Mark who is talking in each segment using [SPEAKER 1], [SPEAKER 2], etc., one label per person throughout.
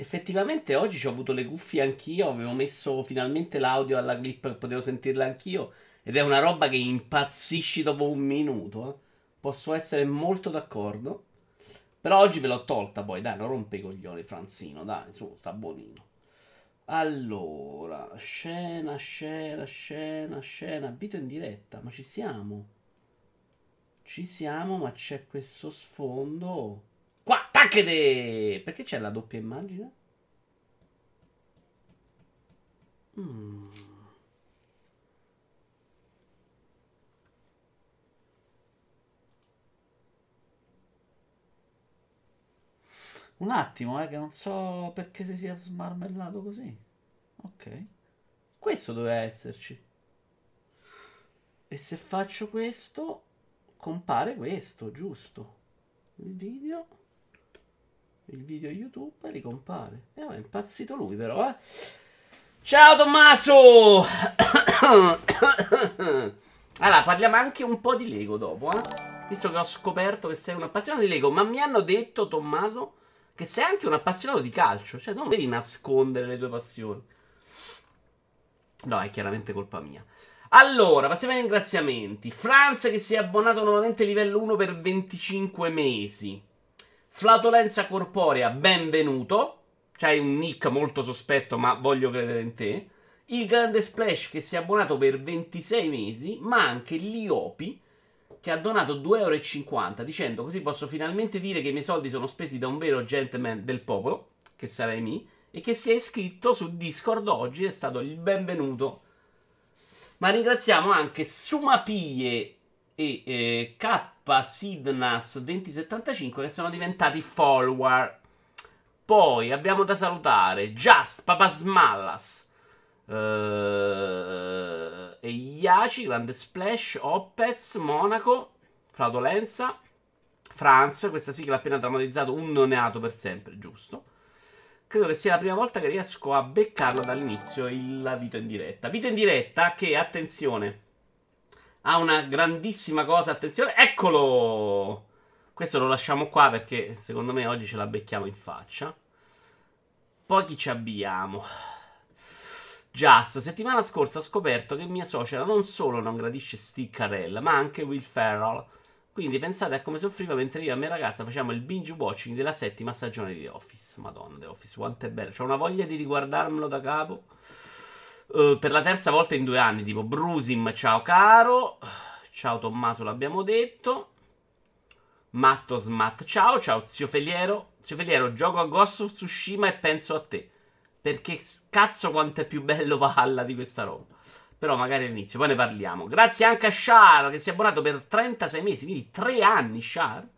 [SPEAKER 1] Effettivamente oggi ho avuto le cuffie anch'io, avevo messo finalmente l'audio alla clip che potevo sentirla anch'io ed è una roba che impazzisci dopo un minuto. Eh. Posso essere molto d'accordo. Però oggi ve l'ho tolta poi, dai, non rompe i coglioni, Franzino, dai, su, sta buonino. Allora, scena, scena, scena, scena, video in diretta, ma ci siamo? Ci siamo, ma c'è questo sfondo. Qua, tacchete! Perché c'è la doppia immagine? Mm. Un attimo, eh, che non so perché si sia smarmellato così. Ok. Questo doveva esserci. E se faccio questo, compare questo, giusto? Il video. Il video YouTube ricompare. E eh, è impazzito lui però, eh. Ciao Tommaso! allora, parliamo anche un po' di Lego dopo, eh. Visto che ho scoperto che sei un appassionato di Lego, ma mi hanno detto, Tommaso, che sei anche un appassionato di calcio, cioè non devi nascondere le tue passioni. No, è chiaramente colpa mia. Allora, passiamo ai ringraziamenti. Franz che si è abbonato nuovamente livello 1 per 25 mesi. Flautolenza corporea, benvenuto. C'hai un nick molto sospetto, ma voglio credere in te. Il grande Splash che si è abbonato per 26 mesi, ma anche Liopi che ha donato 2,50 euro dicendo così posso finalmente dire che i miei soldi sono spesi da un vero gentleman del popolo, che sarei me, e che si è iscritto su Discord oggi, è stato il benvenuto. Ma ringraziamo anche Sumapie e eh, K Sidnas 2075 che sono diventati follower. Poi abbiamo da salutare Just Papasmallas Uh, e Iaci, Grande Splash, Opez, Monaco, Flautolenza, France, questa sigla appena drammatizzato un neonato per sempre, giusto? Credo che sia la prima volta che riesco a beccarlo dall'inizio il Vito in diretta. Vito in diretta che, attenzione, ha una grandissima cosa, attenzione, eccolo! Questo lo lasciamo qua perché secondo me oggi ce la becchiamo in faccia. Poi chi ci abbiamo? Just, settimana scorsa ho scoperto che mia suocera non solo non gradisce Steve Carell, ma anche Will Ferrell. Quindi pensate a come soffriva mentre io e mia ragazza facciamo il binge watching della settima stagione di The Office. Madonna, The Office, quanto è bello. C'ho una voglia di riguardarmelo da capo. Uh, per la terza volta in due anni, tipo Brusim, ciao caro. Ciao Tommaso, l'abbiamo detto. Matto Smat, ciao, ciao zio Feliero. Zio Feliero, gioco a Ghost of Tsushima e penso a te. Perché cazzo quanto è più bello Valhalla di questa roba. Però magari all'inizio, poi ne parliamo. Grazie anche a Shar che si è abbonato per 36 mesi, quindi 3 anni Shar.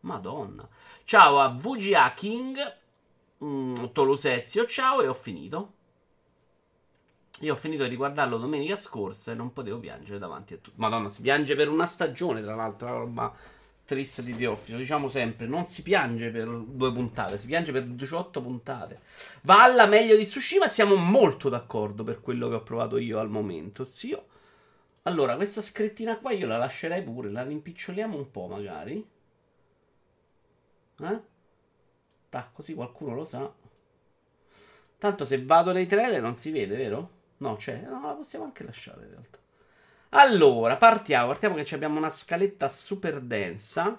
[SPEAKER 1] Madonna. Ciao a VGA King, mm, Tolusezio, ciao e ho finito. Io ho finito di riguardarlo domenica scorsa e non potevo piangere davanti a tutti. Madonna, si piange per una stagione, tra l'altro, la roba triste di The Office. Diciamo sempre, non si piange per due puntate, si piange per 18 puntate. Va alla meglio di Tsushima, siamo molto d'accordo per quello che ho provato io al momento, zio. Allora, questa scrittina qua io la lascerei pure, la rimpiccioliamo un po' magari. Eh? Ta, così qualcuno lo sa. Tanto se vado nei trailer non si vede, vero? No, c'è. No, la possiamo anche lasciare in realtà. Allora, partiamo. Partiamo che abbiamo una scaletta super densa.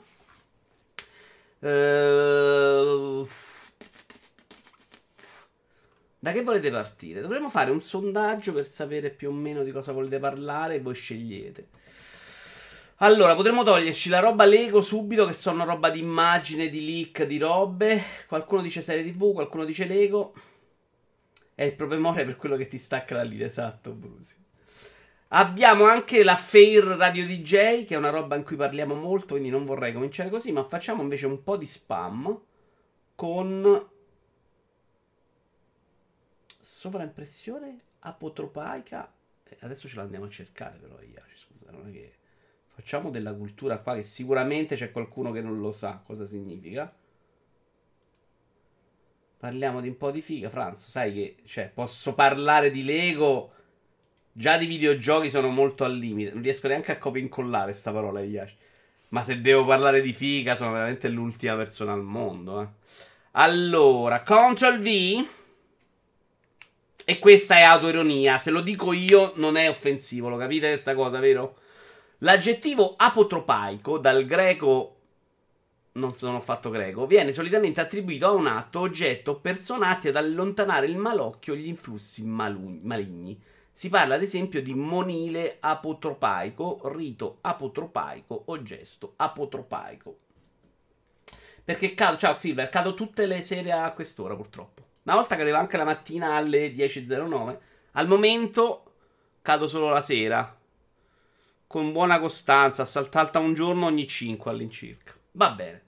[SPEAKER 1] Uh... Da che volete partire? Dovremmo fare un sondaggio per sapere più o meno di cosa volete parlare e voi scegliete. Allora, potremmo toglierci la roba Lego subito, che sono roba di immagine, di leak, di robe. Qualcuno dice serie TV, qualcuno dice Lego. È il promemoria per quello che ti stacca la linea, esatto, Brusi. Abbiamo anche la Fair Radio DJ, che è una roba in cui parliamo molto, quindi non vorrei cominciare così, ma facciamo invece un po' di spam con sovraimpressione apotropaica. Eh, adesso ce la andiamo a cercare però, Iaci, scusa, non è che facciamo della cultura qua che sicuramente c'è qualcuno che non lo sa cosa significa. Parliamo di un po' di figa, Franz, sai che cioè, posso parlare di Lego Già di videogiochi sono molto al limite. Non riesco neanche a copia incollare sta parola Yashi. Ma se devo parlare di figa, sono veramente l'ultima persona al mondo. Eh. Allora, Ctrl V. E questa è autoironia. Se lo dico io, non è offensivo. Lo capite questa cosa, vero? L'aggettivo apotropaico, dal greco non sono fatto greco, viene solitamente attribuito a un atto, oggetto o persona ad allontanare il malocchio o gli influssi malu- maligni. Si parla ad esempio di monile apotropaico, rito apotropaico o gesto apotropaico. Perché cado, ciao Silver, cado tutte le sere a quest'ora purtroppo. Una volta cadeva anche la mattina alle 10.09, al momento cado solo la sera. Con buona costanza, saltata un giorno ogni 5 all'incirca. Va bene.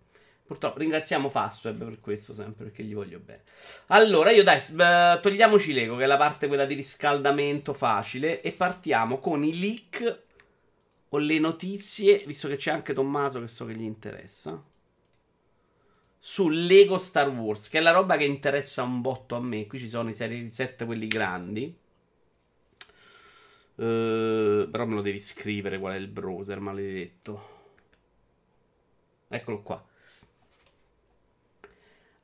[SPEAKER 1] Purtroppo ringraziamo Fastweb per questo sempre perché gli voglio bene. Allora, io dai, togliamoci l'ego, che è la parte quella di riscaldamento facile, e partiamo con i leak o le notizie, visto che c'è anche Tommaso che so che gli interessa. Su Lego Star Wars, che è la roba che interessa un botto a me. Qui ci sono i serie di 7, quelli grandi. Uh, però me lo devi scrivere qual è il browser, maledetto. Eccolo qua.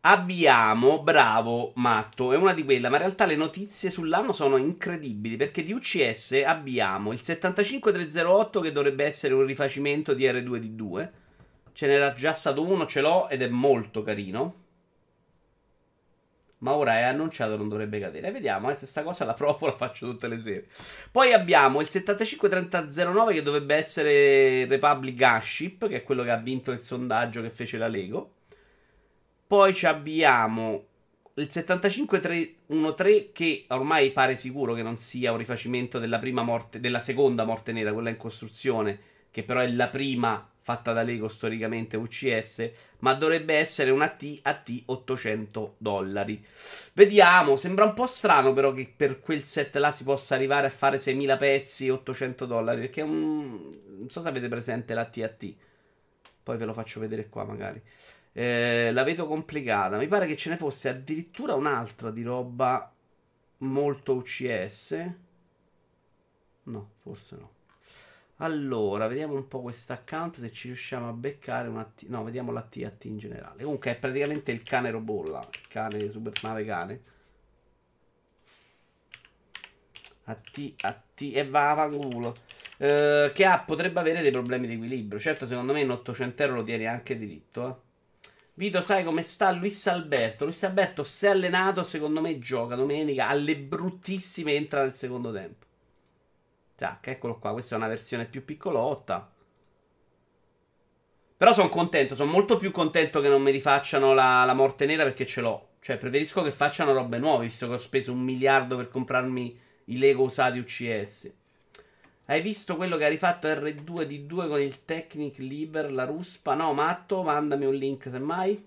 [SPEAKER 1] Abbiamo, bravo Matto, è una di quelle, ma in realtà le notizie sull'anno sono incredibili perché di UCS abbiamo il 75308 che dovrebbe essere un rifacimento di R2D2. Ce n'era già stato uno, ce l'ho ed è molto carino. Ma ora è annunciato, non dovrebbe cadere. Vediamo, eh, se sta cosa la provo, la faccio tutte le sere. Poi abbiamo il 753009 che dovrebbe essere Republic Gunship, che è quello che ha vinto il sondaggio che fece la Lego. Poi abbiamo il 75313 che ormai pare sicuro che non sia un rifacimento della prima morte, della seconda morte nera, quella in costruzione, che però è la prima fatta da Lego storicamente UCS, ma dovrebbe essere una T a T 800 dollari. Vediamo, sembra un po' strano però che per quel set là si possa arrivare a fare 6000 pezzi 800 dollari, perché un... non so se avete presente la T a T. Poi ve lo faccio vedere qua magari. Eh, la vedo complicata. Mi pare che ce ne fosse addirittura un'altra di roba molto UCS. No, forse no. Allora, vediamo un po' questo account se ci riusciamo a beccare una T. No, vediamo la T a T in generale. Comunque è praticamente il cane robolla, il cane super nave cane. A T, a T e va a culo. Uh, che ha, potrebbe avere dei problemi di equilibrio. Certo, secondo me in 800 euro lo tieni anche diritto, eh. Vito, sai come sta Luis Alberto? Luis Alberto, se allenato, secondo me gioca domenica alle bruttissime entra nel secondo tempo. Tac, eccolo qua. Questa è una versione più piccolotta. Però sono contento, sono molto più contento che non mi rifacciano la, la morte nera perché ce l'ho. Cioè, preferisco che facciano robe nuove, visto che ho speso un miliardo per comprarmi i Lego usati UCS. Hai visto quello che ha rifatto R2D2 con il Technic Liber, la ruspa? No, matto, mandami un link semmai.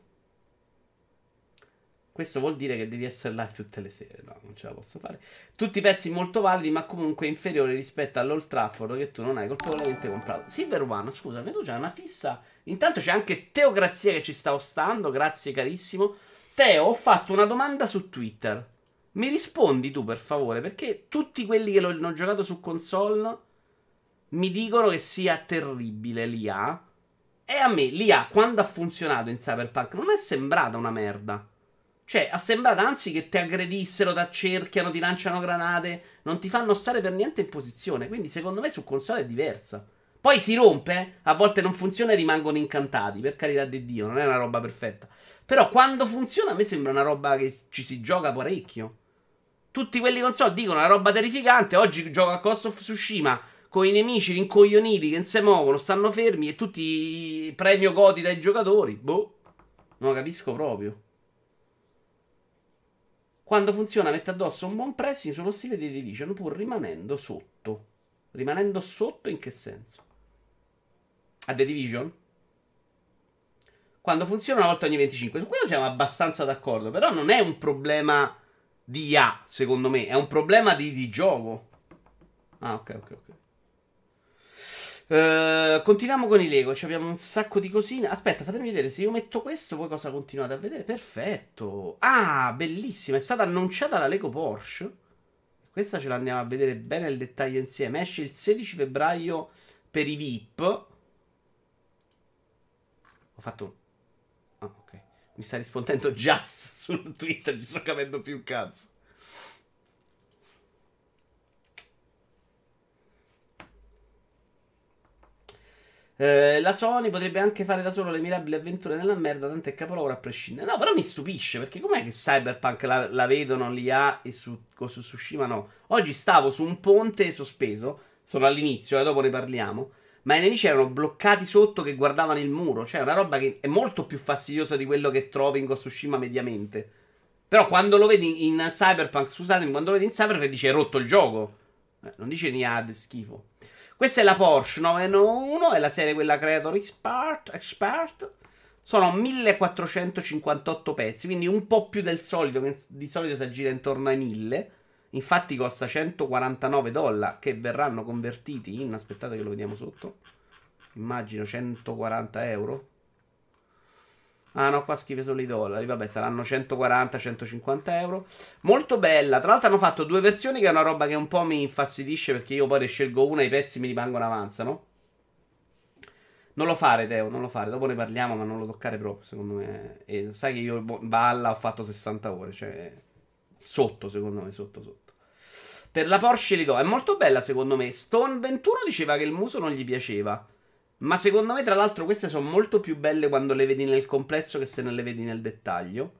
[SPEAKER 1] Questo vuol dire che devi essere live tutte le sere. No, non ce la posso fare. Tutti pezzi molto validi, ma comunque inferiori rispetto all'Old Trafford che tu non hai colpevolmente comprato. Silver One, scusami, tu c'hai una fissa. Intanto c'è anche Teocrazia che ci sta ostando. Grazie, carissimo. Teo, ho fatto una domanda su Twitter. Mi rispondi tu, per favore, perché tutti quelli che l'hanno giocato su console mi dicono che sia terribile l'IA. E a me l'IA, quando ha funzionato in Cyberpunk, non è sembrata una merda. Cioè, ha sembrato anzi che ti aggredissero, ti accerchiano, ti lanciano granate, non ti fanno stare per niente in posizione. Quindi, secondo me, su console è diversa. Poi si rompe, a volte non funziona e rimangono incantati, per carità di Dio, non è una roba perfetta. Però quando funziona a me sembra una roba che ci si gioca parecchio. Tutti quelli console dicono una roba terrificante, oggi gioco a Cost of Tsushima con i nemici rincoglioniti che non si muovono, stanno fermi e tutti premio godi dai giocatori. Boh, non lo capisco proprio. Quando funziona mette addosso un buon pressing sullo stile di Division pur rimanendo sotto. Rimanendo sotto in che senso? A The Division? Quando funziona una volta ogni 25. Su quello siamo abbastanza d'accordo. Però non è un problema di IA, secondo me. È un problema di, di gioco. Ah, ok, ok, ok. Uh, continuiamo con i Lego. Ci abbiamo un sacco di cosine. Aspetta, fatemi vedere se io metto questo. Voi cosa continuate a vedere? Perfetto. Ah, bellissima. È stata annunciata la Lego Porsche. Questa ce la andiamo a vedere bene nel dettaglio insieme. Esce il 16 febbraio per i VIP. Ho fatto. Ah, ok. Mi sta rispondendo Jazz su Twitter, mi sto capendo più un cazzo. Eh, la Sony potrebbe anche fare da solo le mirabili avventure nella merda, tanto è capolavoro a prescindere. No, però mi stupisce perché com'è che Cyberpunk la, la vedono lì a e su, su Tsushima no? Oggi stavo su un ponte sospeso, sono all'inizio, e eh, dopo ne parliamo. Ma i nemici erano bloccati sotto che guardavano il muro. Cioè, una roba che è molto più fastidiosa di quello che trovi in Tsushima mediamente. Però quando lo vedi in Cyberpunk, scusatemi, quando lo vedi in Cyberpunk dice rotto il gioco. Eh, non dice niente, schifo. Questa è la Porsche 991, è la serie quella Creator Expert. Expert. Sono 1458 pezzi, quindi un po' più del solito, che di solito si aggira intorno ai 1000. Infatti costa 149 dollari che verranno convertiti in... Aspettate che lo vediamo sotto. Immagino 140 euro. Ah no, qua scrive solo i dollari. Vabbè, saranno 140-150 euro. Molto bella. Tra l'altro hanno fatto due versioni che è una roba che un po' mi infastidisce perché io poi ne scelgo una e i pezzi mi rimangono avanzano. Non lo fare, Teo, non lo fare. Dopo ne parliamo, ma non lo toccare proprio, secondo me. E sai che io balla ho fatto 60 ore, cioè sotto, secondo me, sotto sotto. Per la Porsche li do. È molto bella, secondo me. Stone 21 diceva che il muso non gli piaceva. Ma secondo me, tra l'altro, queste sono molto più belle quando le vedi nel complesso che se non le vedi nel dettaglio.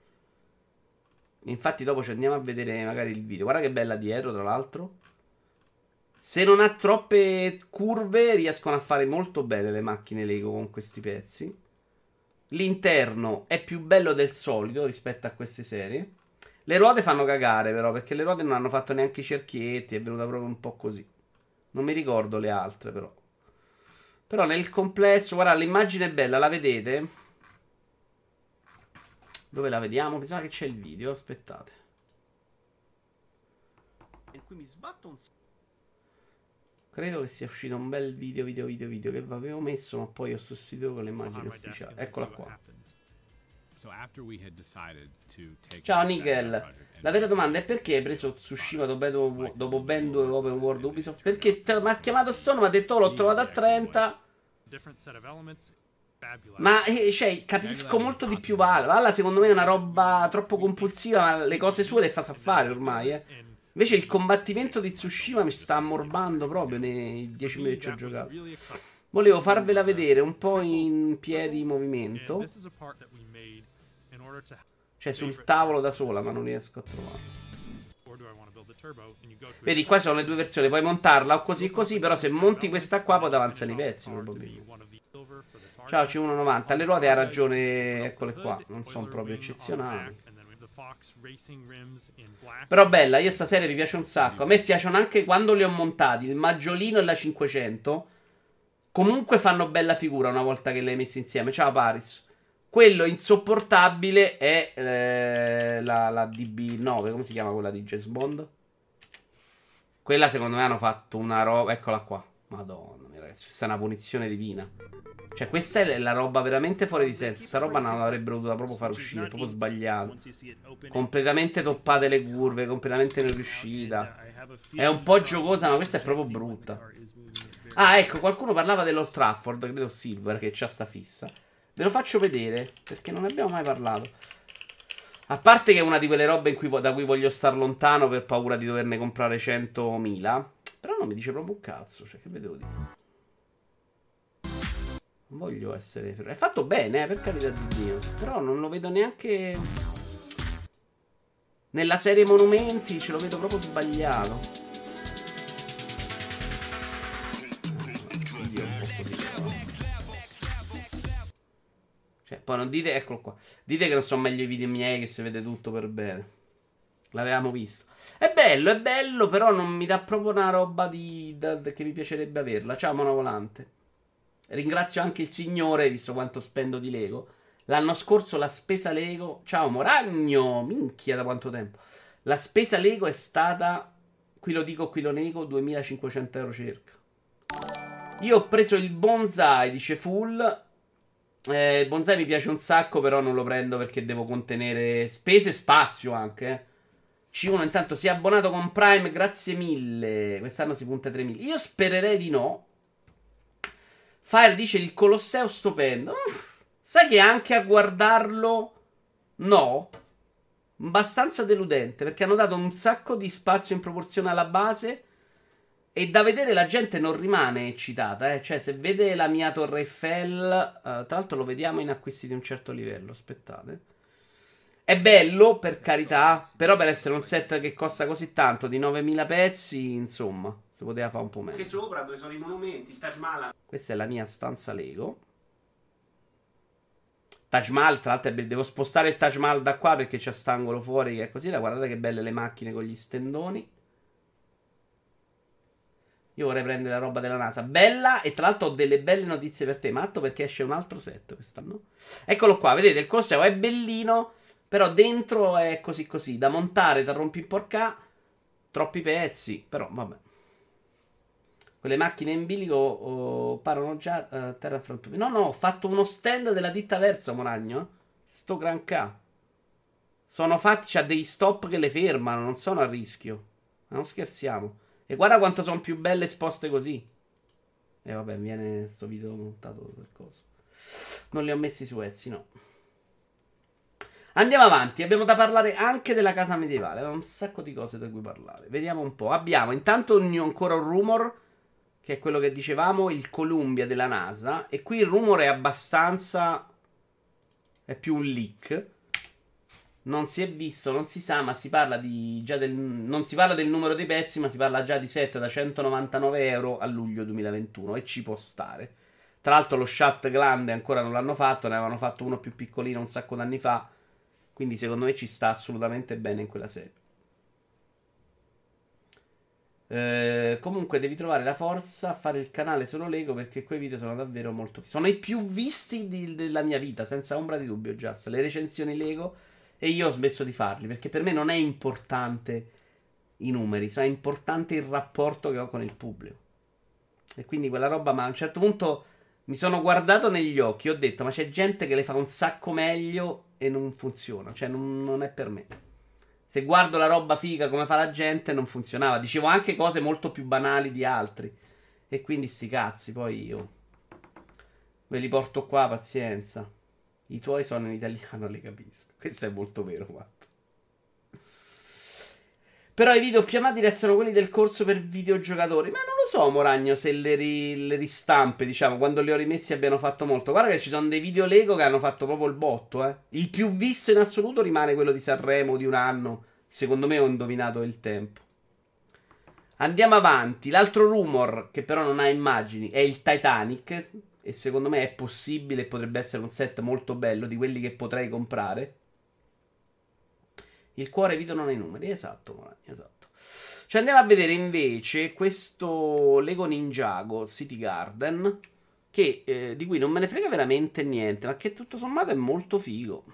[SPEAKER 1] Infatti, dopo ci andiamo a vedere magari il video. Guarda che bella dietro, tra l'altro. Se non ha troppe curve, riescono a fare molto bene le macchine Lego con questi pezzi. L'interno è più bello del solito rispetto a queste serie. Le ruote fanno cagare, però, perché le ruote non hanno fatto neanche i cerchietti. È venuta proprio un po' così. Non mi ricordo le altre, però. Però nel complesso, guarda, l'immagine è bella, la vedete? Dove la vediamo? Mi sembra che c'è il video, aspettate. In cui mi sbatto un... Credo che sia uscito un bel video, video, video, video che avevo messo, ma poi ho sostituito con l'immagine ufficiale. Eccola qua. Ciao Nickel. La vera domanda è perché hai preso Tsushima dopo, dopo ben due open world Ubisoft? Perché mi ha chiamato Stone, mi ha detto oh, l'ho trovato a 30. Ma eh, cioè, capisco molto di più Vala. Vala secondo me è una roba troppo compulsiva, ma le cose sue le fa sa fare ormai, eh. Invece il combattimento di Tsushima mi sta ammorbando proprio nei 10 minuti che ci ho giocato. Volevo farvela vedere un po' in piedi in movimento. Cioè sul tavolo da sola, ma non riesco a trovare. Vedi, qua sono le due versioni. Puoi montarla o così così. Però se monti questa qua, poi avanzano i pezzi. Probabilmente. Ciao C190. Le ruote ha ragione. Eccole qua. Non sono proprio eccezionali. Però bella. Io stasera mi piace un sacco. A me piacciono anche quando li ho montati. Il maggiolino e la 500. Comunque fanno bella figura una volta che le hai messe insieme. Ciao Paris. Quello insopportabile è eh, la, la, DB9. Come si chiama quella di James Bond? Quella secondo me hanno fatto una roba. Eccola qua. Madonna mia ragazzi, questa è una punizione divina. Cioè, questa è la roba veramente fuori di senso. Questa roba non l'avrebbero dovuta proprio far uscire. È proprio sbagliato. Completamente toppate le curve, completamente non riuscita. È un po' giocosa, ma questa è proprio brutta. Ah, ecco, qualcuno parlava dell'Old Trafford, credo Silver, che c'ha sta fissa. Ve lo faccio vedere perché non ne abbiamo mai parlato. A parte che è una di quelle robe cui, da cui voglio star lontano per paura di doverne comprare 100.000. Però non mi dice proprio un cazzo. Cioè, che vedevo dire? Non voglio essere. È fatto bene, eh, per carità di Dio. Però non lo vedo neanche. Nella serie Monumenti ce lo vedo proprio sbagliato. Poi non dite, eccolo qua. Dite che non sono meglio i video miei che si vede tutto per bene. L'avevamo visto. È bello, è bello, però non mi dà proprio una roba di, da, che mi piacerebbe averla. Ciao, monovolante. Ringrazio anche il signore, visto quanto spendo di Lego. L'anno scorso la spesa Lego. Ciao, Moragno! Minchia, da quanto tempo. La spesa Lego è stata. Qui lo dico, qui lo nego. 2500 euro circa. Io ho preso il bonsai, dice Full. Eh, bonsai mi piace un sacco, però non lo prendo perché devo contenere spese e spazio anche. Eh. C1 intanto si è abbonato con Prime, grazie mille. Quest'anno si punta a 3000. Io spererei di no. Fire dice il Colosseo stupendo. Uh, sai che anche a guardarlo No. Abbastanza deludente perché hanno dato un sacco di spazio in proporzione alla base. E da vedere la gente non rimane eccitata. Eh? Cioè, se vede la mia Torre Eiffel. Uh, tra l'altro, lo vediamo in acquisti di un certo livello. Aspettate. È bello, per carità, però per essere un set che costa così tanto, di 9000 pezzi, insomma, si poteva fare un po' meglio.
[SPEAKER 2] Che sopra, dove sono i monumenti, il Taj Mahal.
[SPEAKER 1] Questa è la mia stanza Lego. Taj Mahal, tra l'altro, devo spostare il Taj Mahal da qua perché c'è st'angolo fuori che è così. Da guardate che belle le macchine con gli stendoni. Io vorrei prendere la roba della NASA. Bella, e tra l'altro ho delle belle notizie per te, Matto, perché esce un altro set quest'anno. Eccolo qua, vedete, il Colosseo è bellino. Però dentro è così così, da montare, da rompimporcà, troppi pezzi, però vabbè. Quelle macchine in bilico oh, parano già uh, terra frantumi. No, no, ho fatto uno stand della ditta Versa, Moragno. Sto gran K. Sono fatti, c'ha dei stop che le fermano, non sono a rischio. Non scherziamo. E guarda quanto sono più belle esposte così. E vabbè, viene sto video montato per cosa. Non li ho messi su Etsy, no. Andiamo avanti, abbiamo da parlare anche della casa medievale, abbiamo un sacco di cose da cui parlare. Vediamo un po'. Abbiamo intanto ancora un rumor, che è quello che dicevamo, il Columbia della NASA. E qui il rumore è abbastanza... è più un leak. Non si è visto, non si sa, ma si parla di già del... non si parla del numero dei pezzi, ma si parla già di set da 199 euro a luglio 2021 e ci può stare. Tra l'altro lo shot grande ancora non l'hanno fatto, ne avevano fatto uno più piccolino un sacco d'anni fa quindi secondo me ci sta assolutamente bene in quella serie. Eh, comunque devi trovare la forza a fare il canale solo Lego perché quei video sono davvero molto... Sono i più visti di, della mia vita, senza ombra di dubbio, Just. Le recensioni Lego e io ho smesso di farli perché per me non è importante i numeri, è importante il rapporto che ho con il pubblico. E quindi quella roba, ma a un certo punto mi sono guardato negli occhi, ho detto, ma c'è gente che le fa un sacco meglio e non funziona. Cioè, non, non, è per me. Se guardo la roba figa come fa la gente, non funzionava. Dicevo anche cose molto più banali di altri. E quindi sti cazzi, poi io ve li porto qua, pazienza. I tuoi sono in italiano, li capisco. Questo è molto vero, guarda. Però i video più amati restano quelli del corso per videogiocatori. Ma non lo so, Moragno, se le, ri- le, ristampe, diciamo, quando li ho rimessi abbiano fatto molto. Guarda che ci sono dei video Lego che hanno fatto proprio il botto, eh. Il più visto in assoluto rimane quello di Sanremo di un anno. Secondo me ho indovinato il tempo. Andiamo avanti. L'altro rumor, che però non ha immagini, è il Titanic. E secondo me è possibile e potrebbe essere un set molto bello di quelli che potrei comprare. Il cuore Vito non ha i numeri, esatto, Moragno, esatto. Cioè andiamo a vedere invece questo Lego Ninjago City Garden, che, eh, di cui non me ne frega veramente niente, ma che tutto sommato è molto figo.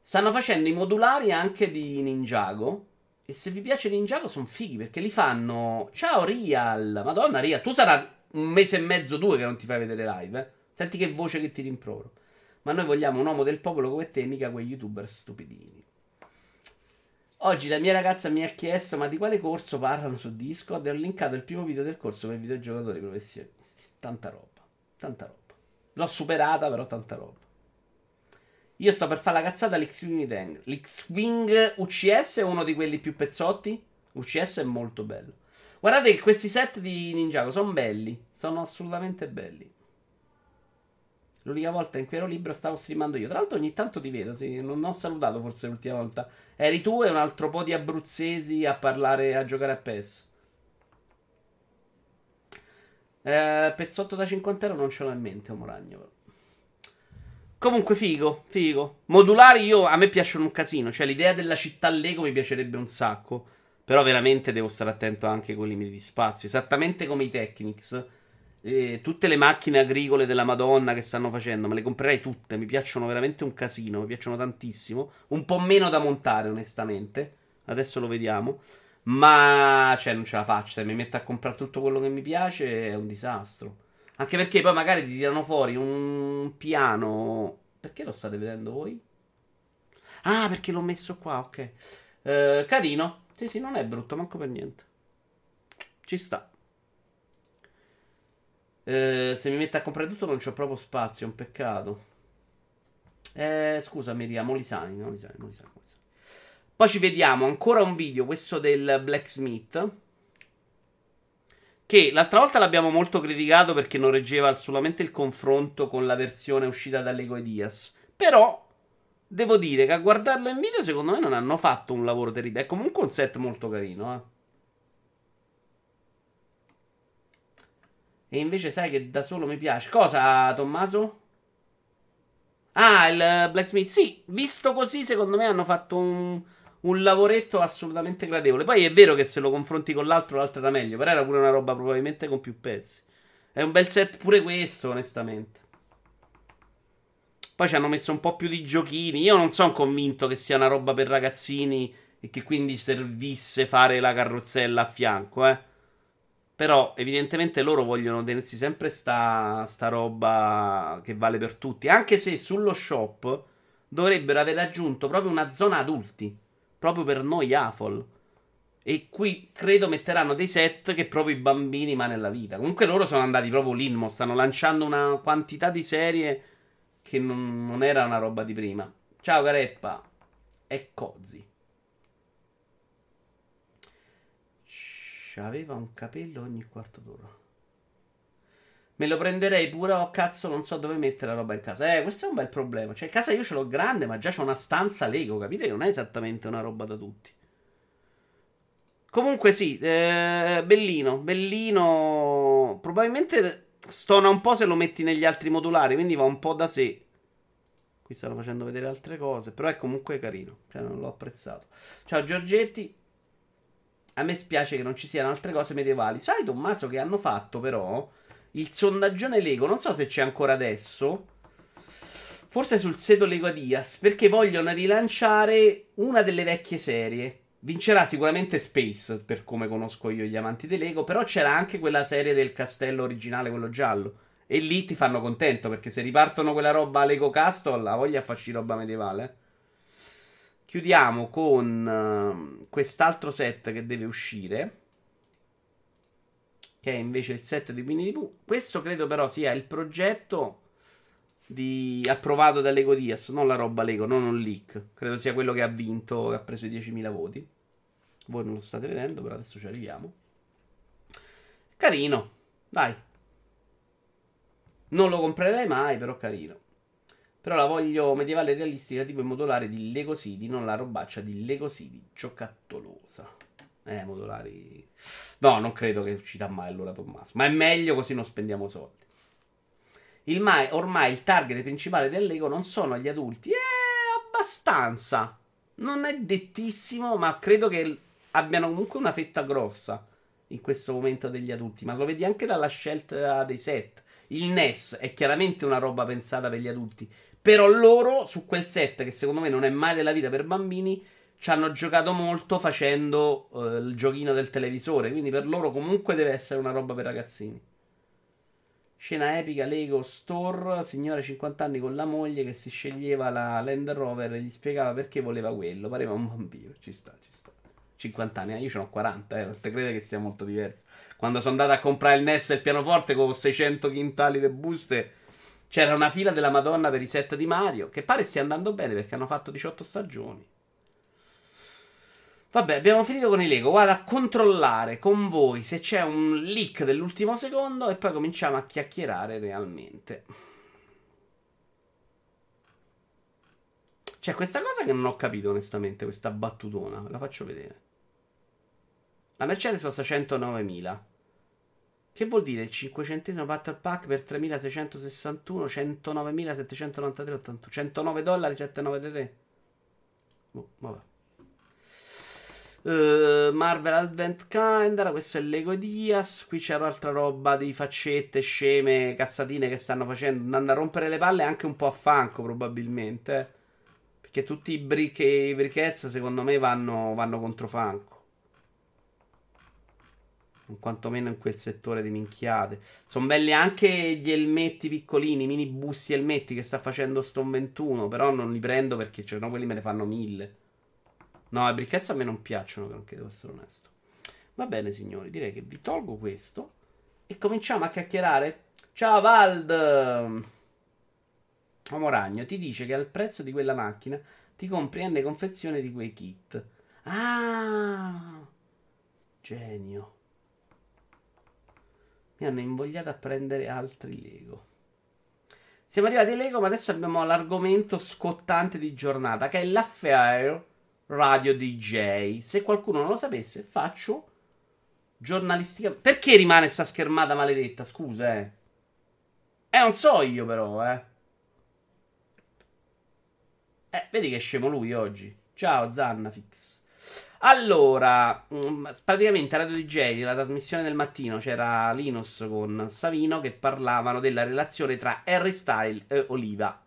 [SPEAKER 1] Stanno facendo i modulari anche di Ninjago. E se vi piace Ninjago sono fighi perché li fanno. Ciao Real! Madonna Real, tu sarà un mese e mezzo, due che non ti fai vedere live. Eh? Senti che voce che ti rimprovero. Ma noi vogliamo un uomo del popolo come te, mica quei youtuber stupidini. Oggi la mia ragazza mi ha chiesto: Ma di quale corso parlano su Discord? E ho linkato il primo video del corso per videogiocatori professionisti. Tanta roba, tanta roba. L'ho superata, però tanta roba. Io sto per fare la cazzata all'X-Wing L'X-Wing UCS è uno di quelli più pezzotti. UCS è molto bello. Guardate che questi set di Ninjago sono belli. Sono assolutamente belli. L'unica volta in cui ero libero stavo streamando io. Tra l'altro ogni tanto ti vedo, sì, non ho salutato forse l'ultima volta. Eri tu e un altro po' di abruzzesi a parlare, a giocare a PES. Eh, pezzotto da 50 euro non ce l'ho in mente, un ragno. Comunque figo, figo. Modulari io, a me piacciono un casino. Cioè l'idea della città Lego mi piacerebbe un sacco. Però veramente devo stare attento anche con i limiti di spazio. Esattamente come i Technics eh, tutte le macchine agricole della Madonna che stanno facendo, me le comprerei tutte. Mi piacciono veramente un casino, mi piacciono tantissimo. Un po' meno da montare, onestamente. Adesso lo vediamo. Ma, cioè, non ce la faccio. Se mi metto a comprare tutto quello che mi piace, è un disastro. Anche perché poi magari ti tirano fuori un piano. Perché lo state vedendo voi? Ah, perché l'ho messo qua, ok. Uh, carino. Sì, sì, non è brutto, manco per niente. Ci sta. Eh, se mi metto a comprare tutto non c'ho proprio spazio, è un peccato. Eh, scusa, Maria, Molisani, Molisani, Molisani, Molisani. Poi ci vediamo ancora un video, questo del Blacksmith. Che l'altra volta l'abbiamo molto criticato perché non reggeva solamente il confronto con la versione uscita da Lego Ideas. Però devo dire che a guardarlo in video, secondo me non hanno fatto un lavoro terribile. È comunque un set molto carino, eh. E invece sai che da solo mi piace. Cosa, Tommaso? Ah, il Blacksmith. Sì, visto così, secondo me hanno fatto un, un lavoretto assolutamente gradevole. Poi è vero che se lo confronti con l'altro, l'altro era meglio. Però era pure una roba probabilmente con più pezzi. È un bel set pure questo, onestamente. Poi ci hanno messo un po' più di giochini. Io non sono convinto che sia una roba per ragazzini e che quindi servisse fare la carrozzella a fianco, eh. Però evidentemente loro vogliono tenersi sempre sta, sta roba che vale per tutti. Anche se sullo shop dovrebbero aver aggiunto proprio una zona adulti. Proprio per noi AFOL. E qui credo metteranno dei set che proprio i bambini ma nella vita. Comunque loro sono andati proprio lì, stanno lanciando una quantità di serie che non, non era una roba di prima. Ciao Careppa. E Cozi. aveva un capello ogni quarto d'ora. Me lo prenderei pure, oh cazzo, non so dove mettere la roba in casa. Eh, questo è un bel problema. Cioè, casa io ce l'ho grande, ma già c'ho una stanza Lego, capite? Non è esattamente una roba da tutti. Comunque sì, eh, bellino, bellino. Probabilmente stona un po' se lo metti negli altri modulari, quindi va un po' da sé. Qui stanno facendo vedere altre cose, però è comunque carino. Cioè, non l'ho apprezzato. Ciao Giorgetti. A me spiace che non ci siano altre cose medievali. Sai, Tommaso, che hanno fatto però il sondaggione Lego. Non so se c'è ancora adesso. Forse sul sito Lego Dias. Perché vogliono rilanciare una delle vecchie serie. Vincerà sicuramente Space, per come conosco io gli amanti di Lego. Però c'era anche quella serie del castello originale, quello giallo. E lì ti fanno contento perché se ripartono quella roba Lego Castle, la voglia farci roba medievale. Chiudiamo con uh, quest'altro set che deve uscire. Che è invece il set di Winnie the Pooh. Questo credo però sia il progetto di... approvato da Lego Dias, non la roba Lego, non un leak. Credo sia quello che ha vinto, che ha preso i 10.000 voti. Voi non lo state vedendo, però adesso ci arriviamo. Carino, dai. Non lo comprerei mai, però carino. Però la voglio medievale realistica tipo in modolare di Lego City, non la robaccia di Lego City giocattolosa. Eh, modolari. No, non credo che uscirà mai allora Tommaso. Ma è meglio così non spendiamo soldi. Il mai, ormai il target principale del Lego non sono gli adulti. Eh, abbastanza. Non è dettissimo, ma credo che abbiano comunque una fetta grossa in questo momento degli adulti. Ma lo vedi anche dalla scelta dei set. Il NES è chiaramente una roba pensata per gli adulti. Però loro su quel set, che secondo me non è mai della vita per bambini, ci hanno giocato molto facendo uh, il giochino del televisore. Quindi per loro comunque deve essere una roba per ragazzini. Scena epica Lego Store, signore 50 anni con la moglie che si sceglieva la Land Rover e gli spiegava perché voleva quello. Pareva un bambino, ci sta, ci sta. 50 anni, eh, io ce n'ho 40, eh, non te crede che sia molto diverso. Quando sono andato a comprare il NES e il pianoforte con 600 quintali di buste c'era una fila della Madonna per i set di Mario, che pare stia andando bene perché hanno fatto 18 stagioni. Vabbè, abbiamo finito con i Lego. Vado a controllare con voi se c'è un leak dell'ultimo secondo e poi cominciamo a chiacchierare realmente. C'è questa cosa che non ho capito onestamente, questa battutona. La faccio vedere. La Mercedes costa 109.000. Che vuol dire il 500 battle pack per 3661, 109.793, 81, 109 dollari 793? Oh, vabbè. Uh, Marvel Advent Calendar, questo è Lego Dias. Qui c'è un'altra roba di faccette, sceme, cazzatine che stanno facendo, andando a rompere le palle anche un po' a fanco probabilmente. Eh. Perché tutti i brick i brichezza secondo me vanno, vanno contro fanco quantomeno in quel settore di minchiate. Sono belli anche gli elmetti piccolini, mini busti elmetti che sta facendo Stone 21, però non li prendo perché cioè, no, quelli me ne fanno mille. No, le bricchezze a me non piacciono, granché, devo essere onesto. Va bene, signori, direi che vi tolgo questo e cominciamo a chiacchierare. Ciao Vald. Uomo Ragno ti dice che al prezzo di quella macchina ti compri N confezione di quei kit. Ah, genio. Mi hanno invogliato a prendere altri Lego. Siamo arrivati ai Lego, ma adesso abbiamo l'argomento scottante di giornata, che è l'affair radio DJ. Se qualcuno non lo sapesse, faccio giornalistica. Perché rimane sta schermata maledetta? Scusa, eh. Eh, non so io, però, eh. Eh, vedi che scemo lui oggi. Ciao, Zannafix. Allora, mm, praticamente a Radio DJ, la trasmissione del mattino, c'era Linus con Savino che parlavano della relazione tra Harry Style e Oliva.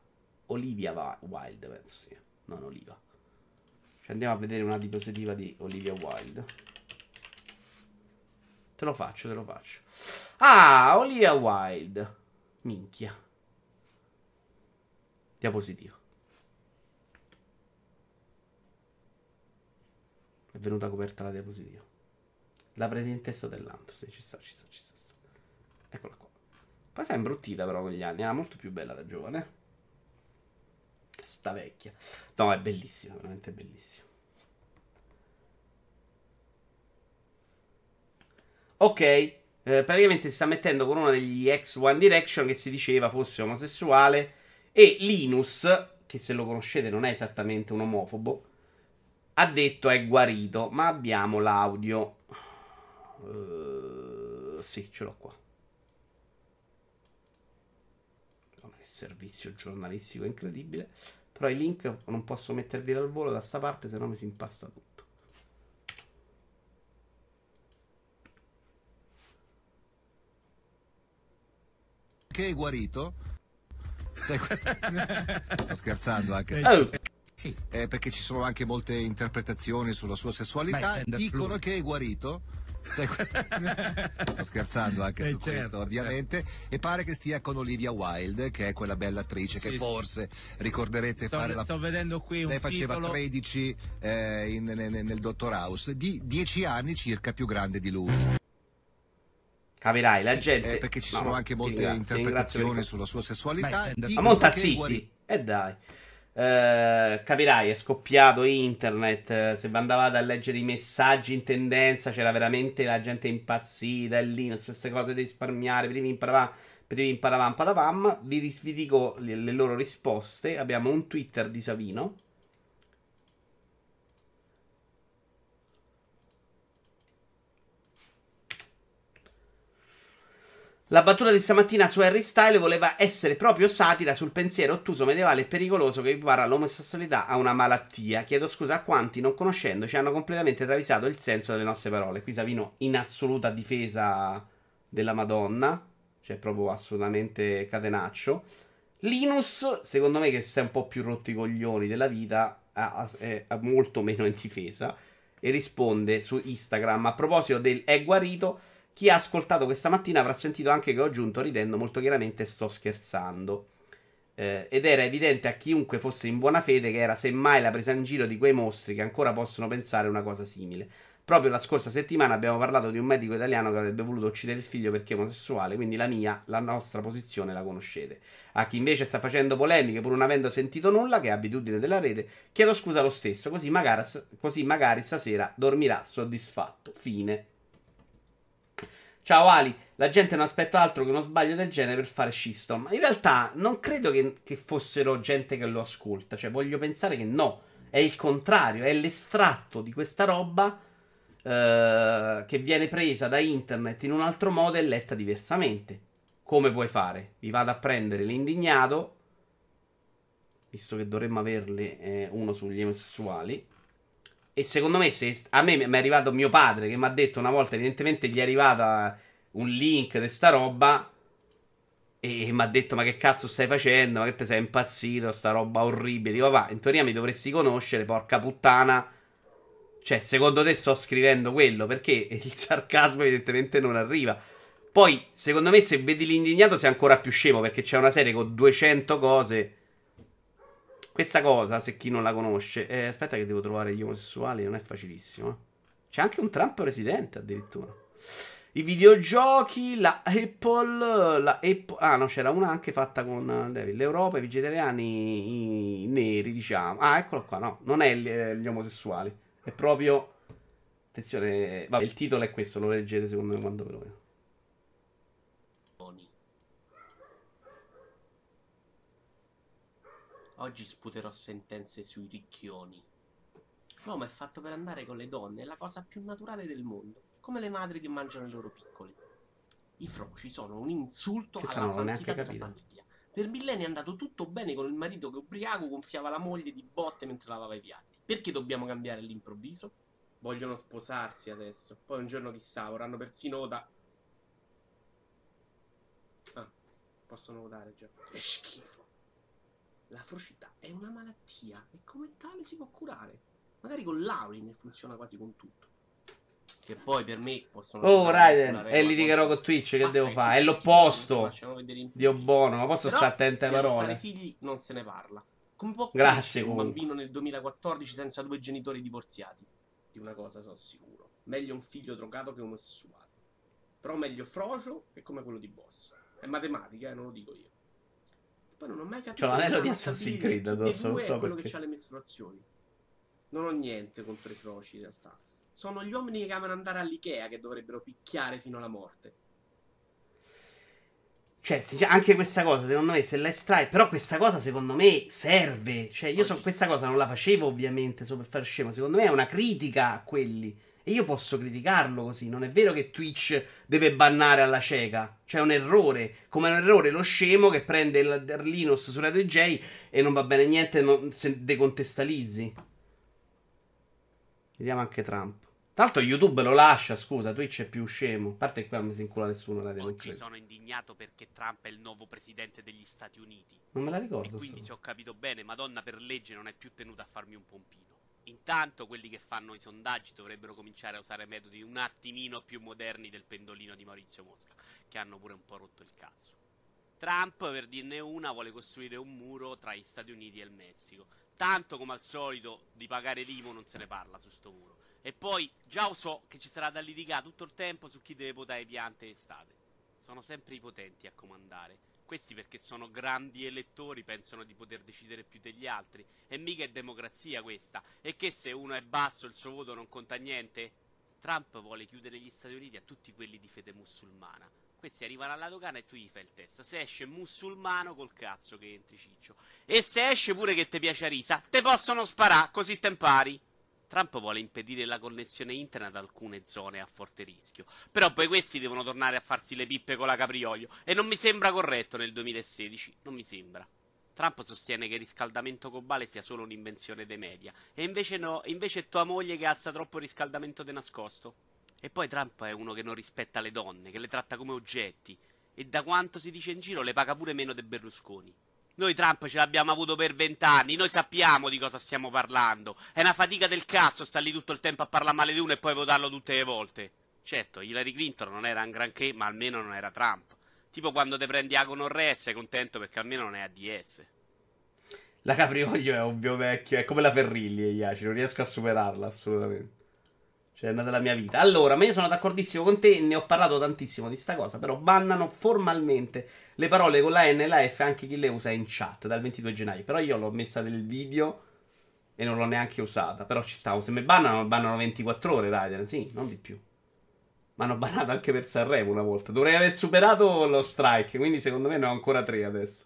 [SPEAKER 1] Olivia Wilde, penso sia. Non Oliva. Andiamo a vedere una diapositiva di Olivia Wilde. Te lo faccio, te lo faccio. Ah, Olivia Wilde. Minchia. Diapositiva. È venuta coperta la diapositiva. La testa dell'altro. Sì, ci sta, ci sta, ci sta. Eccola qua. Poi è imbruttita però con gli anni. Era molto più bella da giovane. Sta vecchia. No, è bellissima, veramente bellissima. Ok, eh, praticamente si sta mettendo con uno degli ex One Direction che si diceva fosse omosessuale e Linus, che se lo conoscete non è esattamente un omofobo, ha detto è guarito, ma abbiamo l'audio. Uh, sì, ce l'ho qua. È servizio giornalistico incredibile. Però i link non posso mettervi dal volo da sta parte, se no mi si impassa tutto.
[SPEAKER 3] Che è guarito? Sto scherzando anche.
[SPEAKER 1] Oh.
[SPEAKER 3] Sì, eh, perché ci sono anche molte interpretazioni sulla sua sessualità.
[SPEAKER 4] Beh,
[SPEAKER 3] Dicono che è guarito. Sto scherzando anche
[SPEAKER 4] Eh,
[SPEAKER 3] su
[SPEAKER 4] certo,
[SPEAKER 3] questo, ovviamente. E pare che stia con Olivia Wilde, che è quella bella attrice
[SPEAKER 4] Sì,
[SPEAKER 3] che
[SPEAKER 4] sì.
[SPEAKER 3] forse ricorderete
[SPEAKER 4] Sto,
[SPEAKER 3] fare la
[SPEAKER 4] sto vedendo qui un
[SPEAKER 3] lei faceva
[SPEAKER 4] titolo.
[SPEAKER 3] 13 eh, in- nel, nel Dottor House, di 10 anni circa più grande di lui.
[SPEAKER 1] Capirai, la
[SPEAKER 3] Sì,
[SPEAKER 1] gente.
[SPEAKER 3] eh, perché ci
[SPEAKER 1] No,
[SPEAKER 3] sono
[SPEAKER 1] no,
[SPEAKER 3] anche molte interpretazioni
[SPEAKER 1] ringrazio,
[SPEAKER 3] sulla sua sessualità.
[SPEAKER 4] Beh,
[SPEAKER 1] Ma
[SPEAKER 3] Dicono
[SPEAKER 1] monta zitti. E eh, dai. Eh, capirai, è scoppiato internet. eh, Se andavate a leggere i messaggi in tendenza, c'era veramente la gente impazzita. E lì, queste cose di risparmiare. Prima imparavamo, prima imparavamo, patapam. Vi, vi dico le, le loro risposte. Abbiamo un Twitter di Savino. La battuta di stamattina su Harry Style voleva essere proprio satira sul pensiero ottuso, medievale e pericoloso che equipara l'omosessualità a una malattia. Chiedo scusa a quanti, non conoscendoci, hanno completamente travisato il senso delle nostre parole. Qui Savino in assoluta difesa della Madonna, cioè proprio assolutamente catenaccio. Linus, secondo me, che è un po' più rotto i coglioni della vita, è molto meno in difesa e risponde su Instagram a proposito del è guarito. Chi ha ascoltato questa mattina avrà sentito anche che ho aggiunto ridendo molto chiaramente sto scherzando. Eh, ed era evidente a chiunque fosse in buona fede che era semmai la presa in giro di quei mostri che ancora possono pensare una cosa simile. Proprio la scorsa settimana abbiamo parlato di un medico italiano che avrebbe voluto uccidere il figlio perché omosessuale, quindi la mia, la nostra posizione la conoscete. A chi invece sta facendo polemiche pur non avendo sentito nulla, che è abitudine della rete, chiedo scusa lo stesso, così magari, così magari stasera dormirà soddisfatto. Fine. Ciao Ali, la gente non aspetta altro che uno sbaglio del genere per fare Shistorm. In realtà non credo che, che fossero gente che lo ascolta, cioè voglio pensare che no, è il contrario, è l'estratto di questa roba eh, che viene presa da internet in un altro modo e letta diversamente. Come puoi fare? Vi vado a prendere l'indignato, visto che dovremmo averle eh, uno sugli omosessuali. E secondo me, se a me mi è arrivato mio padre che mi ha detto una volta, evidentemente gli è arrivata un link di sta roba. E mi ha detto: Ma che cazzo stai facendo? Ma che te sei impazzito? Sta roba orribile. Dico, va, in teoria mi dovresti conoscere, porca puttana. Cioè, secondo te sto scrivendo quello? Perché il sarcasmo evidentemente non arriva. Poi, secondo me, se vedi l'indignato sei ancora più scemo perché c'è una serie con 200 cose. Questa cosa, se chi non la conosce, eh, aspetta che devo trovare gli omosessuali, non è facilissimo. eh. C'è anche un Trump presidente addirittura. I videogiochi, la Apple, la Apple, ah no, c'era una anche fatta con l'Europa, i vegetariani, i neri, diciamo. Ah, eccolo qua, no, non è gli, gli omosessuali, è proprio, attenzione, vabbè, il titolo è questo, lo leggete secondo me quando ve lo vedo.
[SPEAKER 4] Oggi sputerò sentenze sui ricchioni. L'uomo è fatto per andare con le donne, è la cosa più naturale del mondo come le madri che mangiano i loro piccoli. I froci sono un insulto
[SPEAKER 1] Che
[SPEAKER 4] alla santità della famiglia. Per millenni è andato tutto bene con il marito che ubriaco gonfiava la moglie di botte mentre lavava i piatti. Perché dobbiamo cambiare all'improvviso? Vogliono sposarsi adesso. Poi un giorno chissà, vorranno persino votare. Ah, possono votare già. Che schifo. La frocità è una malattia e come tale si può curare. Magari con l'Aulin funziona quasi con tutto. Che poi per me possono.
[SPEAKER 1] Oh, Raiden, e litigherò con Twitch, che devo fare? È l'opposto. Dio buono, ma posso
[SPEAKER 4] Però
[SPEAKER 1] stare attento alle parole.
[SPEAKER 4] figli non se ne parla. Come può
[SPEAKER 1] Grazie,
[SPEAKER 4] un
[SPEAKER 1] comunque.
[SPEAKER 4] bambino nel 2014 senza due genitori divorziati? Di una cosa sono sicuro. Meglio un figlio drogato che omosessuale. Però meglio frocio che come quello di boss. È matematica, eh, non lo dico io. Poi non ho mai capito.
[SPEAKER 1] C'ho l'anello di Assassin's Creed addosso, non so
[SPEAKER 4] quello
[SPEAKER 1] perché.
[SPEAKER 4] che ha le mestruazioni. Non ho niente contro i froci in realtà. Sono gli uomini che amano andare all'Ikea che dovrebbero picchiare fino alla morte.
[SPEAKER 1] Cioè, anche questa cosa, secondo me, se la estrai. Però questa cosa, secondo me, serve. Cioè, io so, questa cosa non la facevo, ovviamente, solo per fare scemo. Secondo me è una critica a quelli. E io posso criticarlo così. Non è vero che Twitch deve bannare alla cieca. Cioè, è un errore. Come un errore lo scemo che prende il Linux su Radio J e non va bene niente non, se decontestalizzi. Vediamo anche Trump. Tra l'altro, YouTube lo lascia. Scusa, Twitch è più scemo. A parte che qua non mi si incula nessuno. Non
[SPEAKER 5] Oggi sono indignato perché Trump è il nuovo presidente degli Stati Uniti.
[SPEAKER 1] Non me la
[SPEAKER 5] E
[SPEAKER 1] ricordo.
[SPEAKER 5] quindi,
[SPEAKER 1] sta
[SPEAKER 5] se ho capito bene, Madonna per legge non è più tenuta a farmi un pompino. Intanto, quelli che fanno i sondaggi dovrebbero cominciare a usare metodi un attimino più moderni del pendolino di Maurizio Mosca, che hanno pure un po' rotto il cazzo. Trump, per dirne una, vuole costruire un muro tra gli Stati Uniti e il Messico. Tanto come al solito di pagare l'IMU non se ne parla su sto muro. E poi già so che ci sarà da litigare tutto il tempo su chi deve votare piante estate. Sono sempre i potenti a comandare. Questi perché sono grandi elettori pensano di poter decidere più degli altri. E mica è democrazia questa. E che se uno è basso il suo voto non conta niente? Trump vuole chiudere gli Stati Uniti a tutti quelli di fede musulmana. Questi arrivano alla dogana e tu gli fai il test. Se esce musulmano, col cazzo che entri ciccio. E se esce pure che ti piace a risa, te possono sparare, così te impari. Trump vuole impedire la connessione internet ad alcune zone a forte rischio. Però poi questi devono tornare a farsi le pippe con la caprioglio. E non mi sembra corretto nel 2016. Non mi sembra. Trump sostiene che il riscaldamento globale sia solo un'invenzione dei media. E invece no, invece è tua moglie che alza troppo il riscaldamento di nascosto. E poi Trump è uno che non rispetta le donne, che le tratta come oggetti. E da quanto si dice in giro le paga pure meno di Berlusconi. Noi Trump ce l'abbiamo avuto per vent'anni, noi sappiamo di cosa stiamo parlando. È una fatica del cazzo sta lì tutto il tempo a parlare male di uno e poi votarlo tutte le volte. Certo, Hillary Clinton non era un granché, ma almeno non era Trump. Tipo quando te prendi a Conorrea e sei contento perché almeno non è ADS.
[SPEAKER 1] La Caprioglio è ovvio vecchio, è come la Ferrilli, Iaci, non riesco a superarla assolutamente. Cioè, è nata la mia vita. Allora, ma io sono d'accordissimo con te, ne ho parlato tantissimo di sta cosa, però bannano formalmente le parole con la N e la F anche chi le usa in chat dal 22 gennaio. Però io l'ho messa nel video e non l'ho neanche usata. Però ci stavo. Se mi bannano, bannano 24 ore, Raiden, sì, non di più. Mi hanno bannato anche per Sanremo una volta. Dovrei aver superato lo strike, quindi secondo me ne ho ancora tre adesso.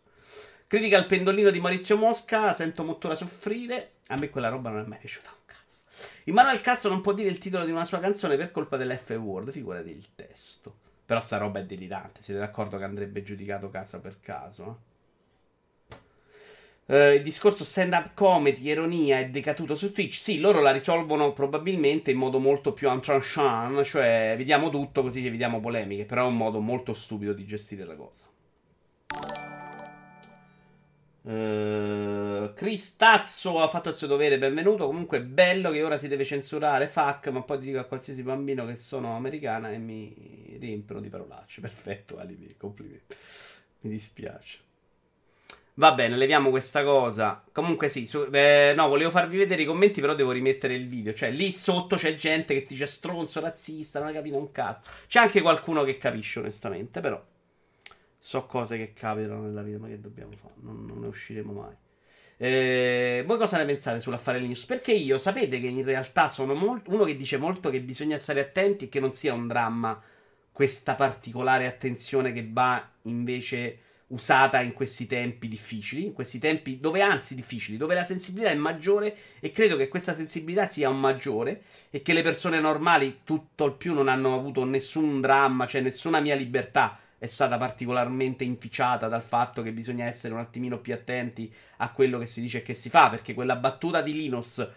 [SPEAKER 1] Critica al pendolino di Maurizio Mosca, sento Mottura soffrire. A me quella roba non è mai piaciuta un cazzo. Immanuel Cazzo non può dire il titolo di una sua canzone per colpa dell'F word, figurati il testo. Però sta roba è delirante, siete d'accordo che andrebbe giudicato caso per caso? Eh, il discorso stand-up comedy, ironia è decaduto su Twitch. Sì, loro la risolvono probabilmente in modo molto più entranchant, cioè vediamo tutto così ci vediamo polemiche, però è un modo molto stupido di gestire la cosa. Uh, Chris Tazzo ha fatto il suo dovere, benvenuto. Comunque bello che ora si deve censurare FAC, ma poi dico a qualsiasi bambino che sono americana e mi riempiono di parolacce. Perfetto, Alibi, complimenti. Mi dispiace. Va bene, leviamo questa cosa. Comunque sì, su- eh, no, volevo farvi vedere i commenti, però devo rimettere il video. Cioè, lì sotto c'è gente che ti dice stronzo, razzista, non hai capito un cazzo. C'è anche qualcuno che capisce, onestamente, però so cose che capitano nella vita, ma che dobbiamo fare? Non, non ne usciremo mai. Eh, voi cosa ne pensate sull'affare news? Perché io sapete che in realtà sono molto, uno che dice molto che bisogna stare attenti e che non sia un dramma questa particolare attenzione che va invece usata in questi tempi difficili, in questi tempi dove anzi difficili, dove la sensibilità è maggiore e credo che questa sensibilità sia maggiore e che le persone normali tutto il più non hanno avuto nessun dramma, cioè nessuna mia libertà è stata particolarmente inficiata dal fatto che bisogna essere un attimino più attenti a quello che si dice e che si fa, perché quella battuta di Linus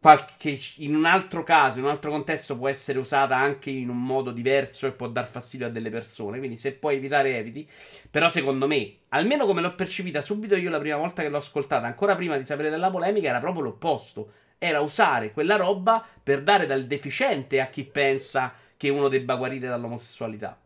[SPEAKER 1] qualche, in un altro caso, in un altro contesto può essere usata anche in un modo diverso e può dar fastidio a delle persone, quindi se puoi evitare eviti, però secondo me, almeno come l'ho percepita subito io la prima volta che l'ho ascoltata, ancora prima di sapere della polemica, era proprio l'opposto, era usare quella roba per dare dal deficiente a chi pensa che uno debba guarire dall'omosessualità.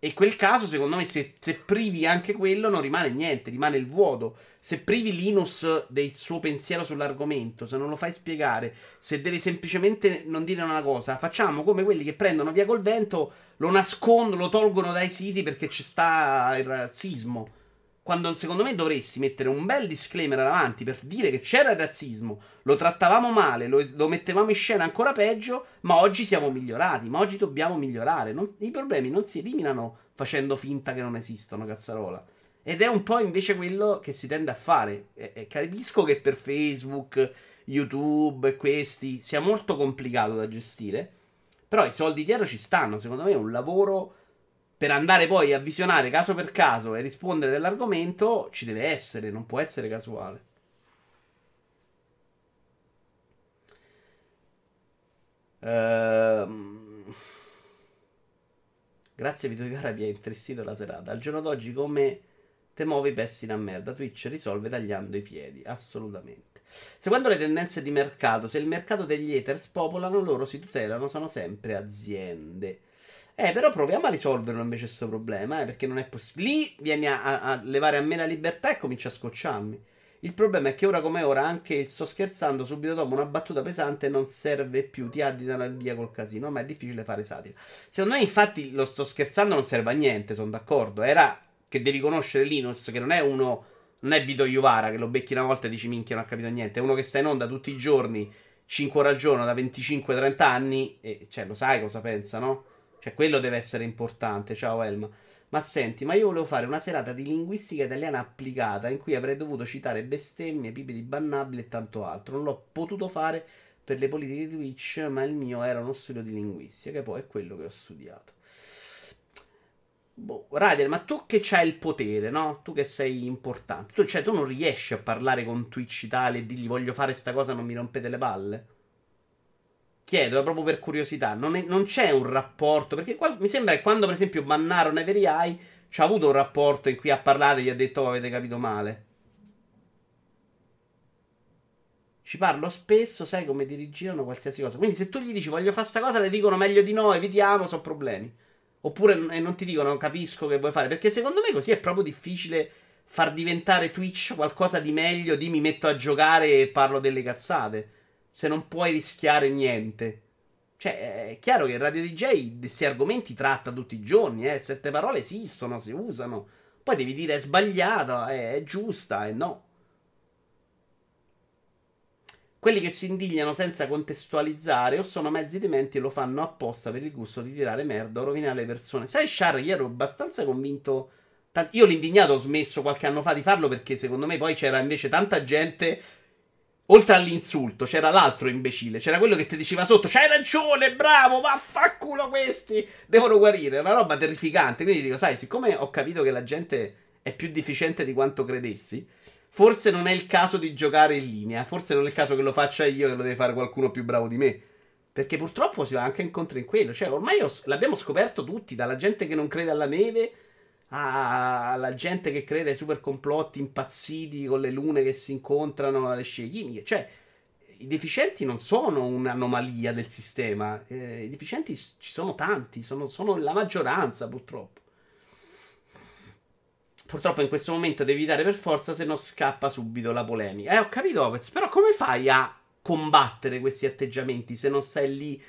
[SPEAKER 1] E quel caso, secondo me, se, se, privi anche quello, non rimane niente, rimane il vuoto. Se privi Linus del suo pensiero sull'argomento, se non lo fai spiegare, se devi semplicemente non dire una cosa, facciamo come quelli che prendono via col vento, lo nascondono, lo tolgono dai siti perché ci sta il razzismo. Quando secondo me dovresti mettere un bel disclaimer avanti per dire che c'era il razzismo, lo trattavamo male, lo, lo mettevamo in scena ancora peggio, ma oggi siamo migliorati, ma oggi dobbiamo migliorare. Non, I problemi non si eliminano facendo finta che non esistono, cazzarola. Ed è un po' invece quello che si tende a fare. E, e capisco che per Facebook, YouTube e questi sia molto complicato da gestire, però i soldi dietro ci stanno. Secondo me è un lavoro per andare poi a visionare caso per caso e rispondere dell'argomento ci deve essere, non può essere casuale. Ehm... Grazie Vito Ivara mi ha intristito la serata. Al giorno d'oggi come te muovi pessi una merda. Twitch risolve tagliando i piedi, assolutamente. Seguendo le tendenze di mercato, se il mercato degli haters popolano, loro si tutelano, sono sempre aziende. Eh, però proviamo a risolverlo invece questo problema, eh, perché non è possibile. Lì vieni a, a, levare a me la libertà e comincia a scocciarmi. Il problema è che ora come ora anche il sto scherzando subito dopo una battuta pesante non serve più, ti additano via col casino, ma è difficile fare satira. Secondo me infatti lo sto scherzando non serve a niente, sono d'accordo. Era che devi conoscere Linus, che non è uno, non è Vito Iuvara, che lo becchi una volta e dici minchia non ha capito niente, è uno che sta in onda tutti i giorni, 5 ore al giorno, da 25-30 anni, e cioè lo sai cosa pensa, no? Cioè, quello deve essere importante. Ciao Elma. Ma senti, ma io volevo fare una serata di linguistica italiana applicata in cui avrei dovuto citare bestemmie, pipi di bannabili e tanto altro. Non l'ho potuto fare per le politiche di Twitch, ma il mio era uno studio di linguistica, che poi è quello che ho studiato. Boh, Ryder, ma tu che c'hai il potere, no? Tu che sei importante. Tu, cioè, tu non riesci a parlare con Twitch Italia e dirgli voglio fare sta cosa, non mi rompete le palle? Chiedo proprio per curiosità, non, è, non c'è un rapporto, perché qua, mi sembra che quando per esempio bannarono Every Eye, c'ha avuto un rapporto in cui ha parlato e gli ha detto oh, avete capito male. Ci parlo spesso, sai come dirigivano qualsiasi cosa. Quindi se tu gli dici voglio fare sta cosa, le dicono meglio di no, evitiamo, sono problemi. Oppure e non ti dicono capisco che vuoi fare, perché secondo me così è proprio difficile far diventare Twitch qualcosa di meglio di mi metto a giocare e parlo delle cazzate se non puoi rischiare niente. Cioè, è chiaro che il Radio DJ questi argomenti tratta tutti i giorni, eh. Sette parole esistono, si usano. Poi devi dire è sbagliata, è, è giusta, e no. Quelli che si indignano senza contestualizzare o sono mezzi dementi e lo fanno apposta per il gusto di tirare merda o rovinare le persone. Sai, Char, io ero abbastanza convinto. Io l'indignato ho smesso qualche anno fa di farlo perché secondo me poi c'era invece tanta gente Oltre all'insulto, c'era l'altro imbecille. C'era quello che ti diceva sotto: C'hai ragione, bravo, vaffanculo questi. Devono guarire. Una roba terrificante. Quindi dico: Sai, siccome ho capito che la gente è più deficiente di quanto credessi, forse non è il caso di giocare in linea. Forse non è il caso che lo faccia io, che lo deve fare qualcuno più bravo di me. Perché purtroppo si va anche incontro in quello. Cioè, ormai ho, l'abbiamo scoperto tutti, dalla gente che non crede alla neve alla gente che crede ai super complotti impazziti con le lune che si incontrano alle scie chimiche. Cioè, i deficienti non sono un'anomalia del sistema, eh, i deficienti ci sono tanti, sono, sono la maggioranza purtroppo. Purtroppo in questo momento devi evitare per forza, se no scappa subito la polemica. Eh, ho capito, Opez, però come fai a combattere questi atteggiamenti se non stai lì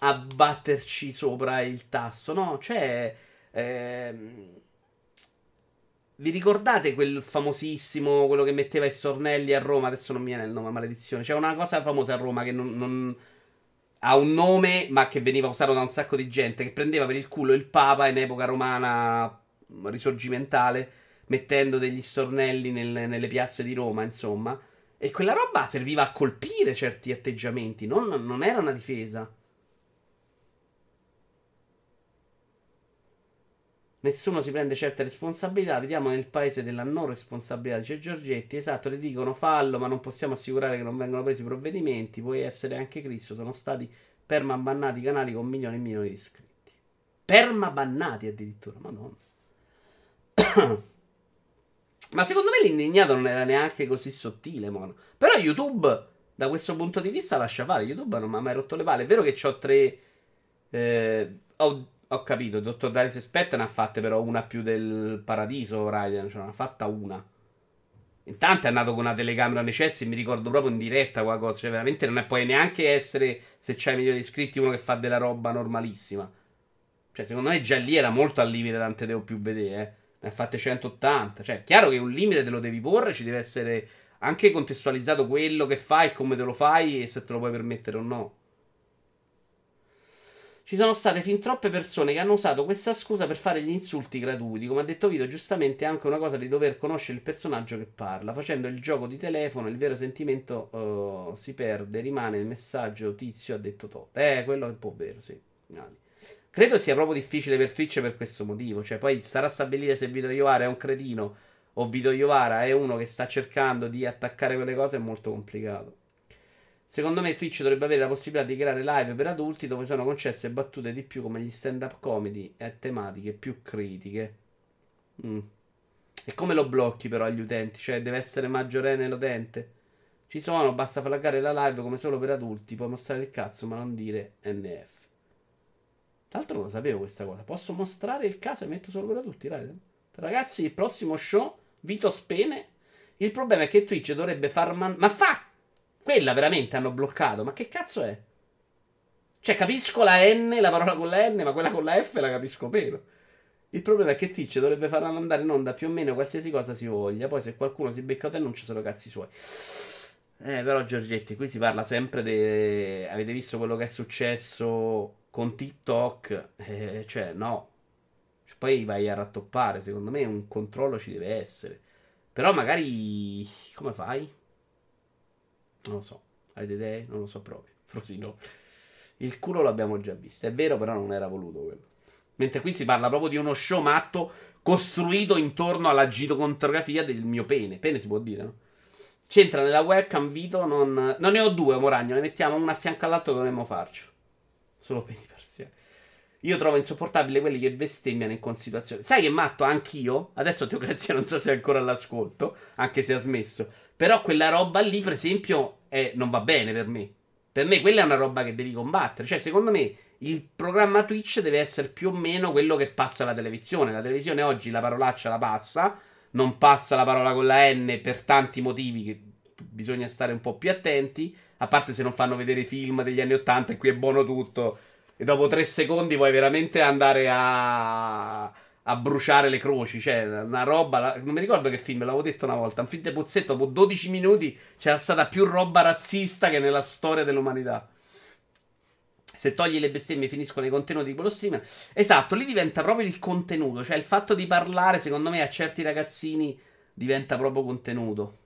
[SPEAKER 1] a batterci sopra il tasso? No, cioè... Ehm... Vi ricordate quel famosissimo, quello che metteva i stornelli a Roma? Adesso non mi viene il nome, maledizione. C'è una cosa famosa a Roma che non, non ha un nome, ma che veniva usato da un sacco di gente, che prendeva per il culo il Papa in epoca romana risorgimentale, mettendo degli stornelli nel, nelle piazze di Roma, insomma. E quella roba serviva a colpire certi atteggiamenti, non, non era una difesa. Nessuno si prende certe responsabilità. Vediamo nel paese della non responsabilità, dice Giorgetti. Esatto, le dicono fallo, ma non possiamo assicurare che non vengano presi provvedimenti. Puoi essere anche Cristo. Sono stati permabannati canali con milioni e milioni di iscritti. Permabannati addirittura, madonna. ma secondo me l'indignato non era neanche così sottile, mono. Però YouTube, da questo punto di vista, lascia fare. YouTube non mi ha mai rotto le palle. È vero che ho tre. Eh, ho ho capito, il dottor Darius Spetta ne ha fatte però una più del paradiso, Raiden, cioè ne ha fatta una. Intanto è andato con una telecamera nei cessi, mi ricordo proprio in diretta qualcosa, cioè veramente non è, puoi neanche essere, se c'hai milioni di iscritti, uno che fa della roba normalissima. Cioè, secondo me già lì era molto al limite, tante devo più vedere, eh. Ne ha fatte 180. Cioè, chiaro che un limite te lo devi porre, ci deve essere anche contestualizzato quello che fai, come te lo fai e se te lo puoi permettere o no. Ci sono state fin troppe persone che hanno usato questa scusa per fare gli insulti gratuiti. Come ha detto Vito, giustamente è anche una cosa di dover conoscere il personaggio che parla. Facendo il gioco di telefono, il vero sentimento uh, si perde, rimane il messaggio tizio ha detto tot. Eh, quello è un po' vero, sì. Credo sia proprio difficile per Twitch per questo motivo. Cioè, poi starà a stabilire se Vito Iovara è un cretino o Vito Iovara è uno che sta cercando di attaccare quelle cose è molto complicato. Secondo me Twitch dovrebbe avere la possibilità di creare live per adulti dove sono concesse battute di più come gli stand-up comedy e tematiche più critiche. Mm. E come lo blocchi però agli utenti? Cioè deve essere maggiorenne l'utente? Ci sono, basta flaggare la live come solo per adulti, puoi mostrare il cazzo ma non dire NF. Tra l'altro non lo sapevo questa cosa. Posso mostrare il caso e metto solo per adulti, right? Ragazzi, il prossimo show, Vito Spene. Il problema è che Twitch dovrebbe far man- Ma fa quella veramente hanno bloccato. Ma che cazzo è? Cioè, capisco la N, la parola con la N, ma quella con la F la capisco meno. Il problema è che Twitch dovrebbe far andare in onda più o meno qualsiasi cosa si voglia. Poi, se qualcuno si becca te, non ci sono cazzi suoi. Eh, però, Giorgetti, qui si parla sempre di. Avete visto quello che è successo con TikTok? Eh, cioè, no. Poi vai a rattoppare. Secondo me un controllo ci deve essere. Però, magari. Come fai? Non lo so. Avete idee? Non lo so proprio. Frosino. Il culo l'abbiamo già visto. È vero, però non era voluto quello. Mentre qui si parla proprio di uno show matto costruito intorno alla gitocontrografia del mio pene. Pene si può dire, no? C'entra nella webcam Vito, non... non ne ho due, Moragno, ne mettiamo una a fianco all'altro, dovremmo farcelo. Solo peni parziali. Io trovo insopportabile quelli che bestemmiano in considerazione. Sai che matto anch'io? Adesso Teocrazia non so se è ancora all'ascolto, anche se ha smesso. Però quella roba lì, per esempio, è, non va bene per me. Per me quella è una roba che devi combattere. Cioè, secondo me, il programma Twitch deve essere più o meno quello che passa alla televisione. La televisione oggi la parolaccia la passa, non passa la parola con la N per tanti motivi che bisogna stare un po' più attenti. A parte se non fanno vedere film degli anni Ottanta, e qui è buono tutto. E dopo tre secondi vuoi veramente andare a a bruciare le croci. Cioè, una roba. Non mi ricordo che film, l'avevo detto una volta. Un film di Pozzetto, dopo 12 minuti c'era stata più roba razzista che nella storia dell'umanità. Se togli le bestemmie finiscono i contenuti di quello streamer. Esatto, lì diventa proprio il contenuto. Cioè, il fatto di parlare, secondo me, a certi ragazzini diventa proprio contenuto.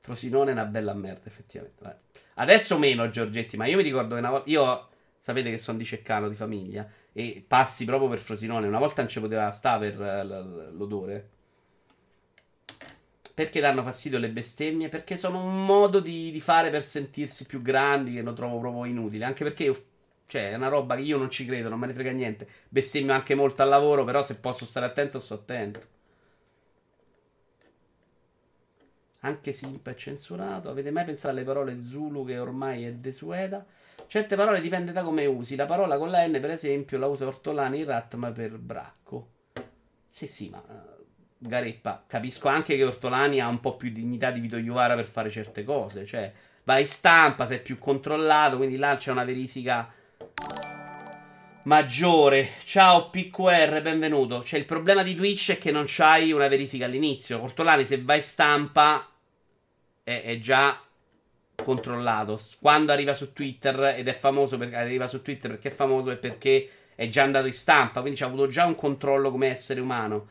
[SPEAKER 1] Frosinone è una bella merda, effettivamente. Adesso meno, Giorgetti, ma io mi ricordo che una volta. Io sapete che sono di Ceccano di famiglia e passi proprio per Frosinone. Una volta non ci poteva stare per eh, l'odore. Perché danno fastidio le bestemmie? Perché sono un modo di, di, fare per sentirsi più grandi che lo trovo proprio inutile. Anche perché io, cioè, è una roba che io non ci credo, non me ne frega niente. Bestemmio anche molto al lavoro, però se posso stare attento, sto attento. Anche Simp è censurato. Avete mai pensato alle parole Zulu che ormai è desueta? Certe parole dipende da come usi. La parola con la N, per esempio, la usa Ortolani in Ratma per bracco. Sì, sì, ma. Gareppa, capisco anche che Ortolani ha un po' più dignità di Vito Iuvara per fare certe cose. Cioè, vai in stampa, sei più controllato, quindi là c'è una verifica maggiore. Ciao PQR, benvenuto. Cioè, il problema di Twitch è che non c'hai una verifica all'inizio. Ortolani, se vai in stampa, è, è già controllato. Quando arriva su Twitter, ed è famoso perché arriva su Twitter perché è famoso, è perché è già andato in stampa. Quindi c'ha avuto già un controllo come essere umano.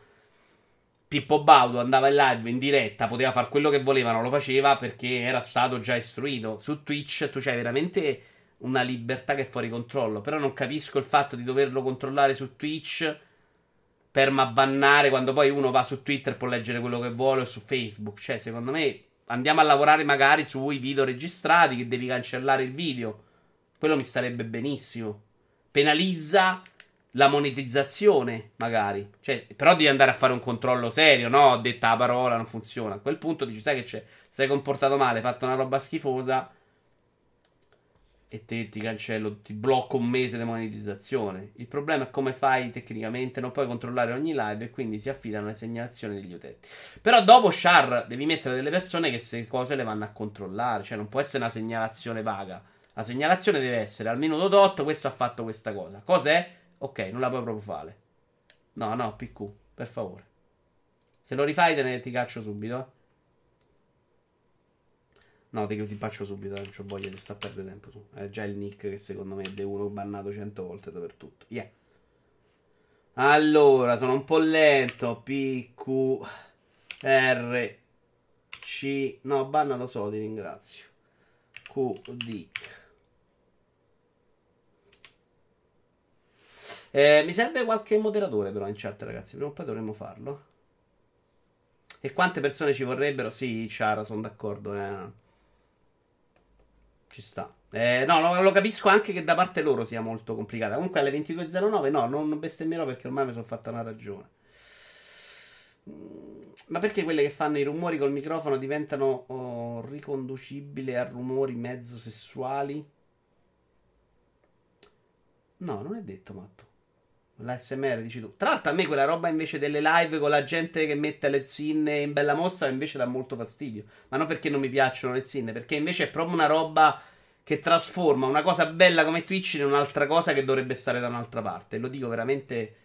[SPEAKER 1] Pippo Baudo andava in live in diretta, poteva fare quello che voleva, non lo faceva perché era stato già istruito. Su Twitch tu c'hai veramente una libertà che è fuori controllo. Però non capisco il fatto di doverlo controllare su Twitch per bannare quando poi uno va su Twitter può leggere quello che vuole o su Facebook. Cioè, secondo me andiamo a lavorare magari sui video registrati che devi cancellare il video. Quello mi starebbe benissimo. Penalizza la monetizzazione, magari. Cioè, però devi andare a fare un controllo serio, no? Detta la parola, non funziona. A quel punto dici, sai che c'è? Sei comportato male, hai fatto una roba schifosa e te ti cancello, ti blocco un mese di monetizzazione. Il problema è come fai tecnicamente, non puoi controllare ogni live e quindi si affidano alle segnalazioni degli utenti. Però dopo Char devi mettere delle persone che queste cose le vanno a controllare, cioè non può essere una segnalazione vaga. La segnalazione deve essere al minuto 8 questo ha fatto questa cosa. Cos'è? Ok, non la puoi proprio fare. No, no, PQ, per favore. Se lo rifai te ne ti caccio subito. Eh. No, ti, ti faccio subito, non c'ho voglia di stare a perdere tempo su. È già il nick che secondo me è uno bannato 100 volte dappertutto. Yeah. Allora, sono un po' lento. P, Q, R, C. No, banna lo so, ti ringrazio. Q, Dick. Eh, mi serve qualche moderatore però in chat, ragazzi. Prima o poi dovremmo farlo. E quante persone ci vorrebbero? Sì, Ciara, sono d'accordo. Eh. Ci sta. Eh, no, lo, lo capisco anche che da parte loro sia molto complicata. Comunque alle 22.09 no, non bestemmierò perché ormai mi sono fatta una ragione. Mm, Ma perché quelle che fanno i rumori col microfono diventano oh, riconducibili a rumori mezzo sessuali? No, non è detto, matto. L'ASMR dici tu. Tra l'altro, a me quella roba invece delle live con la gente che mette le zinne in bella mostra invece dà molto fastidio. Ma non perché non mi piacciono le zinne, perché invece è proprio una roba che trasforma una cosa bella come Twitch in un'altra cosa che dovrebbe stare da un'altra parte. Lo dico veramente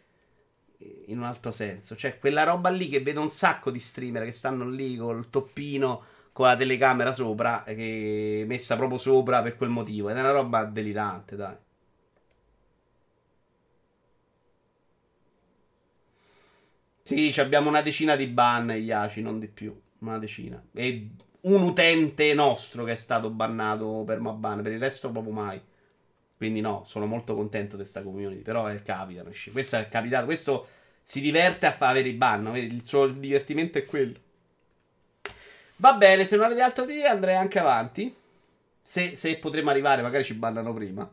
[SPEAKER 1] in un altro senso. Cioè, quella roba lì che vedo un sacco di streamer che stanno lì col toppino con la telecamera sopra, che messa proprio sopra per quel motivo. Ed è una roba delirante, dai. Sì, abbiamo una decina di ban, Iaci, non di più. Una decina. E un utente nostro che è stato bannato per Maban, per il resto proprio mai. Quindi no, sono molto contento di questa community, però è capita, questo è capitato, questo si diverte a fare i ban, il suo divertimento è quello. Va bene, se non avete altro da dire andrei anche avanti. Se, se potremo arrivare, magari ci bannano prima.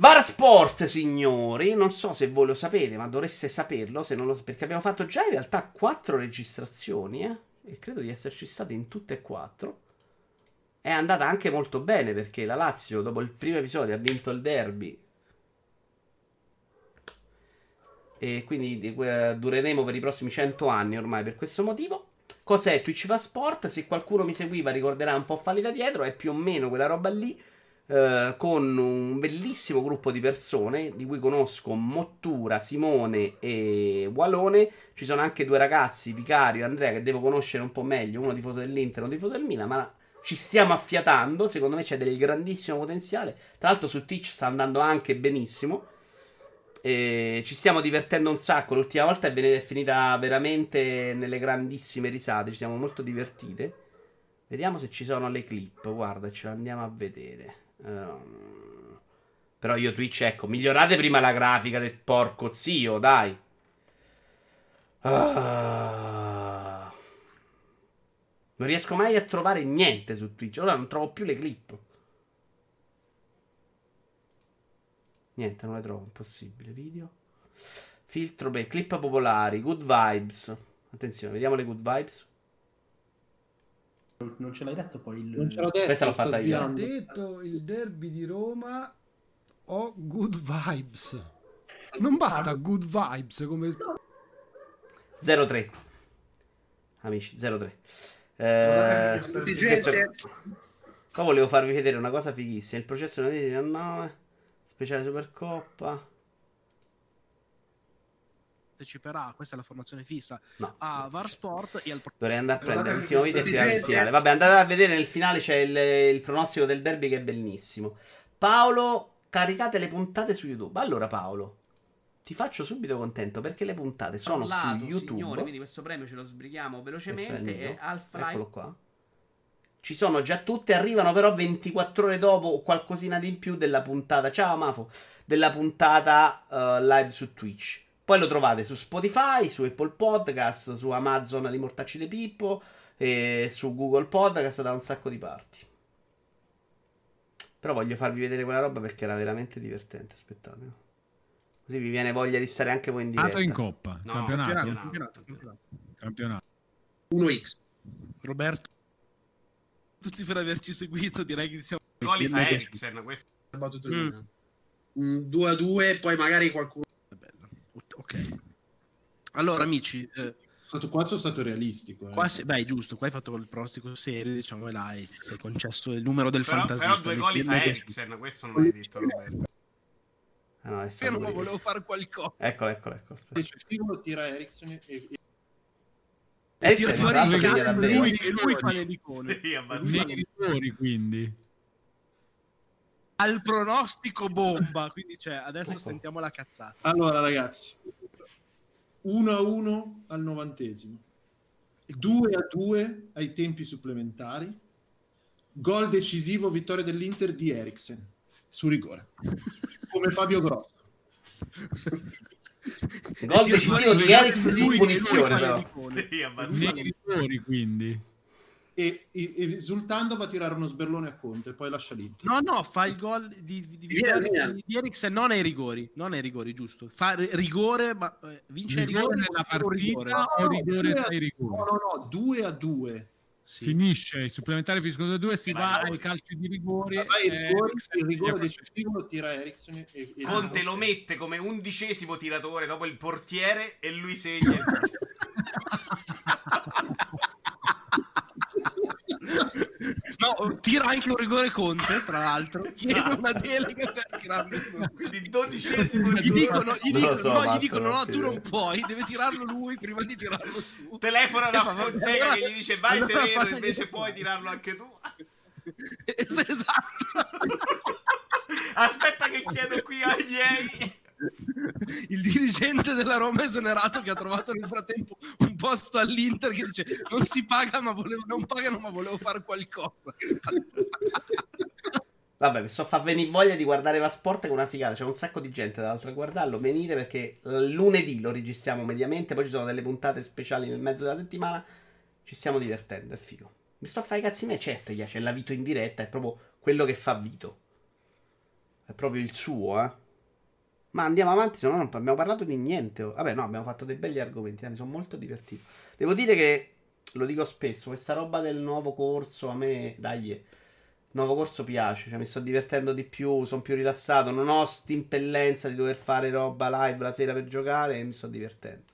[SPEAKER 1] VAR Sport, signori, non so se voi lo sapete, ma dovreste saperlo, lo, perché abbiamo fatto già in realtà quattro registrazioni, eh, e credo di esserci stati in tutte e quattro. È andata anche molto bene, perché la Lazio, dopo il primo episodio, ha vinto il derby. E quindi eh, dureremo per i prossimi 100 anni ormai per questo motivo. Cos'è Twitch Va Sport? Se qualcuno mi seguiva ricorderà un po' falli da dietro, è più o meno quella roba lì eh, con un bellissimo gruppo di persone di cui conosco Mottura, Simone e Walone. Ci sono anche due ragazzi, Vicario e Andrea, che devo conoscere un po' meglio, uno tifoso dell'Inter e uno tifoso del Milan, ma ci stiamo affiatando, secondo me c'è del grandissimo potenziale. Tra l'altro su Twitch sta andando anche benissimo. E ci stiamo divertendo un sacco. L'ultima volta è finita veramente nelle grandissime risate. Ci siamo molto divertite. Vediamo se ci sono le clip. Guarda, ce le andiamo a vedere. Um, però io Twitch, ecco, migliorate prima la grafica del porco zio, dai. Ah. Non riesco mai a trovare niente su Twitch. Ora non trovo più le clip. Niente, non le trovo. Impossibile. Video. Filtro beh, clip popolari. Good vibes. Attenzione, vediamo le good vibes.
[SPEAKER 6] Non ce l'hai detto poi il...
[SPEAKER 7] Non ce l'ho detto,
[SPEAKER 1] Questa l'ho fatta io.
[SPEAKER 7] Sbagliando.
[SPEAKER 8] detto il derby di Roma ho good vibes.
[SPEAKER 6] Non basta good vibes come...
[SPEAKER 1] 0-3. Amici, 0-3. Eh, questo-. Qua volevo farvi vedere una cosa fighissima. Il processo 19, speciale Supercoppa.
[SPEAKER 8] Parteciperà, questa è la formazione fissa,
[SPEAKER 1] No.
[SPEAKER 8] a VAR Sport e al
[SPEAKER 1] Dovrei andare a prendere l'ultimo video e tirare il finale. Vabbè, andate a vedere nel finale c'è il, il pronostico del derby che è bellissimo. Paolo, caricate le puntate su YouTube. Allora, Paolo, ti faccio subito contento perché le puntate sono
[SPEAKER 5] Parlato,
[SPEAKER 1] su YouTube.
[SPEAKER 5] signori, quindi questo premio ce lo sbrighiamo
[SPEAKER 1] è
[SPEAKER 5] velocemente. E Half-Life
[SPEAKER 1] Eccolo qua. Ci sono già tutte, arrivano però 24 ore dopo o qualcosina di in più della puntata. Ciao Mafo, della puntata eh, live su Twitch. Poi lo trovate su Spotify, su Apple Podcast, su Amazon Li Mortacci de Pippo e su Google Podcast da un sacco di parti. Però voglio farvi vedere quella roba perché era veramente divertente. Aspettate. Così vi viene voglia di stare anche voi in diretta.
[SPEAKER 6] Nato in coppa,
[SPEAKER 5] No,
[SPEAKER 6] campionato.
[SPEAKER 8] campionato,
[SPEAKER 5] campionato.
[SPEAKER 8] campionato, campionato.
[SPEAKER 6] campionato.
[SPEAKER 7] 1x.
[SPEAKER 8] Roberto, tutti per averci seguito, direi che siamo...
[SPEAKER 2] Goli fa. Eriksen, questo.
[SPEAKER 8] Mm.
[SPEAKER 7] Un 2 a 2, poi magari qualcuno.
[SPEAKER 8] Ok. Allora, amici, eh,
[SPEAKER 9] Stato, qua sono stato realistico. eh.
[SPEAKER 8] qua se- beh, giusto, qua hai fatto il pronostico serio, diciamo, e là e ti sei concesso il numero del
[SPEAKER 2] Però,
[SPEAKER 8] fantasista.
[SPEAKER 2] però due
[SPEAKER 8] mi
[SPEAKER 2] fa
[SPEAKER 8] è.
[SPEAKER 2] Eriksen, questo non l'hai detto Roberto.
[SPEAKER 1] Ah, no, è
[SPEAKER 8] Io non volevo fare qualcosa.
[SPEAKER 1] Eccolo, eccolo, eccolo.
[SPEAKER 9] Figolo tira Ericsson e, e-
[SPEAKER 1] Eriksen,
[SPEAKER 8] Tira fuori
[SPEAKER 1] l'altro,
[SPEAKER 8] i
[SPEAKER 1] si
[SPEAKER 8] cazzi,
[SPEAKER 1] era
[SPEAKER 8] lui, lui fa le icone.
[SPEAKER 2] Sì,
[SPEAKER 6] quindi.
[SPEAKER 8] Al pronostico bomba, quindi cioè, adesso
[SPEAKER 1] Ecco.
[SPEAKER 8] sentiamo la cazzata.
[SPEAKER 9] Allora ragazzi, 1 a 1 al novantesimo, 2 a 2 ai tempi supplementari, gol decisivo, vittoria dell'Inter di Eriksen, su rigore, come Fabio Grosso.
[SPEAKER 1] Gol decisivo di Eriksen su punizione, però.
[SPEAKER 2] Sì,
[SPEAKER 6] quindi.
[SPEAKER 9] E, e- e esultando va a tirare uno sberlone a Conte, poi lascia l'Inter.
[SPEAKER 8] No, no, fa il gol di, di, di,
[SPEAKER 7] Via,
[SPEAKER 8] di- di Eriksen non ai rigori, non ai rigori, giusto. Fa ri- rigore, ma eh, vince ai
[SPEAKER 6] Rigore nella
[SPEAKER 8] rigore?
[SPEAKER 6] partita o rigore
[SPEAKER 9] due a-
[SPEAKER 6] tra i
[SPEAKER 9] No,
[SPEAKER 6] rigori?
[SPEAKER 9] no, no, 2 a 2.
[SPEAKER 8] Sì.
[SPEAKER 6] Finisce, i supplementari finiscono 2-2, si
[SPEAKER 2] Vai,
[SPEAKER 6] va ai calci di rigori.
[SPEAKER 9] Vai,
[SPEAKER 6] e
[SPEAKER 9] il rigore, il rigore decisivo lo tira Eriksen e, e-
[SPEAKER 2] Conte lo mette come undicesimo tiratore dopo il portiere e lui segna.
[SPEAKER 8] No, tira anche un rigore Conte, tra l'altro. Chiede una delega per tirarlo su.
[SPEAKER 2] Quindi dodicesimo
[SPEAKER 8] Gli dicono, gli dicono,
[SPEAKER 1] so,
[SPEAKER 8] no, gli dicono no, tu non puoi, deve tirarlo lui prima di tirarlo tu.
[SPEAKER 2] Telefona
[SPEAKER 8] E
[SPEAKER 2] da Fonseca
[SPEAKER 8] allora-
[SPEAKER 2] che gli dice vai
[SPEAKER 8] allora fai-
[SPEAKER 2] invece puoi tirarlo anche tu.
[SPEAKER 8] esatto.
[SPEAKER 2] Aspetta che chiedo qui ai miei.
[SPEAKER 8] Il dirigente della Roma esonerato che ha trovato nel frattempo un posto all'Inter che dice non si paga ma volevo, non pagano ma volevo fare qualcosa.
[SPEAKER 1] Vabbè, mi sto a far venire voglia di guardare la sport che è una figata. C'è un sacco di gente dall'altro a guardarlo. Venite perché lunedì lo registriamo mediamente. Poi ci sono delle puntate speciali nel mezzo della settimana. Ci stiamo divertendo, è figo. Mi sto a fare i cazzi miei. Certo, c'è la Vito in diretta. È proprio quello che fa Vito. È proprio il suo, eh. Ma andiamo avanti, se no non abbiamo parlato di niente. Vabbè, no, abbiamo fatto dei belli argomenti. Mi sono molto divertito. Devo dire che, lo dico spesso, questa roba del nuovo corso a me, dai, il nuovo corso piace. Cioè, mi sto divertendo di più, sono più rilassato. Non ho st'impellenza di dover fare roba live la sera per giocare e mi sto divertendo.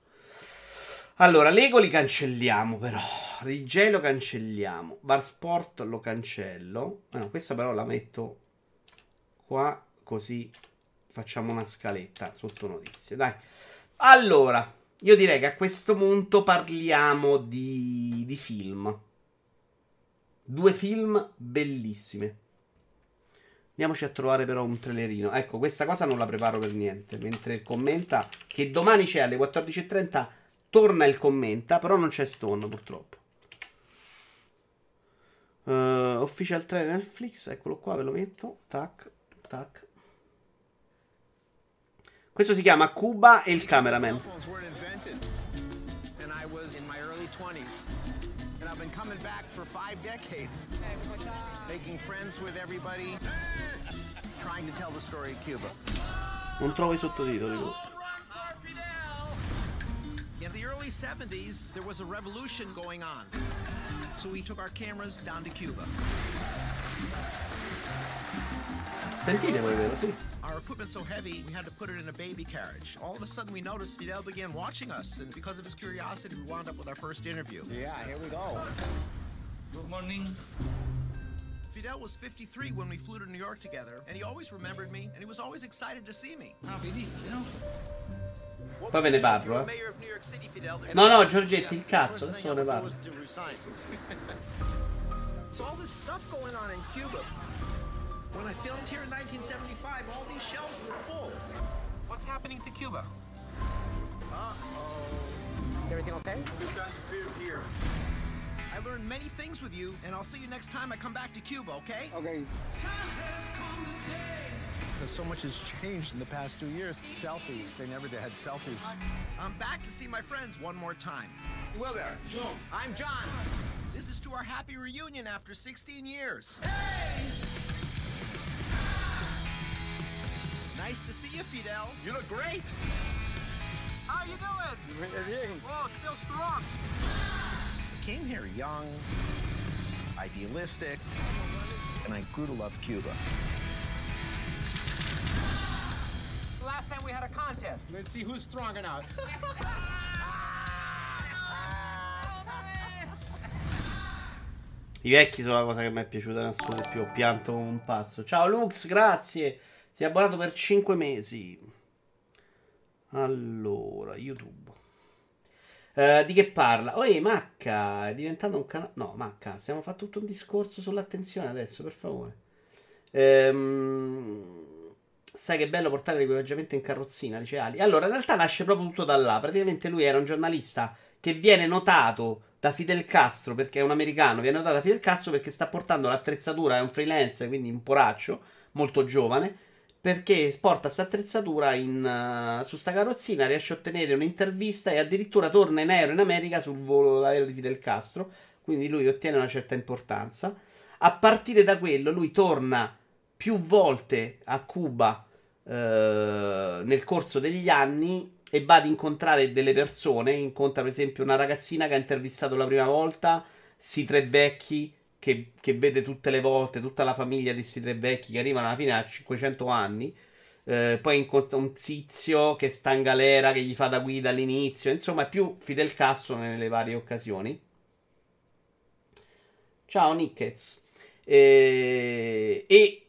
[SPEAKER 1] Allora, Lego li cancelliamo però. Rigel lo cancelliamo. Bar Sport lo cancello. Ah, no, questa però la metto qua così facciamo una scaletta sotto notizie. Dai. Allora, io direi che a questo punto parliamo di, di film. Due film bellissimi. Andiamoci a trovare però un trailerino. Ecco, questa cosa non la preparo per niente. Mentre commenta che domani c'è alle 14.30 torna il commenta, però non c'è Stone purtroppo. Uh, official trailer Netflix, eccolo qua, ve lo metto. Tac, tac. Questo si chiama Cuba e il cameraman.
[SPEAKER 3] phones weren't invented. And I was in my early 20s. And I've been coming back for five decades. Making friends with everybody. Trying to tell the story of Cuba.
[SPEAKER 1] Non trovo i sottotitoli.
[SPEAKER 3] In the early 70s, there was a revolution going on. So we took our cameras down to Cuba.
[SPEAKER 1] Sentite voi, vero? Sì.
[SPEAKER 3] Our equipment's so heavy, we had to put it in a baby carriage. All of a sudden, we noticed Fidel began watching us, and because of his curiosity, we wound up with our first interview.
[SPEAKER 10] Yeah, here we go.
[SPEAKER 6] Good morning.
[SPEAKER 3] Fidel was 53 when we flew to New York together, and he always remembered me, and he was always excited to see me.
[SPEAKER 6] Ah, vedi, no?
[SPEAKER 1] Poi ve ne parlo, eh.
[SPEAKER 3] Mayor of New York City, Fidel.
[SPEAKER 1] No, no, Giorgetti, il cazzo, adesso ve ne parlo.
[SPEAKER 3] so all this stuff going on in Cuba. When I filmed here in 1975, all these shelves were full. What's happening to Cuba? Uh-oh.
[SPEAKER 10] Is everything okay?
[SPEAKER 3] We've got the food here. I learned many things with you, and I'll see you next time I come back to Cuba, okay?
[SPEAKER 10] Okay.
[SPEAKER 3] Because so much has changed in the past two years. Selfies. They never had selfies. I'm back to see my friends one more time.
[SPEAKER 10] Will there? John. I'm John.
[SPEAKER 3] This is to our happy reunion after 16 years. Nice to see you, Fidel.
[SPEAKER 10] You look great.
[SPEAKER 3] How you doing? Whoa, still strong. I came here young, idealistic, and I grew to love Cuba.
[SPEAKER 10] Last time we had a contest. Let's see who's stronger now.
[SPEAKER 1] I vecchi sono la cosa che mi è piaciuta in assoluto. Più ho pianto come un pazzo. Ciao Lux, grazie. Sei abbonato per 5 mesi. Allora, YouTube. Eh, di che parla? Oi, Macca, è diventato un canale. No, Macca, stiamo facendo tutto un discorso sull'attenzione adesso, per favore. Ehm, Sai che bello portare l'equipaggiamento in carrozzina, dice Ali. Allora, in realtà nasce proprio tutto da là. Praticamente lui era un giornalista che viene notato da Fidel Castro, perché è un americano, viene notato da Fidel Castro perché sta portando l'attrezzatura, è un freelance, quindi un poraccio, molto giovane, perché porta questa attrezzatura uh, su sta carrozzina, riesce a ottenere un'intervista e addirittura torna in aereo in America sul volo d'aereo di Fidel Castro, quindi lui ottiene una certa importanza. A partire da quello lui torna più volte a Cuba eh, nel corso degli anni e va ad incontrare delle persone. Incontra, per esempio, una ragazzina che ha intervistato la prima volta, sti tre vecchi che, che vede tutte le volte, tutta la famiglia di questi tre vecchi che arrivano alla fine a 500 anni. Eh, poi incontra un tizio che sta in galera, che gli fa da guida all'inizio. Insomma, è più Fidel Castro nelle varie occasioni. Ciao, Nickets. Eh, e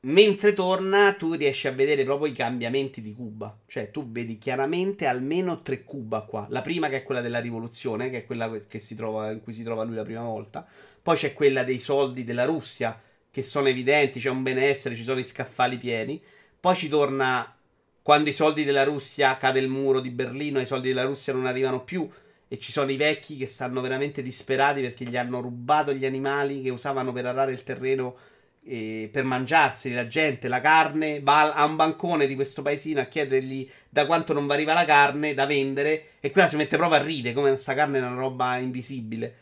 [SPEAKER 1] mentre torna, tu riesci a vedere proprio i cambiamenti di Cuba. Cioè, tu vedi chiaramente almeno tre Cuba qua. La prima, che è quella della rivoluzione, che è quella che si trova, in cui si trova lui la prima volta. Poi c'è quella dei soldi della Russia, che sono evidenti, c'è un benessere, ci sono i scaffali pieni. Poi ci torna quando i soldi della Russia cade il muro di Berlino, i soldi della Russia non arrivano più. E ci sono i vecchi che stanno veramente disperati perché gli hanno rubato gli animali che usavano per arare il terreno eh, per mangiarsi la gente la carne, va a un bancone di questo paesino a chiedergli da quanto non va arriva la carne da vendere e quella si mette proprio a ridere come questa carne è una roba invisibile.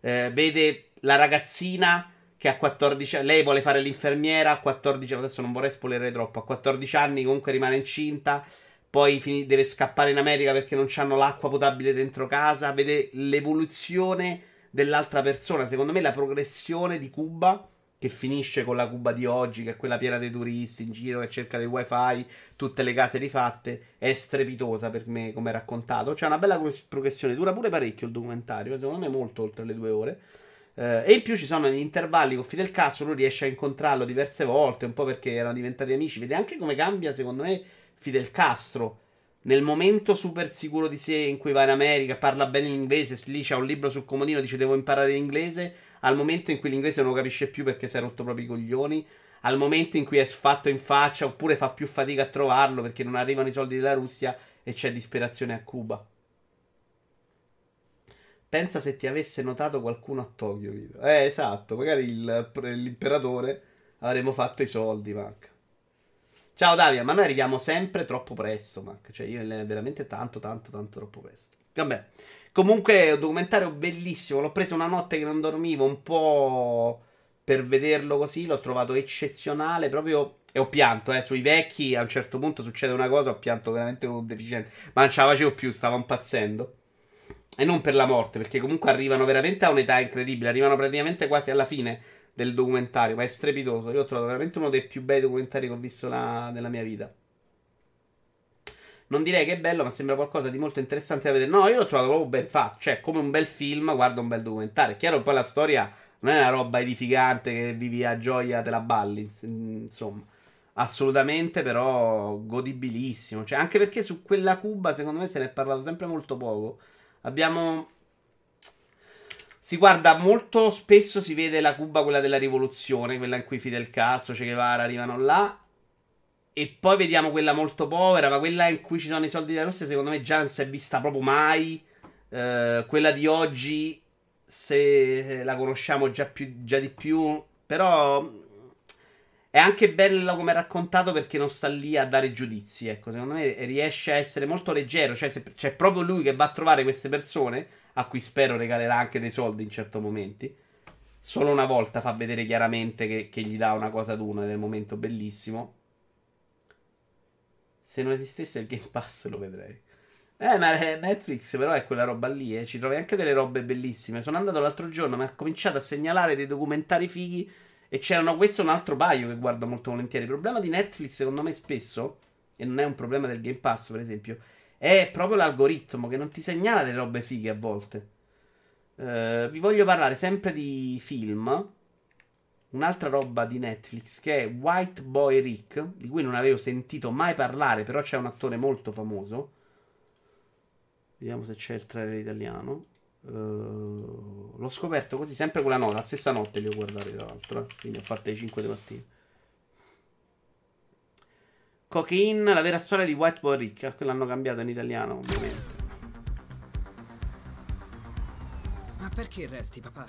[SPEAKER 1] Eh, vede la ragazzina che a 14 anni, lei vuole fare l'infermiera a 14 anni, adesso non vorrei spoilerare troppo, a 14 anni comunque rimane incinta, poi fin- deve scappare in America perché non hanno l'acqua potabile dentro casa, vede l'evoluzione dell'altra persona, secondo me la progressione di Cuba che finisce con la Cuba di oggi, che è quella piena dei turisti in giro che cerca dei wifi, tutte le case rifatte, è strepitosa per me come raccontato. C'è una bella progressione, dura pure parecchio il documentario, secondo me molto oltre le due ore. Eh, e in più ci sono gli intervalli con Fidel Castro, lui riesce a incontrarlo diverse volte, un po' perché erano diventati amici. Vede anche come cambia, secondo me, Fidel Castro. Nel momento super sicuro di sé in cui va in America, parla bene l'inglese, lì c'ha un libro sul comodino, dice devo imparare l'inglese al momento in cui l'inglese non lo capisce più perché si è rotto proprio i coglioni, al momento in cui è sfatto in faccia oppure fa più fatica a trovarlo perché non arrivano i soldi della Russia e c'è disperazione a Cuba. Pensa se ti avesse notato qualcuno a Tokyo. Vito. Eh, esatto, magari il, l'imperatore avremmo fatto i soldi, Mac. Ciao Davia, ma noi arriviamo sempre troppo presto, Mac. Cioè, io veramente tanto, tanto, tanto troppo presto. Vabbè. Comunque un documentario bellissimo. L'ho preso una notte che non dormivo, un po' per vederlo così. L'ho trovato eccezionale. Proprio. E ho pianto, eh. Sui vecchi a un certo punto succede una cosa. Ho pianto veramente un deficiente. Ma non ce la facevo più, stavo impazzendo. E non per la morte, perché comunque arrivano veramente a un'età incredibile. Arrivano praticamente quasi alla fine del documentario, ma è strepitoso. Io ho trovato veramente uno dei più bei documentari che ho visto la- nella mia vita. Non direi che è bello, ma sembra qualcosa di molto interessante da vedere. No, io l'ho trovato proprio ben fatto. Cioè, come un bel film, guarda un bel documentario. È chiaro poi la storia non è una roba edificante che vivi a gioia, te la balli. ins- Insomma, assolutamente, però godibilissimo. Cioè, anche perché su quella Cuba, secondo me, se ne è parlato sempre molto poco. Abbiamo. Si guarda molto spesso, si vede la Cuba, quella della rivoluzione, quella in cui Fidel Castro, Che Guevara arrivano là. E poi vediamo quella molto povera, ma quella in cui ci sono i soldi della Russia, secondo me già non si è vista proprio mai. Eh, quella di oggi, se la conosciamo già, più, già di più, però è anche bello come è raccontato perché non sta lì a dare giudizi. Ecco, secondo me riesce a essere molto leggero. Cioè, se- c'è proprio lui che va a trovare queste persone, a cui spero regalerà anche dei soldi in certi momenti. Solo una volta fa vedere chiaramente che, che gli dà una cosa ad uno ed è un momento bellissimo. Se non esistesse il Game Pass lo vedrei. Eh, ma eh, Netflix però è quella roba lì, eh. Ci trovi anche delle robe bellissime. Sono andato l'altro giorno, mi ha cominciato a segnalare dei documentari fighi e c'erano questo e un altro paio che guardo molto volentieri. Il problema di Netflix, secondo me, spesso, e non è un problema del Game Pass, per esempio, è proprio l'algoritmo che non ti segnala delle robe fighe a volte. Eh, vi voglio parlare sempre di film. Un'altra roba di Netflix che è White Boy Rick, di cui non avevo sentito mai parlare, però c'è un attore molto famoso. Vediamo se c'è il trailer italiano. Eh, l'ho scoperto così, sempre quella nota, la stessa notte li ho guardati tra l'altro, eh. quindi ho fatto le 5 di mattina. Cocaine, la vera storia di White Boy Rick, eh, quello l'hanno cambiato in italiano ovviamente.
[SPEAKER 11] Ma perché resti, papà?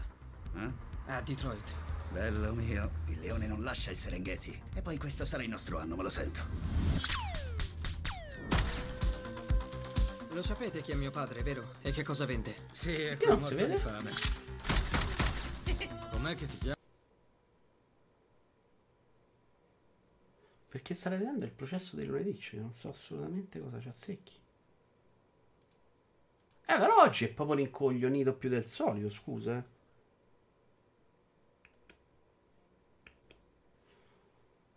[SPEAKER 12] Eh?
[SPEAKER 11] A Detroit.
[SPEAKER 12] Bello mio, il leone non lascia il Serengeti. E poi questo sarà il nostro anno, me lo sento.
[SPEAKER 11] Lo sapete chi è mio padre, vero? E che cosa vende?
[SPEAKER 8] Sì, è
[SPEAKER 11] Che
[SPEAKER 8] quel
[SPEAKER 11] non si
[SPEAKER 8] morto di
[SPEAKER 11] vede?
[SPEAKER 8] fame. Com'è che ti chiami?
[SPEAKER 1] Perché state vedendo il processo di lunedì, cioè non so assolutamente cosa ci azzecchi. Eh, però oggi è proprio rincoglionito più del solito, scusa. eh.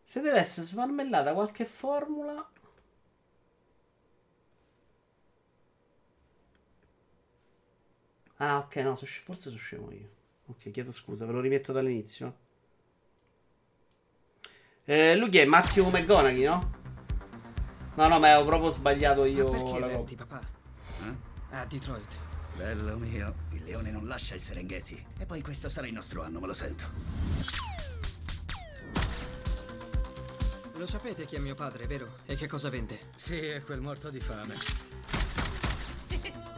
[SPEAKER 1] Se deve essere smarmellata qualche formula... Ah, ok, no, so forse sono scemo io. Ok, chiedo scusa, ve lo rimetto dall'inizio. Eh, lui chi è? Matthew McGonaghy, no? No, no, ma avevo proprio sbagliato io
[SPEAKER 11] Ma perché
[SPEAKER 1] la
[SPEAKER 11] resti, papà?
[SPEAKER 12] Eh?
[SPEAKER 11] A Detroit.
[SPEAKER 12] Bello mio, il leone non lascia il Serengeti. E poi questo sarà il nostro anno, me lo sento.
[SPEAKER 11] Lo sapete chi è mio padre, vero? E che cosa vende?
[SPEAKER 8] Sì, è quel morto di fame.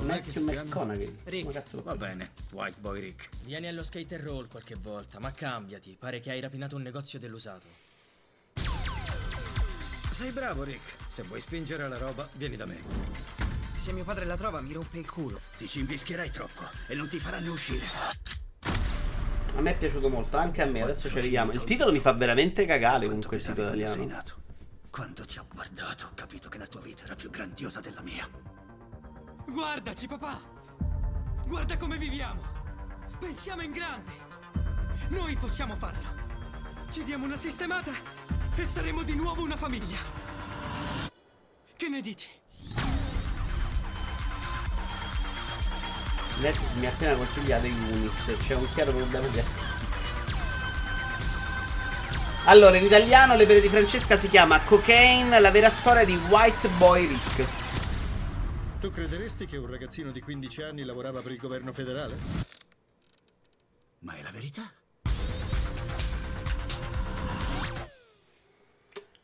[SPEAKER 1] Matthew? McConaughey.
[SPEAKER 11] Rick.
[SPEAKER 1] Cazzo
[SPEAKER 8] Va bene, White Boy Rick.
[SPEAKER 13] Vieni allo skate and roll qualche volta, ma cambiati. Pare che hai rapinato un negozio dell'usato.
[SPEAKER 8] Sei bravo, Rick. Se vuoi spingere la roba, vieni da me.
[SPEAKER 11] Se mio padre la trova, mi rompe il culo.
[SPEAKER 12] Ti ci invischierai troppo e non ti faranno uscire.
[SPEAKER 1] A me è piaciuto molto, anche a me. Adesso ci arriviamo. Il titolo mi fa veramente cagare comunque il titolo italiano.
[SPEAKER 12] Quando ti ho guardato, ho capito che la tua vita era più grandiosa della mia.
[SPEAKER 13] Guardaci, papà! Guarda come viviamo! Pensiamo in grande! Noi possiamo farlo! Ci diamo una sistemata e saremo di nuovo una famiglia! Che ne dici?
[SPEAKER 1] Netflix mi ha appena consigliato i Unis. C'è un chiaro problema di. Allora, in italiano l'opera di Francesca si chiama Cocaine, la vera storia di White Boy Rick.
[SPEAKER 14] Tu crederesti che un ragazzino di 15 anni lavorava per il governo federale?
[SPEAKER 12] Ma è la verità?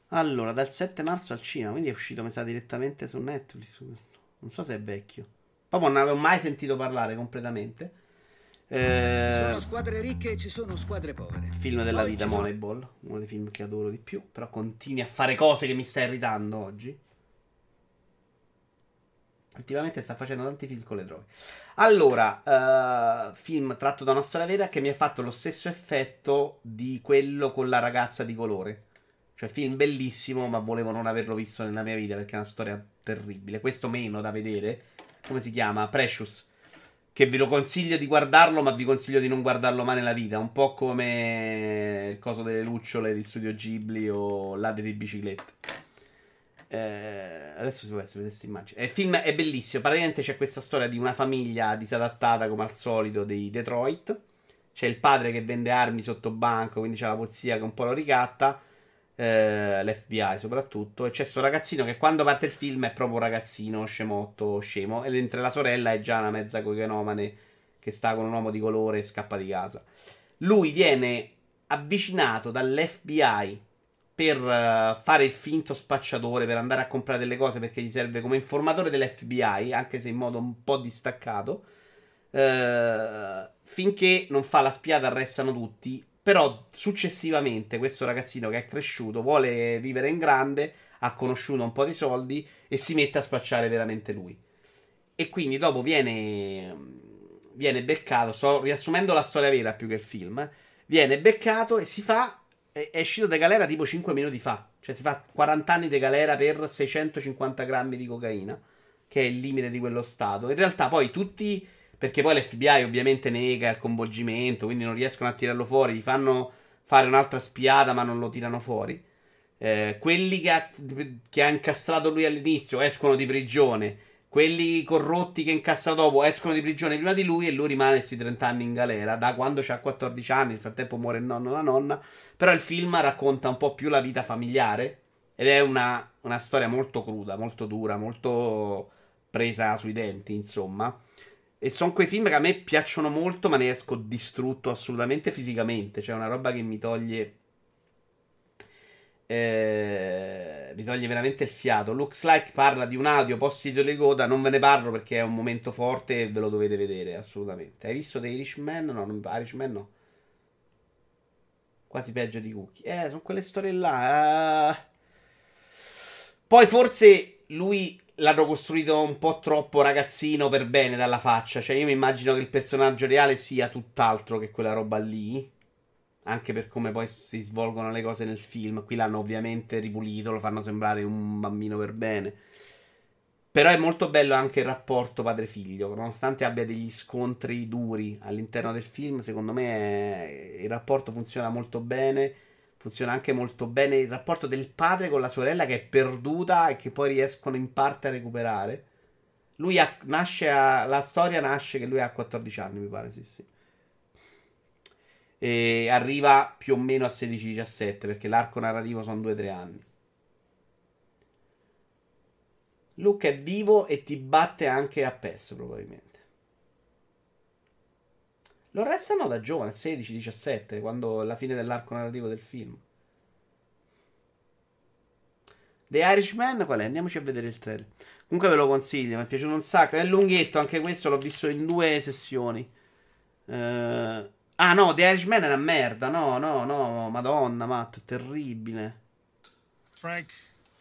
[SPEAKER 1] Allora, dal 7 marzo al cinema, quindi è uscito, mi sa, direttamente su Netflix questo. Non so se è vecchio. Proprio non avevo mai sentito parlare completamente.
[SPEAKER 15] Ci
[SPEAKER 1] Eh,
[SPEAKER 15] sono squadre ricche e ci sono squadre povere.
[SPEAKER 1] film della
[SPEAKER 15] Poi
[SPEAKER 1] vita,
[SPEAKER 15] ci sono-
[SPEAKER 1] Moneyball, uno dei film che adoro di più, però continui a fare cose che mi sta irritando oggi. Ultimamente sta facendo tanti film con le droghe. Allora, eh, film tratto da una storia vera che mi ha fatto lo stesso effetto di quello con la ragazza di colore. Cioè, film bellissimo, ma volevo non averlo visto nella mia vita perché è una storia terribile. Questo meno da vedere. Come si chiama? Precious. che vi lo consiglio di guardarlo, ma vi consiglio di non guardarlo mai nella vita. Un po' come il coso delle lucciole di Studio Ghibli o l'ade di biciclette. Eh, adesso si può vedere questa immagine. Il film è bellissimo. Praticamente c'è questa storia di una famiglia disadattata, come al solito, dei Detroit. C'è il padre che vende armi sotto banco, quindi c'è la polizia che un po' lo ricatta. eh, L'FBI soprattutto. E c'è questo ragazzino che quando parte il film è proprio un ragazzino scemotto, scemo. E mentre la sorella è già una mezza cocanomane che sta con un uomo di colore e scappa di casa. Lui viene avvicinato dall'FBI per eh, fare il finto spacciatore, per andare a comprare delle cose perché gli serve come informatore dell'FBI, anche se in modo un po' distaccato. Eh, finché non fa la spiata, arrestano tutti. Però successivamente questo ragazzino che è cresciuto vuole vivere in grande, ha conosciuto un po' di soldi e si mette a spacciare veramente lui. E quindi dopo viene, viene beccato, sto riassumendo la storia vera più che il film, viene beccato e si fa, è, è uscito da galera tipo 5 minuti fa, cioè si fa 40 anni di galera per 650 grammi di cocaina, che è il limite di quello stato. In realtà poi tutti, perché poi l'FBI ovviamente nega il coinvolgimento, quindi non riescono a tirarlo fuori, gli fanno fare un'altra spiata ma non lo tirano fuori. Eh, quelli che ha, che ha incastrato lui all'inizio escono di prigione. Quelli corrotti che incassa dopo escono di prigione prima di lui e lui rimane questi 30 anni in galera da quando ha 14 anni. Nel frattempo muore il nonno e la nonna. Però il film racconta un po' più la vita familiare ed è una, una storia molto cruda, molto dura, molto presa sui denti, insomma. E sono quei film che a me piacciono molto, ma ne esco distrutto assolutamente fisicamente. Cioè, una roba che mi toglie. Eh, mi toglie veramente il fiato. Looks like parla di un audio post di coda. Non ve ne parlo perché è un momento forte e ve lo dovete vedere assolutamente. Hai visto The Irishman? No, non, Irishman no. Quasi peggio di Cookie. Eh, sono quelle storie là. eh. Poi forse lui l'hanno costruito un po' troppo ragazzino per bene dalla faccia. Cioè, io mi immagino che il personaggio reale sia tutt'altro che quella roba lì. Anche per come poi si svolgono le cose nel film. Qui l'hanno ovviamente ripulito, lo fanno sembrare un bambino per bene. Però è molto bello anche il rapporto padre-figlio. Nonostante abbia degli scontri duri all'interno del film, secondo me è- il rapporto funziona molto bene. Funziona anche molto bene il rapporto del padre con la sorella che è perduta e che poi riescono in parte a recuperare. Lui ha- nasce a, la storia nasce che lui ha 14 anni, mi pare, sì, sì. E arriva più o meno a 16-17 perché l'arco narrativo sono 2-3 anni. Luke è vivo e ti batte anche a PES probabilmente. Lo restano da giovane, 16-17, quando alla fine dell'arco narrativo del film. The Irishman, qual è? Andiamoci a vedere il trailer. Comunque ve lo consiglio, mi è piaciuto un sacco. È lunghetto, anche questo l'ho visto in due sessioni. Eh, Ah no, The Irishman è una merda. No, no, no, madonna, matto, è terribile.
[SPEAKER 16] Frank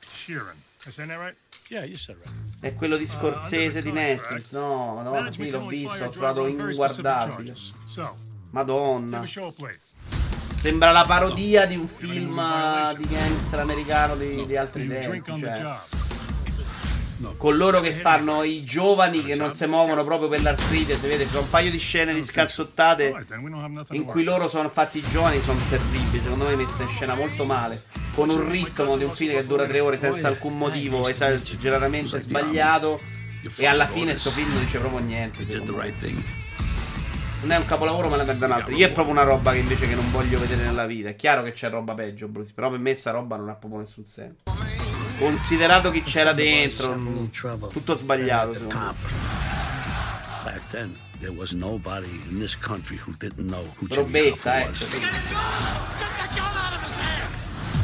[SPEAKER 16] Sheeran. I saying that right? Yeah, you said right.
[SPEAKER 1] È quello di Scorsese di Netflix. No, madonna, sì, l'ho visto, l'ho trovato inguardabile. Madonna. Sembra la parodia di un film eh, di gangster americano di, di altri tempi. Cioè,
[SPEAKER 16] job.
[SPEAKER 1] con loro che fanno i giovani che non si muovono proprio per l'artrite. Si vede, ci sono un paio di scene di scazzottate in cui loro sono fatti i giovani. Sono terribili. Secondo me messa in scena molto male. Con un ritmo di un film che dura tre ore senza alcun motivo esageratamente sbagliato. E alla fine sto film non dice proprio niente. Non è un capolavoro, ma la perdano altri. Io è proprio una roba che invece che non voglio vedere nella vita. È chiaro che c'è roba peggio, Bruce. Però per me sta roba non ha proprio nessun senso. Considerato chi c'era dentro, tutto sbagliato.
[SPEAKER 17] Back then, there was nobody in this country who didn't know who Jimmy Hoffa
[SPEAKER 1] ecco.
[SPEAKER 17] was.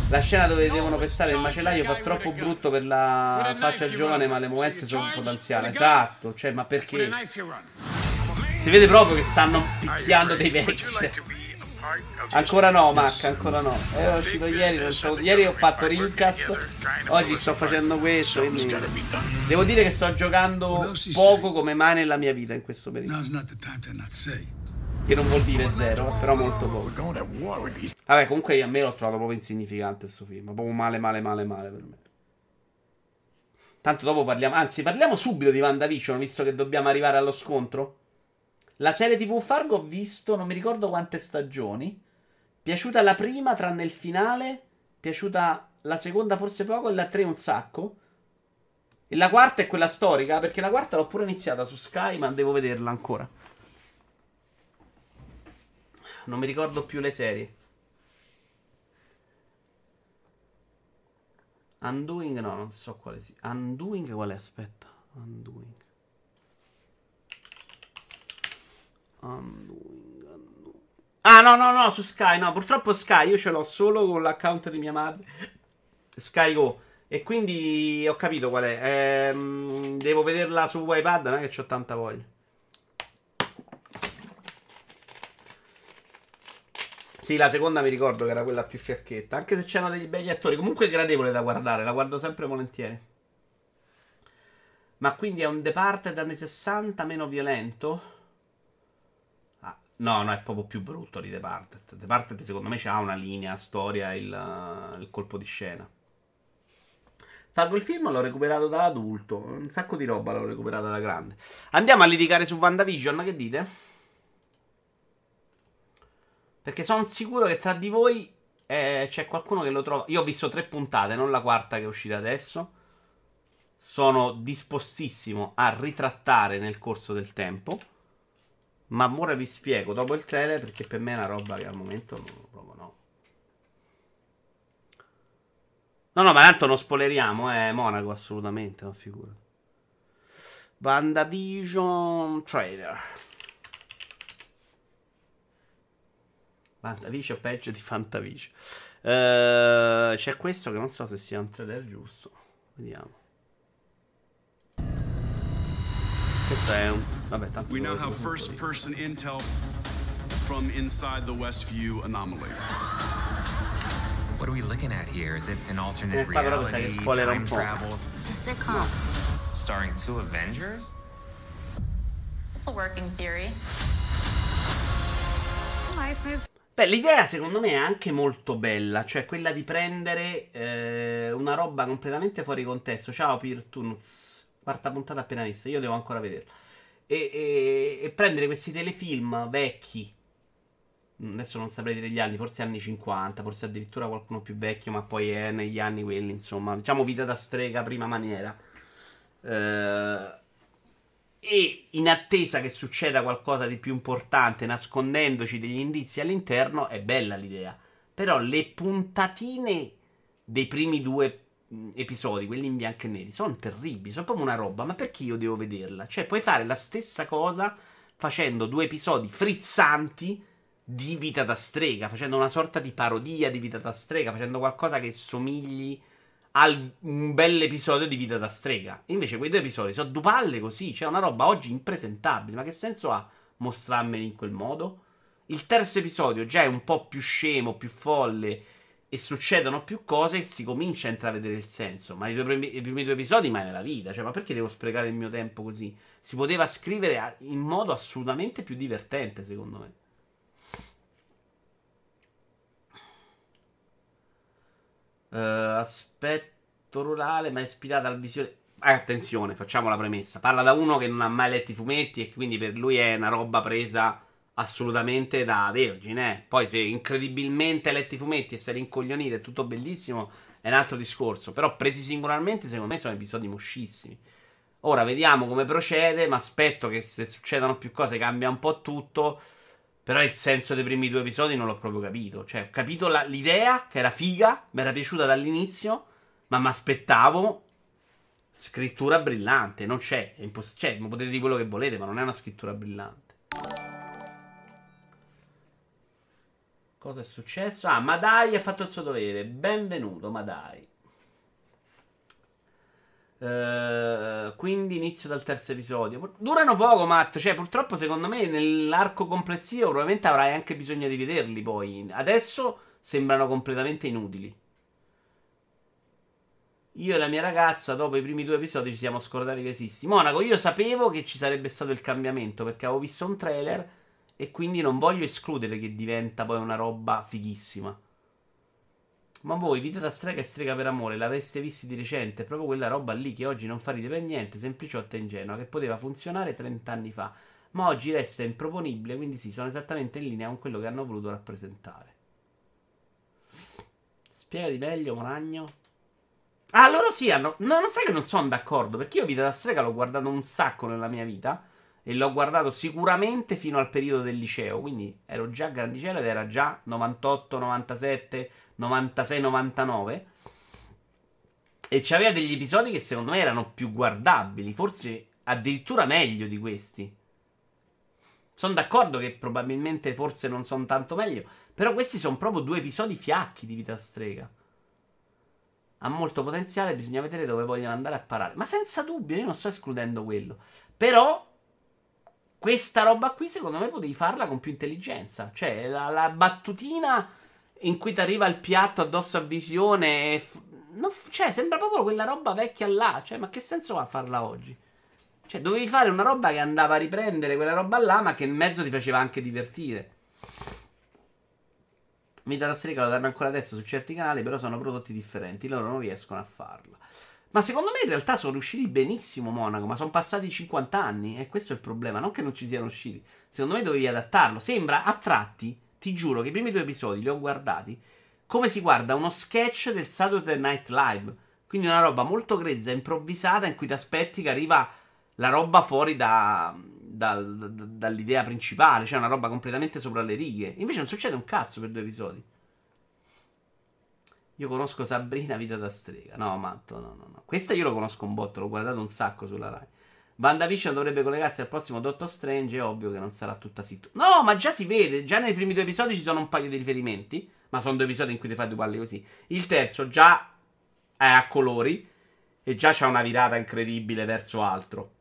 [SPEAKER 1] La scena dove devono pestare il macellaio fa troppo brutto per la faccia giovane, ma le movenze sono un po' anziane. Esatto, cioè, ma perché? Si vede proprio che stanno picchiando dei vecchi. Ancora no, Mac, ancora no. Ero uscito ieri, ieri ho fatto Rincast, oggi sto facendo questo, quindi devo dire che sto giocando poco come mai nella mia vita in questo periodo. Che non vuol dire zero, però molto poco. Vabbè, comunque io a me l'ho trovato proprio insignificante questo film. Proprio male, male, male, male per me. Tanto dopo parliamo. Anzi, parliamo subito di WandaVision, visto che dobbiamo arrivare allo scontro. La serie TV Fargo ho visto, non mi ricordo quante stagioni. Piaciuta la prima, tranne il finale. Piaciuta la seconda, forse poco, e la tre un sacco. E la quarta è quella storica, perché la quarta l'ho pure iniziata su Sky, ma devo vederla ancora. Non mi ricordo più le serie. Undoing, no, non so quale sia. Undoing qual è? Aspetta. Undoing. Undoing, undoing. Ah, no, no, no, su Sky, no. Purtroppo Sky io ce l'ho solo con l'account di mia madre. Sky Go. E quindi ho capito qual è. Ehm, devo vederla su iPad, non è che ho tanta voglia. Sì, la seconda mi ricordo che era quella più fiacchetta. Anche se c'erano degli begli attori. Comunque è gradevole da guardare, la guardo sempre volentieri. Ma quindi è un Departed anni 60 meno violento? No, no, è proprio più brutto di Departed. Departed secondo me c'ha una linea, storia, il, il colpo di scena. Fargo il film l'ho recuperato da adulto. Un sacco di roba l'ho recuperata da grande. Andiamo a litigare su WandaVision, che dite? Perché sono sicuro che tra di voi eh, c'è qualcuno che lo trova. Io ho visto tre puntate, non la quarta che è uscita adesso. Sono dispostissimo a ritrattare nel corso del tempo. Ma ora vi spiego dopo il trailer perché per me è una roba che al momento non, proprio no. No, no, ma tanto non spoileriamo, eh, Monaco assolutamente, non figura. WandaVision trailer. Fantavicio o peggio di Fantavicio. Uh, c'è questo che non so se sia un trailer giusto. Vediamo. Questo è un. Vabbè, tanto.
[SPEAKER 18] We now have first person intel from inside the Westview anomaly.
[SPEAKER 19] What are we looking at here? Is it an alternate
[SPEAKER 1] Eh,
[SPEAKER 19] reality, time
[SPEAKER 1] po'.
[SPEAKER 19] travel,
[SPEAKER 20] It's a sitcom.
[SPEAKER 19] starring two Avengers?
[SPEAKER 20] It's a working theory. Life moves
[SPEAKER 1] Beh, l'idea secondo me è anche molto bella, cioè quella di prendere eh, una roba completamente fuori contesto. Ciao Pirtunz, quarta puntata appena vista, io devo ancora vederla. E, e- e prendere questi telefilm vecchi, adesso non saprei dire gli anni, forse anni 50, forse addirittura qualcuno più vecchio, ma poi è negli anni quelli, insomma, diciamo vita da strega, prima maniera. Eh, e in attesa che succeda qualcosa di più importante, nascondendoci degli indizi all'interno, è bella l'idea. Però le puntatine dei primi due episodi, quelli in bianco e neri, sono terribili. Sono proprio una roba. Ma perché io devo vederla? Cioè, puoi fare la stessa cosa facendo due episodi frizzanti di Vita da strega, facendo una sorta di parodia di Vita da strega, facendo qualcosa che somigli a un bel episodio di Vita da strega. Invece quei due episodi sono due palle così, c'è una roba oggi impresentabile. Ma che senso ha mostrarmeli in quel modo? Il terzo episodio già è un po' più scemo, più folle e succedono più cose e si comincia a intravedere il senso. Ma i, primi, i primi due episodi mai nella vita, cioè ma perché devo sprecare il mio tempo così? Si poteva scrivere in modo assolutamente più divertente, secondo me. Eh, aspetto rurale, ma è ispirata al visione. Eh, attenzione, facciamo la premessa. Parla da uno che non ha mai letto i fumetti e quindi per lui è una roba presa assolutamente da vergine. eh. Poi se incredibilmente hai letto i fumetti e sei rincoglionito è tutto bellissimo, è un altro discorso. Però presi singolarmente, secondo me sono episodi moscissimi. Ora vediamo come procede, ma aspetto che se succedano più cose cambia un po' tutto. Però il senso dei primi due episodi non l'ho proprio capito. Cioè, ho capito la- l'idea, che era figa, mi era piaciuta dall'inizio, ma mi aspettavo scrittura brillante. Non c'è, è imposs- cioè, potete dire quello che volete, ma non è una scrittura brillante. Cosa è successo? Ah, Madai ha fatto il suo dovere. Benvenuto, Madai. Eh, quindi inizio dal terzo episodio. Durano poco, Matt. Cioè, purtroppo, secondo me, nell'arco complessivo probabilmente avrai anche bisogno di vederli poi. Adesso sembrano completamente inutili. Io e la mia ragazza, dopo i primi due episodi, ci siamo scordati che esisti. Monaco, io sapevo che ci sarebbe stato il cambiamento perché avevo visto un trailer e quindi non voglio escludere che diventa poi una roba fighissima. Ma voi, Vita da strega e strega per amore, l'avreste visti di recente? Proprio quella roba lì che oggi non fa ridere per niente, sempliciotta e ingenua, che poteva funzionare 30 anni fa. ma oggi resta improponibile, quindi sì, sono esattamente in linea con quello che hanno voluto rappresentare. Spiegati meglio, Moragno. Ah, loro sì, hanno... No, non sai che non sono d'accordo, perché io Vita da strega l'ho guardato un sacco nella mia vita e l'ho guardato sicuramente fino al periodo del liceo, quindi ero già grandicello ed era già 98, 97, 96, 99 e c'aveva degli episodi che secondo me erano più guardabili, forse addirittura meglio di questi. Sono d'accordo che probabilmente forse non sono tanto meglio, però questi sono proprio due episodi fiacchi di Vita Strega. Ha molto potenziale, bisogna vedere dove vogliono andare a parare. Ma senza dubbio, io non sto escludendo quello. Però questa roba qui secondo me potevi farla con più intelligenza. Cioè, la, la battutina in cui ti arriva il piatto addosso a visione. f- non cioè, sembra proprio quella roba vecchia là. Cioè, ma che senso va a farla oggi? Cioè, dovevi fare una roba che andava a riprendere quella roba là, ma che in mezzo ti faceva anche divertire. Vita da strega lo danno ancora adesso su certi canali, però sono prodotti differenti. Loro non riescono a farla. Ma secondo me in realtà sono riusciti benissimo Monaco, ma sono passati 50 anni e questo è il problema, non che non ci siano usciti. Secondo me dovevi adattarlo. Sembra a tratti, ti giuro che i primi due episodi li ho guardati come si guarda uno sketch del Saturday Night Live. Quindi una roba molto grezza, improvvisata, in cui ti aspetti che arriva la roba fuori da, da- da- dall'idea principale, cioè una roba completamente sopra le righe. Invece non succede un cazzo per due episodi. Io conosco Sabrina Vita da strega. No, matto, no, no, no. Questa io lo conosco un botto, l'ho guardato un sacco sulla Rai. WandaVision dovrebbe collegarsi al prossimo Doctor Strange, è ovvio che non sarà tutta sitto. No, ma già si vede, già nei primi due episodi ci sono un paio di riferimenti, ma sono due episodi in cui ti fai due palle così. Il terzo già è a colori e già c'ha una virata incredibile verso altro.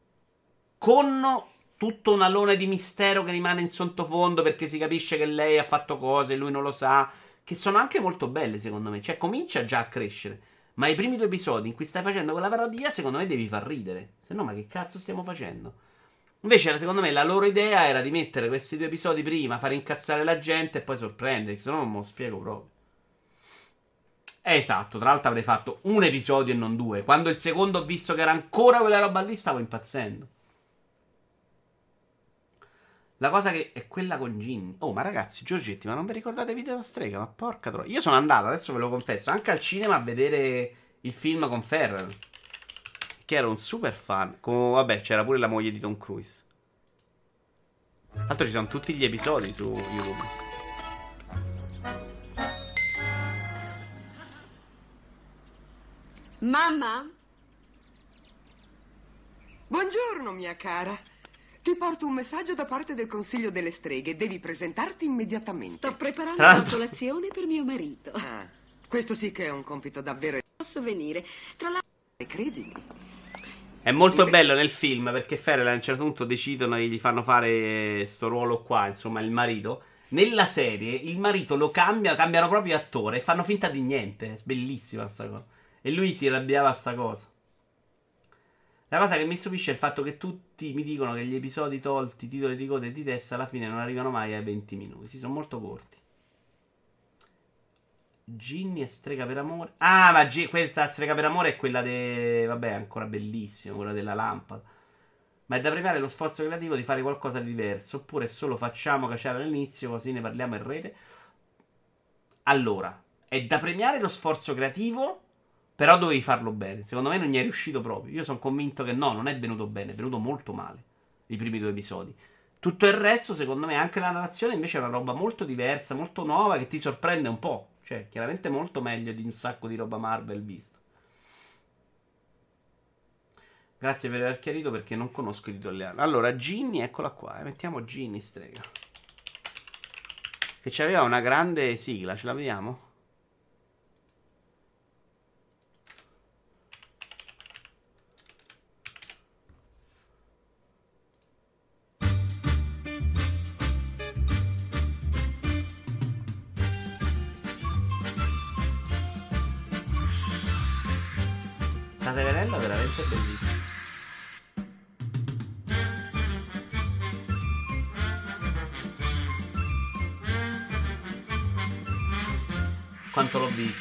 [SPEAKER 1] Con tutto un alone di mistero che rimane in sottofondo perché si capisce che lei ha fatto cose e lui non lo sa, che sono anche molto belle secondo me, cioè comincia già a crescere. Ma i primi due episodi in cui stai facendo quella parodia, secondo me devi far ridere. Se no, ma che cazzo stiamo facendo? Invece, secondo me, la loro idea era di mettere questi due episodi prima, fare incazzare la gente e poi sorprendere. Se no, non me lo spiego proprio. Esatto, tra l'altro avrei fatto un episodio e non due. Quando il secondo ho visto che era ancora quella roba lì, stavo impazzendo. La cosa che è quella con Ginny. Oh, ma ragazzi, Giorgetti, ma non vi ricordate Video da strega? Ma porca troia. Io sono andato, adesso ve lo confesso, anche al cinema a vedere il film con Ferrell. Che ero un super fan. Con, vabbè, c'era pure la moglie di Tom Cruise. Tra l'altro ci sono tutti gli episodi su YouTube.
[SPEAKER 21] Mamma? Buongiorno, mia cara. Ti porto un messaggio da parte del Consiglio delle Streghe. Devi presentarti immediatamente.
[SPEAKER 22] Sto preparando la
[SPEAKER 21] l'altro-
[SPEAKER 22] colazione per mio marito.
[SPEAKER 21] Ah, questo sì che è un compito davvero...
[SPEAKER 22] Posso venire? Tra l'altro...
[SPEAKER 21] Credimi.
[SPEAKER 1] È molto bello nel film perché Ferrell a un certo punto decidono e gli fanno fare sto ruolo qua, insomma, il marito. Nella serie il marito lo cambia, cambiano proprio attore e fanno finta di niente. È bellissima sta cosa. E lui si arrabbiava a sta cosa. La cosa che mi stupisce è il fatto che tutti mi dicono che gli episodi tolti, titoli di coda e di testa alla fine non arrivano mai ai 20 minuti. Sì, sono molto corti. Ginny e Strega per amore. Ah, ma Gi- questa Strega per amore è quella de... Vabbè, è ancora bellissima, quella della lampada. Ma è da premiare lo sforzo creativo di fare qualcosa di diverso. Oppure solo facciamo cacciare all'inizio, così ne parliamo in rete. Allora, è da premiare lo sforzo creativo. Però dovevi farlo bene. Secondo me non gli è riuscito proprio. Io sono convinto che no, non è venuto bene, è venuto molto male. I primi due episodi. Tutto il resto, secondo me, anche la narrazione invece è una roba molto diversa, molto nuova, che ti sorprende un po'. Cioè, chiaramente molto meglio di un sacco di roba Marvel vista. Grazie per aver chiarito perché non conosco titolo italiano. Allora, Ginny, eccola qua. eh, Mettiamo Ginny strega. Che c'aveva una grande sigla, ce la vediamo?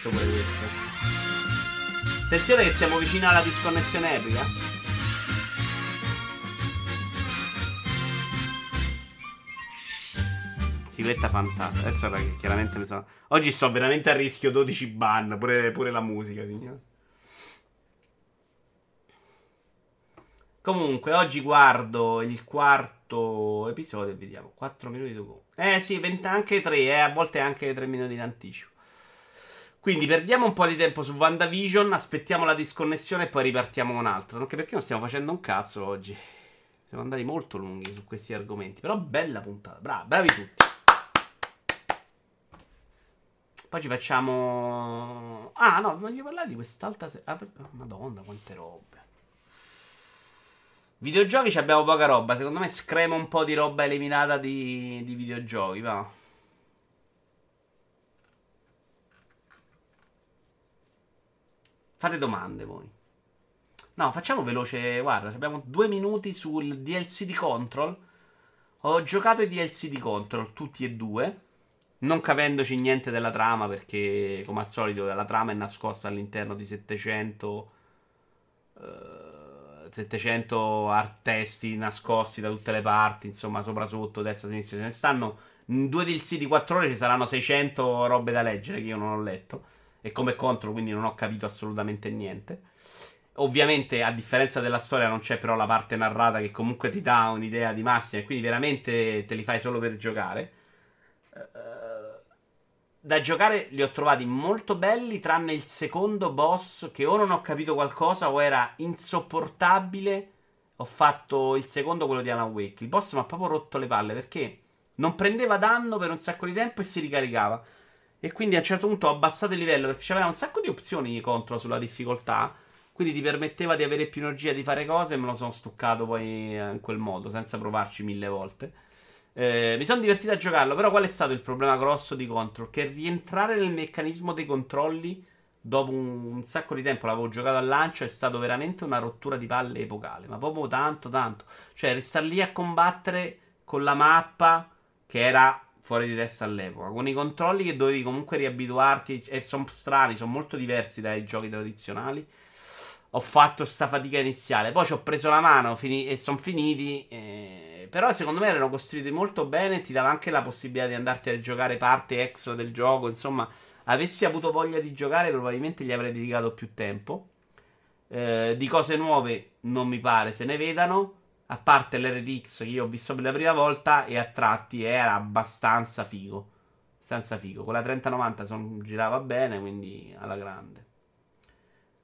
[SPEAKER 1] Visto pure questo. Attenzione che siamo vicini alla disconnessione epica. scrivetta fantastica. Adesso raga, chiaramente mi sono... Oggi sto veramente a rischio 12 ban, pure, pure la musica, signore. Comunque, oggi guardo il quarto episodio e vediamo. 4 minuti dopo. Eh sì, 20 anche 3, eh, a volte anche 3 minuti in anticipo. Quindi perdiamo un po' di tempo su WandaVision, aspettiamo la disconnessione e poi ripartiamo con altro. Anche perché non stiamo facendo un cazzo oggi. Siamo andati molto lunghi su questi argomenti. Però bella puntata. Bravi, bravi tutti. Poi ci facciamo. Ah, no, voglio parlare di quest'altra. Se... ah, oh, Madonna, quante robe. Videogiochi ci abbiamo poca roba. Secondo me screma un po' di roba eliminata di, di videogiochi. Va. Fate domande voi. No, facciamo veloce. Guarda, abbiamo due minuti sul DLC di Control. Ho giocato i DLC di Control, tutti e due. Non capendoci niente della trama, perché come al solito la trama è nascosta all'interno di 700. eh, 700 art testi nascosti da tutte le parti, insomma, sopra sotto, destra, sinistra. Ce ne stanno in due DLC di 4 ore, ci saranno 600 robe da leggere che io non ho letto. E come Control, quindi non ho capito assolutamente niente. Ovviamente, a differenza della storia, non c'è però la parte narrata che comunque ti dà un'idea di massima e quindi veramente te li fai solo per giocare. Eh, da giocare li ho trovati molto belli, tranne il secondo boss che o non ho capito qualcosa o era insopportabile. Ho fatto il secondo, quello di Alan Wake. Il boss mi ha proprio rotto le palle perché non prendeva danno per un sacco di tempo e si ricaricava. E quindi a un certo punto ho abbassato il livello perché c'aveva un sacco di opzioni contro sulla difficoltà. Quindi ti permetteva di avere più energia di fare cose e me lo sono stuccato poi eh, in quel modo, senza provarci mille volte. Eh, mi sono divertito a giocarlo, però qual è stato il problema grosso di Control? Che rientrare nel meccanismo dei controlli dopo un, sacco di tempo, l'avevo giocato al lancio, è stato veramente una rottura di palle epocale, ma proprio tanto, tanto. Cioè, star lì a combattere con la mappa che era fuori di testa all'epoca, con i controlli che dovevi comunque riabituarti e sono strani, sono molto diversi dai giochi tradizionali. Ho fatto sta fatica iniziale, poi ci ho preso la mano fini- e sono finiti. eh, Però secondo me erano costruiti molto bene. Ti dava anche la possibilità di andarti a giocare parte extra del gioco. Insomma, avessi avuto voglia di giocare, probabilmente gli avrei dedicato più tempo. Eh, di cose nuove non mi pare se ne vedano. A parte l'RTX che io ho visto per la prima volta e a tratti era abbastanza figo. Abbastanza figo. Con la 3090 son- girava bene, quindi alla grande.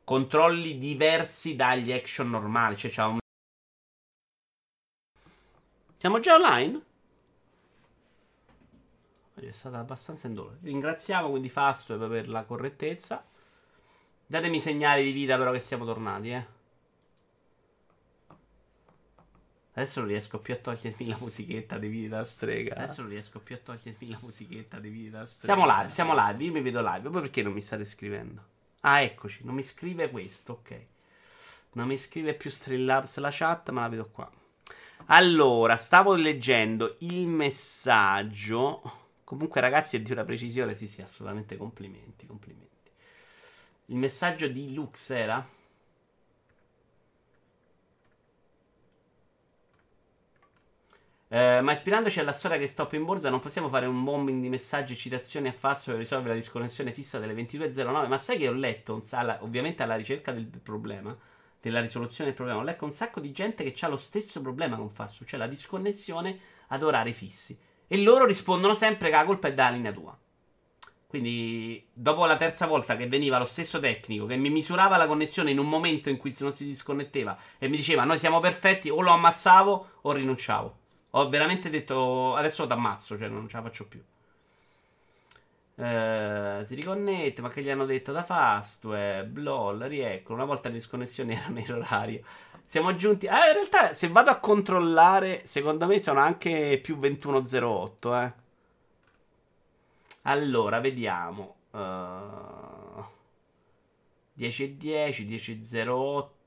[SPEAKER 1] Controlli diversi dagli action normali. Cioè, c'ha un. Siamo già online? È stata abbastanza indolore. Ringraziamo quindi Fastweb per la correttezza. Datemi segnali di vita, però, che siamo tornati, eh. Adesso non riesco più a togliermi la musichetta dei video da strega. Adesso non riesco più a togliermi la musichetta dei video da strega. Siamo live, siamo live. Io mi vedo live. Poi perché non mi state scrivendo? Ah, eccoci. Non mi scrive questo, ok. Non mi scrive più Streamlabs la chat, ma la vedo qua. Allora, stavo leggendo il messaggio. Comunque, ragazzi, è di una precisione. Sì, sì, assolutamente complimenti, complimenti. Il messaggio di Lux era? Eh, ma ispirandoci alla storia che stop in borsa, non possiamo fare un bombing di messaggi citazioni a falso per risolvere la disconnessione fissa delle 22.09. Ma sai che ho letto, alla- ovviamente alla ricerca del problema, della risoluzione del problema, ho letto un sacco di gente che ha lo stesso problema con Fastweb, cioè la disconnessione ad orari fissi. E loro rispondono sempre che la colpa è dalla linea tua. Quindi, dopo la terza volta che veniva lo stesso tecnico che mi misurava la connessione in un momento in cui non si disconnetteva e mi diceva noi siamo perfetti, o lo ammazzavo o rinunciavo. Ho veramente detto adesso ti ammazzo, cioè non ce la faccio più. Eh, si riconnette, ma che gli hanno detto da Fastweb, LOL, riecco. Una volta le disconnessioni erano in orario. Siamo giunti. Ah, in realtà, se vado a controllare, secondo me sono anche più 21.08. Eh. Allora, vediamo. Uh, 10.10,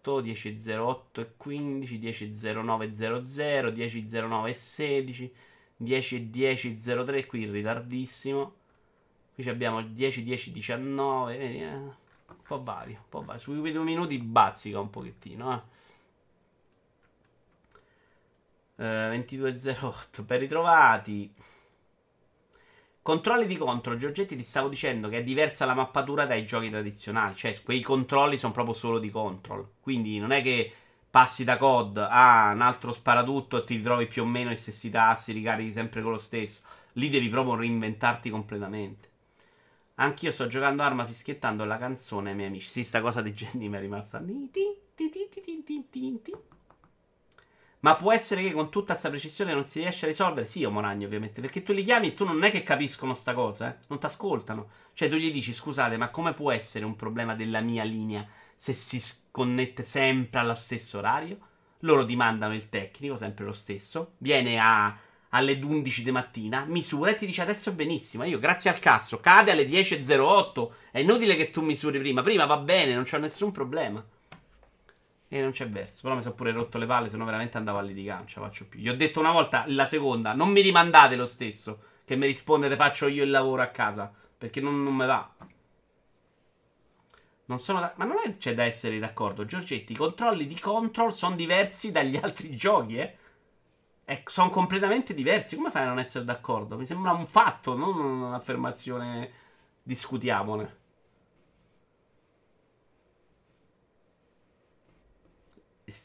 [SPEAKER 1] 10.08, 10.08 e 15, 10.09 e 00, 10.09 e 16, 10.10 03, qui ritardissimo. Qui abbiamo 10.10 19, vedi, eh, un po' vario, un po' vario. Sui due minuti bazzica un pochettino, eh. Eh, 22.08 ben ritrovati Controlli di control, Giorgetti ti stavo dicendo che è diversa la mappatura dai giochi tradizionali, cioè quei controlli sono proprio solo di control, quindi non è che passi da COD a un altro sparatutto e ti ritrovi più o meno i stessi tassi, ricarichi sempre con lo stesso, lì devi proprio reinventarti completamente. Anch'io sto giocando arma fischiettando la canzone ai miei amici. Sì, sta cosa di Jenny mi è rimasta. Ti, ti, ti, ti, ti, ti. Ma può essere che con tutta questa precisione non si riesce a risolvere? Sì, Omoragno, ovviamente. Perché tu li chiami e tu non è che capiscono sta cosa, eh? Non ti ascoltano. Cioè, tu gli dici, scusate, ma come può essere un problema della mia linea se si sconnette sempre allo stesso orario? Loro ti mandano il tecnico, sempre lo stesso. Viene a, alle 11 di mattina, misura e ti dice adesso benissimo. Io, grazie al cazzo, cade alle 10.08. È inutile che tu misuri prima. Prima va bene, non c'è nessun problema. E non c'è verso. Però mi sono pure rotto le palle, se no veramente andavo a litigare. Non ce la faccio più. Gli ho detto una volta, la seconda, non mi rimandate lo stesso. Che mi rispondete, faccio io il lavoro a casa. Perché non, non me va. Non sono da- Ma non è, c'è da essere d'accordo, Giorgetti. I controlli di control sono diversi dagli altri giochi, eh. sono completamente diversi. Come fai a non essere d'accordo? Mi sembra un fatto, non un'affermazione. Discutiamone.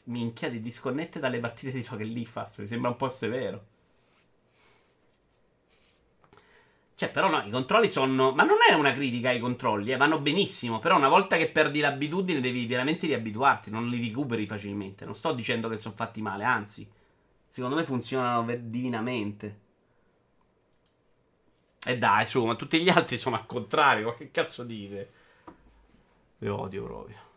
[SPEAKER 1] Minchia, ti disconnette dalle partite di Rocket League Fast. Mi sembra un po' severo. Cioè, però no, i controlli sono. Ma non è una critica ai controlli, eh, vanno benissimo. Però una volta che perdi l'abitudine devi veramente riabituarti, non li recuperi facilmente. Non sto dicendo che sono fatti male, anzi, secondo me funzionano divinamente. E dai, su, ma tutti gli altri sono al contrario. Ma che cazzo dite? Vi odio proprio.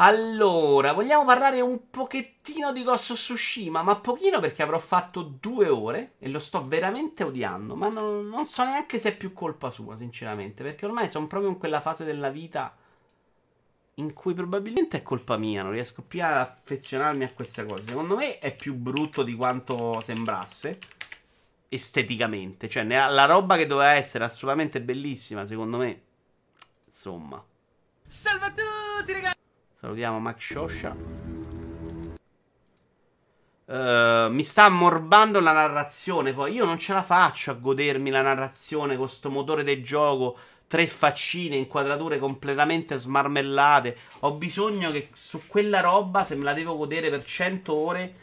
[SPEAKER 1] Allora, vogliamo parlare un pochettino di Ghost of Tsushima, ma pochino perché avrò fatto due ore e lo sto veramente odiando, ma non, non so neanche se è più colpa sua, sinceramente, perché ormai sono proprio in quella fase della vita in cui probabilmente è colpa mia, non riesco più ad affezionarmi a queste cose. Secondo me è più brutto di quanto sembrasse esteticamente, cioè la roba che doveva essere assolutamente bellissima, secondo me. Insomma.
[SPEAKER 13] Salve a tutti, ragazzi!
[SPEAKER 1] Salutiamo Max Shosha. Uh, mi sta ammorbando la narrazione. Poi io non ce la faccio a godermi la narrazione con sto motore del gioco. Tre faccine, inquadrature completamente smarmellate. Ho bisogno che su quella roba, se me la devo godere per 100 ore,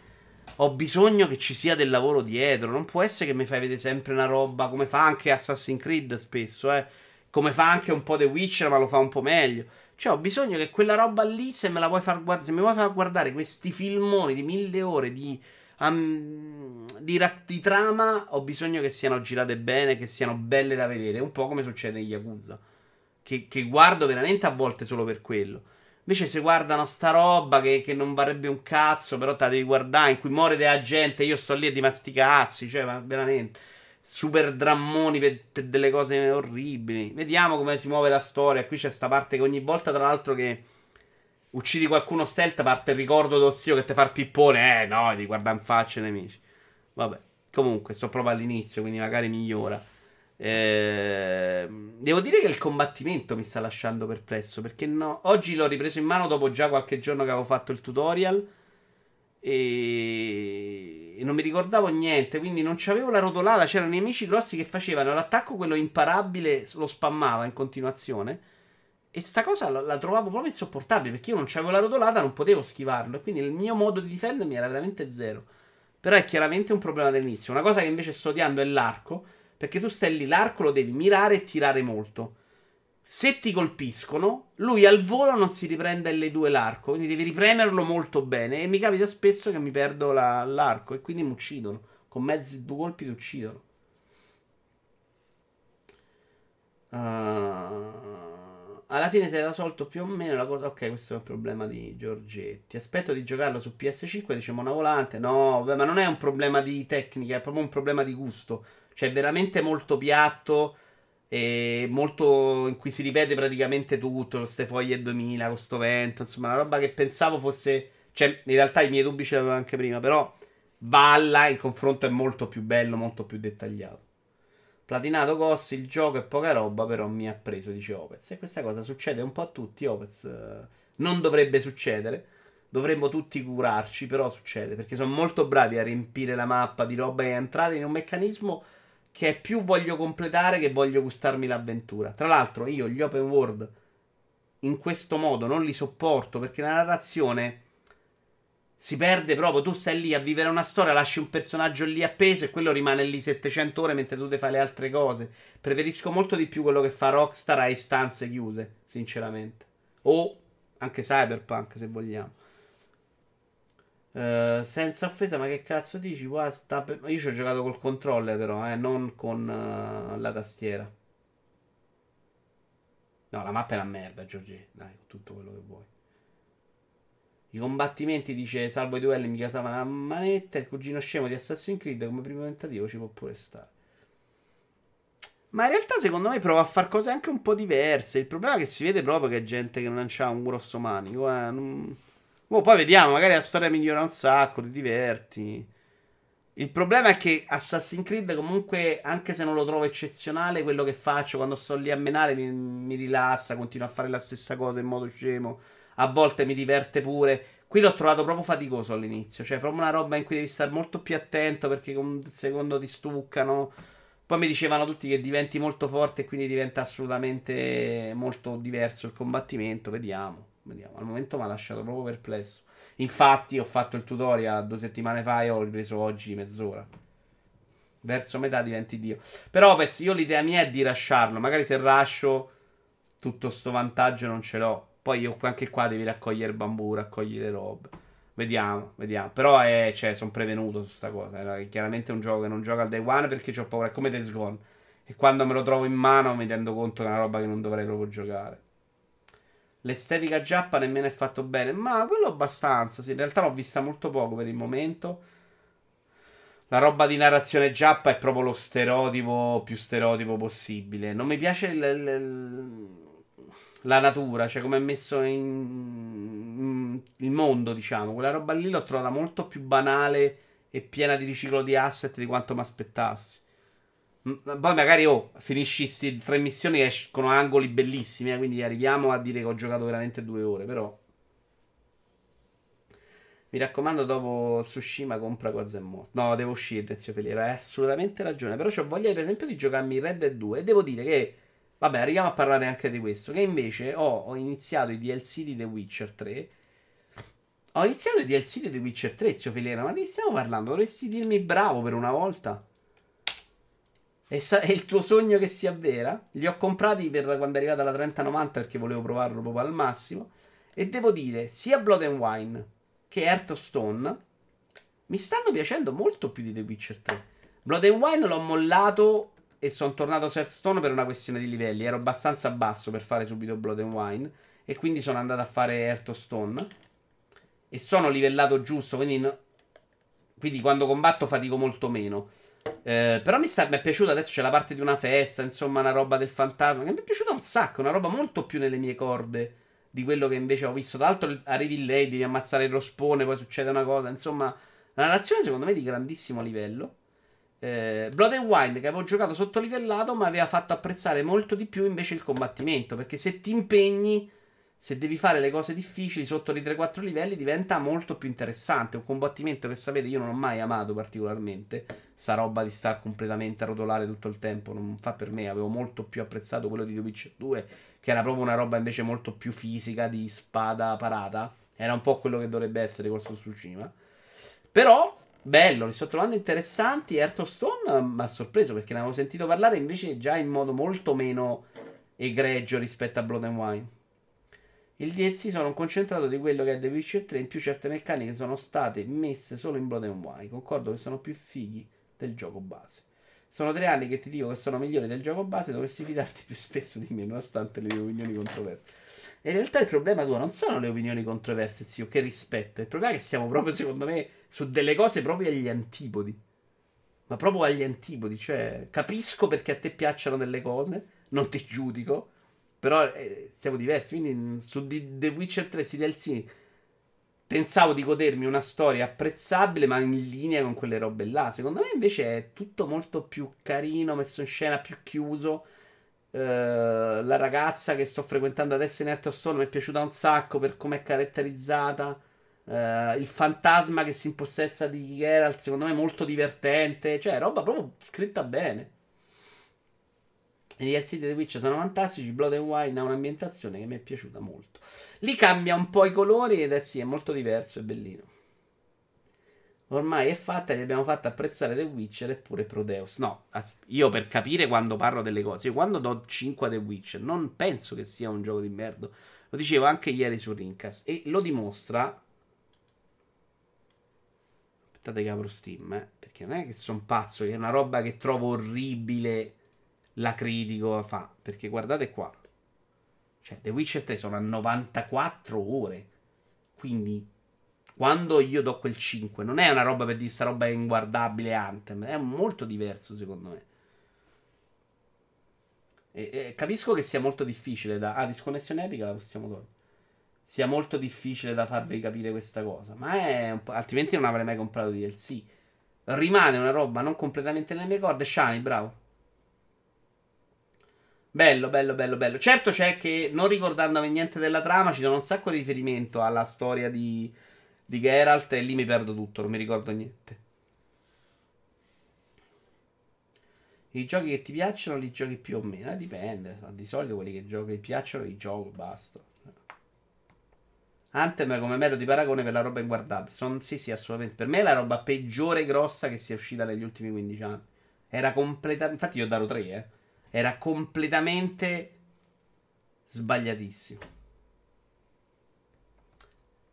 [SPEAKER 1] ho bisogno che ci sia del lavoro dietro. Non può essere che mi fai vedere sempre una roba come fa anche Assassin's Creed spesso, eh. Come fa anche un po' The Witcher, ma lo fa un po' meglio. Cioè, ho bisogno che quella roba lì, se me la vuoi far guardare, se mi vuoi far guardare questi filmoni di mille ore di, um, di, ra- di, trama, ho bisogno che siano girate bene, che siano belle da vedere. Un po' come succede in Yakuza. Che, che guardo veramente a volte solo per quello. Invece, se guardano sta roba che, che non varrebbe un cazzo, però te la devi guardare, in cui muore della gente, io sto lì a di masticazzi, cioè, ma veramente super drammoni per, per, delle cose orribili. Vediamo come si muove la storia. Qui c'è sta parte che ogni volta, tra l'altro, che uccidi qualcuno stealth, parte il ricordo dello zio che ti fa il pippone. Eh, no, di guardare in faccia i nemici. Vabbè, comunque, sto proprio all'inizio, quindi magari migliora. Eh, devo dire che il combattimento mi sta lasciando perplesso. Perché no? Oggi l'ho ripreso in mano dopo già qualche giorno che avevo fatto il tutorial e... non mi ricordavo niente, quindi non c'avevo la rotolata. C'erano nemici grossi che facevano l'attacco, quello imparabile, lo spammava in continuazione. E sta cosa la, la trovavo proprio insopportabile perché io non c'avevo la rotolata, non potevo schivarlo. E quindi il mio modo di difendermi era veramente zero. Però è chiaramente un problema dell'inizio. Una cosa che invece sto odiando è l'arco. Perché tu stai lì, l'arco lo devi mirare e tirare molto. Se ti colpiscono, lui al volo non si riprende L2 l'arco, quindi devi ripremerlo molto bene. E mi capita spesso che mi perdo la, l'arco e quindi mi uccidono. Con mezzi due colpi ti uccidono. Uh, alla fine si era risolto più o meno la cosa. Ok, questo è un problema di Giorgetti. Aspetto di giocarlo su PS5, dice Mona Volante. No, beh, ma non è un problema di tecnica, è proprio un problema di gusto. Cioè, è veramente molto piatto e molto in cui si ripete praticamente tutto, queste foglie 2000, con sto vento, insomma, una roba che pensavo fosse... Cioè, in realtà i miei dubbi ce l'avevo anche prima, però Valla in confronto è molto più bello, molto più dettagliato. Platinato Goss, il gioco è poca roba, però mi ha preso, dice Opez. E questa cosa succede un po' a tutti, Opez. Non dovrebbe succedere. Dovremmo tutti curarci, però succede, perché sono molto bravi a riempire la mappa di roba e entrare in un meccanismo che è più voglio completare che voglio gustarmi l'avventura. Tra l'altro, io gli open world in questo modo non li sopporto perché la narrazione si perde proprio. Tu stai lì a vivere una storia, lasci un personaggio lì appeso e quello rimane lì 700 ore mentre tu te fai le altre cose. Preferisco molto di più quello che fa Rockstar a istanze chiuse, sinceramente. O anche Cyberpunk, se vogliamo. Eh, senza offesa, ma che cazzo dici? Qua sta per- Io ci ho giocato col controller, però, eh, non con eh, la tastiera. No, la mappa è una merda, Giorgi. Dai, con tutto quello che vuoi. I combattimenti, dice, salvo i duelli, mi casava la manetta. Il cugino scemo di Assassin's Creed come primo tentativo ci può pure stare. Ma in realtà, secondo me, prova a fare cose anche un po' diverse. Il problema è che si vede proprio che è gente che non ha un grosso manico. Eh. non- Boh, poi vediamo, magari la storia migliora un sacco, ti diverti. Il problema è che Assassin's Creed, comunque, anche se non lo trovo eccezionale, quello che faccio quando sto lì a menare mi, mi rilassa, continuo a fare la stessa cosa in modo scemo. A volte mi diverte pure. Qui l'ho trovato proprio faticoso all'inizio, cioè proprio una roba in cui devi stare molto più attento perché un secondo ti stuccano. Poi mi dicevano tutti che diventi molto forte e quindi diventa assolutamente molto diverso il combattimento. Vediamo, vediamo. Al momento mi ha lasciato proprio perplesso. Infatti, ho fatto il tutorial due settimane fa e ho ripreso oggi mezz'ora. Verso metà diventi Dio. Però, pezzi, io l'idea mia è di rasciarlo. Magari se rascio tutto sto vantaggio non ce l'ho. Poi io anche qua devi raccogliere bambù, raccogliere robe. Vediamo, vediamo. Però è, cioè, sono prevenuto su sta cosa. È chiaramente un gioco che non gioco al day one perché ho paura. È come Days Gone. E quando me lo trovo in mano mi rendo conto che è una roba che non dovrei proprio giocare. L'estetica giappa nemmeno è fatto bene. Ma quello abbastanza. Sì, in realtà l'ho vista molto poco per il momento. La roba di narrazione giappa è proprio lo stereotipo più stereotipo possibile. Non mi piace il- il- la natura, cioè come è messo in, in- il mondo, diciamo. Quella roba lì l'ho trovata molto più banale e piena di riciclo di asset di quanto mi aspettassi. Poi magari oh, finisci sti tre missioni che escono angoli bellissimi, eh, quindi arriviamo a dire che ho giocato veramente due ore, però... Mi raccomando, dopo Tsushima compra Gods and Monsters. No, devo uscire, zio Feliero. Hai assolutamente ragione. Però ho voglia, per esempio, di giocarmi Red Dead 2. E devo dire che. Vabbè, arriviamo a parlare anche di questo. Che invece ho, ho iniziato i DLC di The Witcher 3. Ho iniziato i DLC di The Witcher 3, zio Feliero. Ma di stiamo parlando? Dovresti dirmi bravo per una volta. E sa- il tuo sogno che si avvera? Li ho comprati per quando è arrivata la 3090 perché volevo provarlo proprio al massimo. E devo dire, sia Blood and Wine che Hearthstone mi stanno piacendo molto più di The Witcher 3. Blood and Wine l'ho mollato e sono tornato su Hearthstone per una questione di livelli. Ero abbastanza basso per fare subito Blood and Wine e quindi sono andato a fare Hearthstone. E sono livellato giusto, quindi, no- quindi quando combatto fatico molto meno. Eh, però mi, sta, mi è piaciuta adesso c'è la parte di una festa, insomma, una roba del fantasma. Che mi è piaciuta un sacco, una roba molto più nelle mie corde di quello che invece ho visto. Tra l'altro, arrivi lei, devi ammazzare il rospone, poi succede una cosa. Insomma, la narrazione secondo me di grandissimo livello. Eh, Blood and Wine, che avevo giocato sottolivellato, mi aveva fatto apprezzare molto di più invece il combattimento. Perché se ti impegni, se devi fare le cose difficili sotto di 3-4 livelli, diventa molto più interessante. Un combattimento che sapete, io non ho mai amato particolarmente. Sta roba di star completamente a rotolare tutto il tempo non fa per me. Avevo molto più apprezzato quello di The Witcher 2, che era proprio una roba invece molto più fisica di spada parata. Era un po' quello che dovrebbe essere of Tsushima. Però, bello, li sto trovando interessanti. Hearthstone mi ha sorpreso perché ne avevo sentito parlare invece già in modo molto meno egregio rispetto a Blood and Wine. Il DLC sono un concentrato di quello che è The Witcher 3, in più certe meccaniche sono state messe solo in Blood and Wine. Concordo che sono più fighi del gioco base. Sono tre anni che ti dico che sono migliori del gioco base, dovresti fidarti più spesso di me, nonostante le mie opinioni controverse. E in realtà il problema tuo non sono le opinioni controverse, zio, che rispetto. Il problema è che siamo proprio, secondo me, su delle cose proprio agli antipodi. Ma proprio agli antipodi, cioè, capisco perché a te piacciono delle cose, non ti giudico, però eh, siamo diversi. Quindi su The Witcher 3 si DLC pensavo di godermi una storia apprezzabile, ma in linea con quelle robe là. Secondo me invece è tutto molto più carino, messo in scena più chiuso. Eh, la ragazza che sto frequentando adesso in Hearthstone mi è piaciuta un sacco per come è caratterizzata. Eh, il fantasma che si impossessa di Geralt, secondo me è molto divertente. Cioè, roba proprio scritta bene. I DLC di The Witcher sono fantastici. Blood and Wine ha un'ambientazione che mi è piaciuta molto. Lì cambia un po' i colori ed è sì, è molto diverso, è bellino. Ormai è fatta, gli abbiamo fatto apprezzare The Witcher eppure Prodeus. No, io per capire quando parlo delle cose, io quando do 5 a The Witcher non penso che sia un gioco di merda. Lo dicevo anche ieri su Rincast e lo dimostra. Aspettate che apro Steam, eh, perché non è che sono pazzo, che è una roba che trovo orribile la critico fa, perché guardate qua. Cioè, The Witcher 3 sono a 94 ore. Quindi quando io do quel 5, non è una roba per dire sta roba è inguardabile Anthem, è molto diverso secondo me. E, e capisco che sia molto difficile da... Ah, disconnessione epica la possiamo togliere. Sia molto difficile da farvi capire questa cosa, ma è altrimenti non avrei mai comprato DLC. Rimane una roba non completamente nelle mie corde. Shani, bravo. Bello, bello, bello, bello. Certo c'è che, non ricordandomi niente della trama, ci sono un sacco di riferimento alla storia di di Geralt e lì mi perdo tutto, non mi ricordo niente. I giochi che ti piacciono, li giochi più o meno, eh, dipende. Di solito quelli che giochi, piacciono, li gioco, basta. Anthem come mero di paragone per la roba inguardabile. Son, sì, sì, assolutamente. Per me è la roba peggiore grossa che sia uscita negli ultimi 15 anni. Era completamente... Infatti io ho dato 3, eh. Era completamente sbagliatissimo.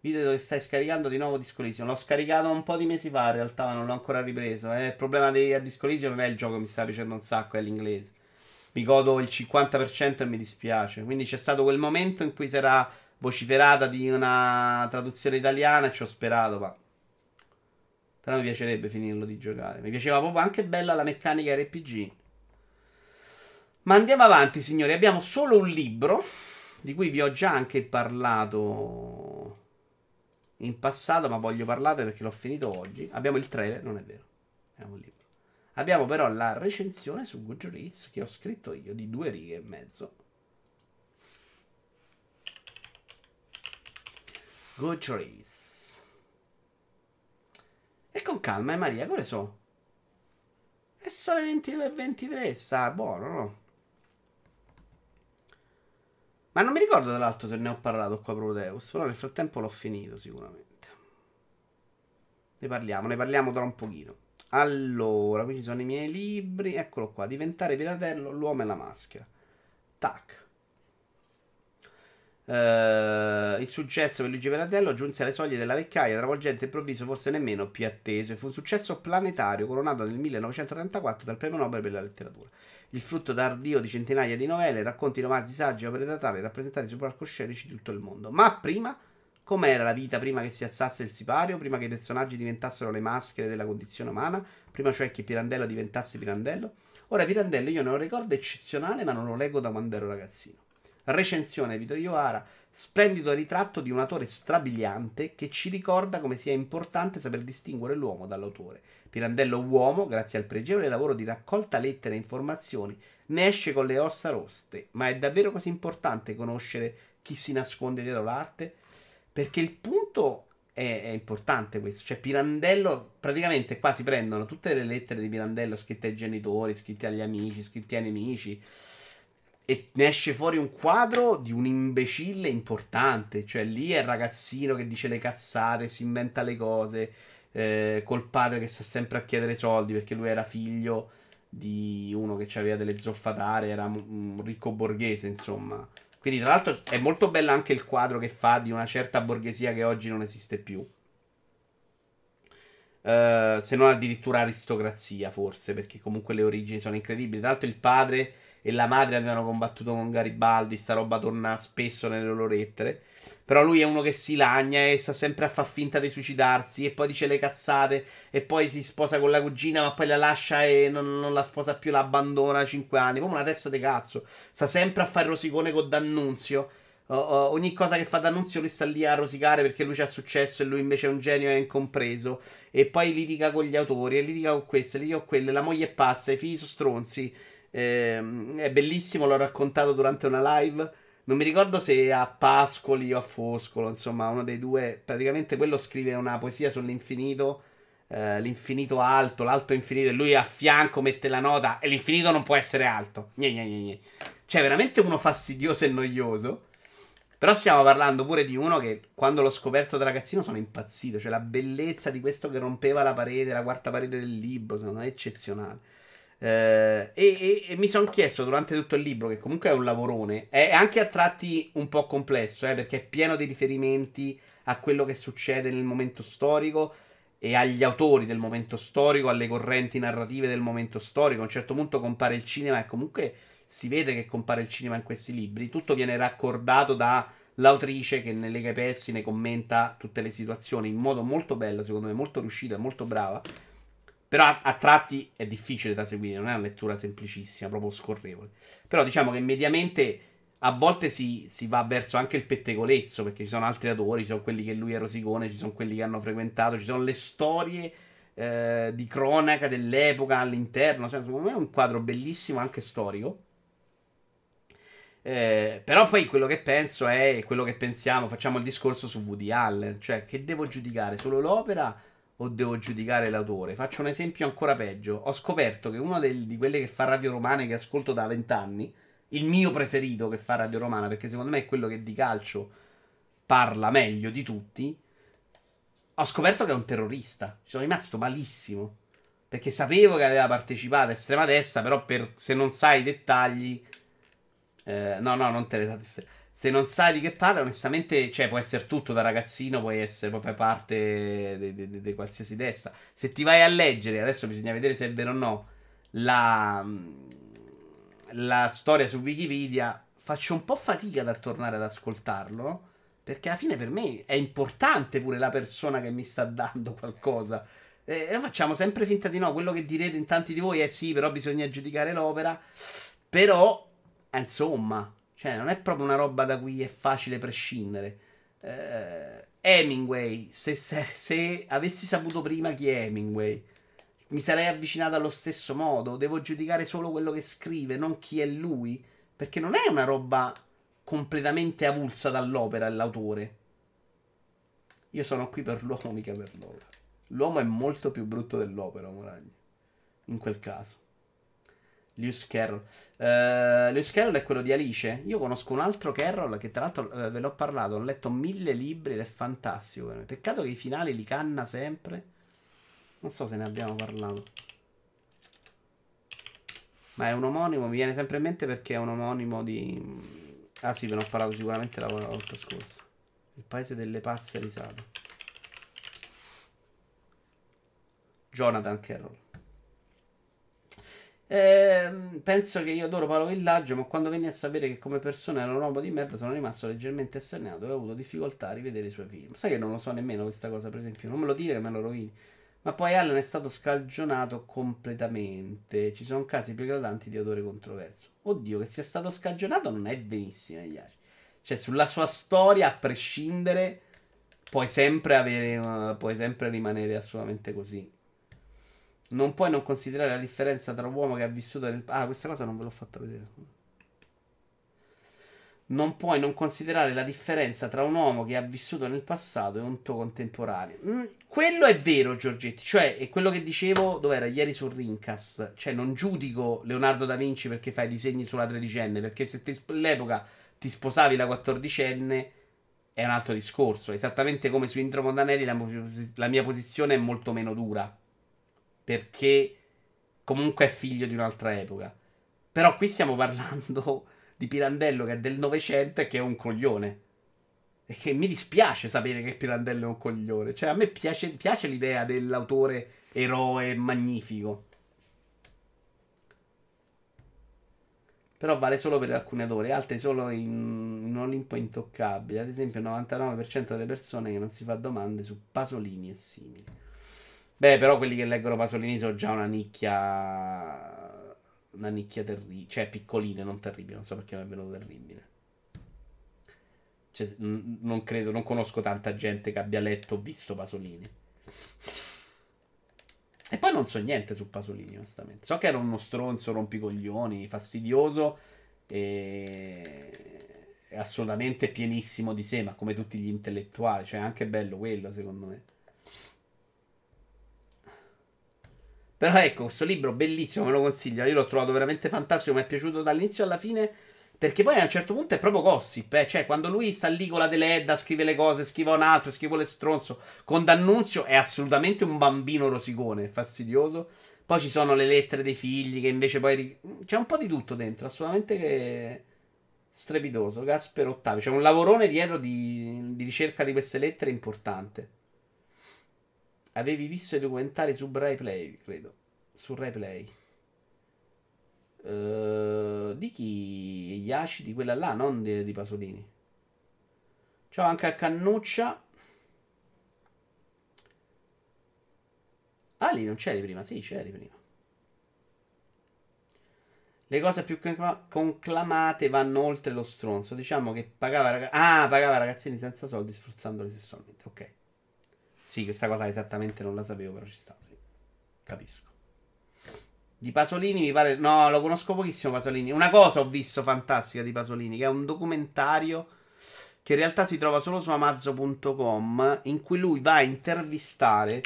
[SPEAKER 1] Video dove stai scaricando di nuovo Disco Elysium. L'ho scaricato un po' di mesi fa, in realtà, ma non l'ho ancora ripreso. Eh, il problema di Disco Elysium non è il gioco che mi sta piacendo un sacco, è l'inglese. Mi godo il 50% e mi dispiace. Quindi c'è stato quel momento in cui si era vociferata di una traduzione italiana e ci ho sperato, ma... Però mi piacerebbe finirlo di giocare. Mi piaceva proprio anche bella la meccanica RPG. Ma andiamo avanti, signori. Abbiamo solo un libro, di cui vi ho già anche parlato in passato, ma voglio parlarne perché l'ho finito oggi. Abbiamo il trailer, non è vero. Abbiamo. Abbiamo però la recensione su Goodreads che ho scritto io di due righe e mezzo. Goodreads. E con calma, eh Maria, quale so? È solo le 22 e 23, sta buono, no? Ma non mi ricordo dall'altro se ne ho parlato qua Proteus, però nel frattempo l'ho finito sicuramente. Ne parliamo, ne parliamo tra un pochino. Allora, qui ci sono i miei libri, eccolo qua, Diventare piratello, l'uomo e la maschera. Tac. Uh, il successo per Luigi Piratello giunse alle soglie della vecchiaia, travolgente e improvviso, forse nemmeno più atteso, fu un successo planetario coronato nel 1934 dal premio Nobel per la letteratura il frutto tardio di centinaia di novelle, racconti, romanzi, saggi, opere teatrali rappresentati su palcoscenici di tutto il mondo. Ma prima, com'era la vita prima che si alzasse il sipario, prima che i personaggi diventassero le maschere della condizione umana, prima cioè che Pirandello diventasse Pirandello? Ora Pirandello io ne ho un ricordo eccezionale, ma non lo leggo da quando ero ragazzino. Recensione Vito Iovara, splendido ritratto di un autore strabiliante che ci ricorda come sia importante saper distinguere l'uomo dall'autore. Pirandello uomo, grazie al pregevole lavoro di raccolta lettere e informazioni, ne esce con le ossa roste. Ma è davvero così importante conoscere chi si nasconde dietro l'arte? Perché il punto è, è, importante questo. Cioè, Pirandello, praticamente qua si prendono tutte le lettere di Pirandello scritte ai genitori, scritte agli amici, scritte ai nemici. E ne esce fuori un quadro di un imbecille importante. Cioè, lì è il ragazzino che dice le cazzate, si inventa le cose eh, col padre che sta sempre a chiedere soldi perché lui era figlio di uno che aveva delle zoffatare, era un ricco borghese, insomma. Quindi, tra l'altro, è molto bello anche il quadro che fa di una certa borghesia che oggi non esiste più. Uh, se non addirittura aristocrazia, forse, perché comunque le origini sono incredibili. Tra l'altro, il padre e la madre avevano combattuto con Garibaldi. Sta roba torna spesso nelle loro lettere. Però lui è uno che si lagna e sta sempre a far finta di suicidarsi. E poi dice le cazzate. E poi si sposa con la cugina, ma poi la lascia e non, non la sposa più, la abbandona a 5 anni. Come una testa di cazzo. Sta sempre a fare rosicone con D'Annunzio. Uh, uh, ogni cosa che fa D'Annunzio lui sta lì a rosicare perché lui c'ha successo e lui invece è un genio e è incompreso. E poi litiga con gli autori, e litiga con questo, e litiga con quelle. La moglie è pazza, i figli sono stronzi. Eh, è bellissimo, l'ho raccontato durante una live. Non mi ricordo se a Pascoli o a Foscolo, insomma, uno dei due. Praticamente quello scrive una poesia sull'infinito. eh, l'infinito alto, l'alto infinito, e lui a fianco mette la nota e l'infinito non può essere alto. Gne, gne, gne. Cioè, veramente uno fastidioso e noioso. Però stiamo parlando pure di uno che quando l'ho scoperto da ragazzino sono impazzito. Cioè, la bellezza di questo che rompeva la parete, la quarta parete del libro, secondo me è eccezionale. Eh, e, e- mi sono chiesto durante tutto il libro, che comunque è un lavorone, è anche a tratti un po' complesso, eh, perché è pieno di riferimenti a quello che succede nel momento storico e agli autori del momento storico, alle correnti narrative del momento storico. A un certo punto compare il cinema e comunque si vede che compare il cinema in questi libri. Tutto viene raccordato dall'autrice che ne lega pezzi, ne commenta tutte le situazioni in modo molto bello, secondo me, molto riuscito e molto brava. Però a, a tratti è difficile da seguire, non è una lettura semplicissima, proprio scorrevole. Però diciamo che mediamente a volte si, si va verso anche il pettegolezzo, perché ci sono altri autori, ci sono quelli che lui è rosicone, ci sono quelli che hanno frequentato, ci sono le storie eh, di cronaca dell'epoca all'interno. Cioè, secondo me è un quadro bellissimo, anche storico. Eh, però poi quello che penso è quello che pensiamo, facciamo il discorso su Woody Allen, cioè che devo giudicare solo l'opera o devo giudicare l'autore? Faccio un esempio ancora peggio. Ho scoperto che uno del- di quelle che fa Radio Romana che ascolto da vent'anni, il mio preferito che fa Radio Romana, perché secondo me è quello che di calcio parla meglio di tutti, ho scoperto che è un terrorista. Ci sono rimasto malissimo. Perché sapevo che aveva partecipato a estrema destra, però per, se non sai i dettagli... eh, no, no, non te le date. Se non sai di che parla, onestamente, cioè, può essere tutto da ragazzino, puoi essere, fare parte di, qualsiasi destra. Se ti vai a leggere, adesso bisogna vedere se è vero o no, la, la storia su Wikipedia, faccio un po' fatica a tornare ad ascoltarlo? Perché alla fine per me è importante pure la persona che mi sta dando qualcosa. E facciamo sempre finta di no. Quello che direte in tanti di voi è sì, però bisogna giudicare l'opera. Però, insomma, cioè, non è proprio una roba da cui è facile prescindere. Eh, Hemingway, se, se- se avessi saputo prima chi è Hemingway, mi sarei avvicinato allo stesso modo. Devo giudicare solo quello che scrive, non chi è lui. Perché non è una roba completamente avulsa dall'opera l'autore. Io sono qui per l'uomo, mica per l'opera. L'uomo è molto più brutto dell'opera, Moragni. In quel caso. Lewis Carroll. Eh, Lewis Carroll è quello di Alice. Io conosco un altro Carroll che tra l'altro eh, ve l'ho parlato. Ho letto mille libri ed è fantastico. Peccato che i finali li canna sempre. Non so se ne abbiamo parlato. Ma è un omonimo. Mi viene sempre in mente perché è un omonimo di. Ah sì, ve ne ho parlato sicuramente la volta scorsa. Il paese delle pazze risate. Jonathan Carroll. Ehm, penso che io adoro Paolo Villaggio, ma quando venni a sapere che come persona era un uomo di merda, sono rimasto leggermente esternato e ho avuto difficoltà a rivedere i suoi film. Sai che non lo so nemmeno questa cosa, per esempio, non me lo dire che me lo rovini. Ma poi Allen è stato scagionato completamente. Ci sono casi più eclatanti di autore controverso. Oddio, che sia stato scagionato non è benissimo, Iaci. Cioè, sulla sua storia, a prescindere, puoi sempre avere. uh, puoi sempre rimanere assolutamente così. Non puoi non considerare la differenza tra uomo che ha vissuto nel... Ah, questa cosa non ve l'ho fatta vedere. Non puoi non considerare la differenza tra un uomo che ha vissuto nel passato e un tuo contemporaneo. Mm, quello è vero, Giorgetti. Cioè, è quello che dicevo, dov'era ieri su Rincast. Cioè, non giudico Leonardo da Vinci perché fai disegni sulla tredicenne. Perché se te- all'epoca ti sposavi la quattordicenne è un altro discorso. Esattamente come su Indro Montanelli, la, la mia posizione è molto meno dura perché comunque è figlio di un'altra epoca. Però qui stiamo parlando di Pirandello che è del Novecento e che è un coglione. E che mi dispiace sapere che Pirandello è un coglione. Cioè, a me piace, piace l'idea dell'autore eroe magnifico. Però vale solo per alcuni autori, altri solo in un Olimpo intoccabile. Ad esempio, il 99% delle persone che non si fa domande su Pasolini e simili. Beh, però quelli che leggono Pasolini sono già una nicchia. Una nicchia terribile. Cioè, piccoline, non terribile. Non so perché mi è venuto terribile. Cioè, n- non credo, non conosco tanta gente che abbia letto o visto Pasolini. E poi non so niente su Pasolini, onestamente. So che era uno stronzo, rompicoglioni, fastidioso e... assolutamente pienissimo di sé, ma come tutti gli intellettuali. Cioè, è anche bello quello, secondo me. Però ecco, questo libro bellissimo, me lo consiglio. Io l'ho trovato veramente fantastico, mi è piaciuto dall'inizio alla fine. Perché poi a un certo punto è proprio gossip, eh? cioè quando lui sta lì con la Deledda, scrive le cose, scrive un altro, scrive le stronzo, con D'Annunzio è assolutamente un bambino rosicone, fastidioso. Poi ci sono le lettere dei figli che invece poi... C'è un po' di tutto dentro, assolutamente che... strepitoso. Gasper Ottavio, c'è un lavorone dietro di, di ricerca di queste lettere importante. Avevi visto i documentari su Rai Play, credo. Su Rai Play. Eh, di chi? Gli acidi, quella là, non di, di Pasolini. Ciao anche a Cannuccia. Ah, lì non c'eri prima? Sì, c'eri prima. Le cose più concla- conclamate vanno oltre lo stronzo. Diciamo che pagava, raga- ah, pagava ragazzini senza soldi sfruttandoli sessualmente. Ok. Sì, questa cosa esattamente non la sapevo, però ci sta. Sì. Capisco. Di Pasolini mi pare. No, lo conosco pochissimo Pasolini. Una cosa ho visto fantastica di Pasolini, che è un documentario che in realtà si trova solo su Amazon.com, in cui lui va a intervistare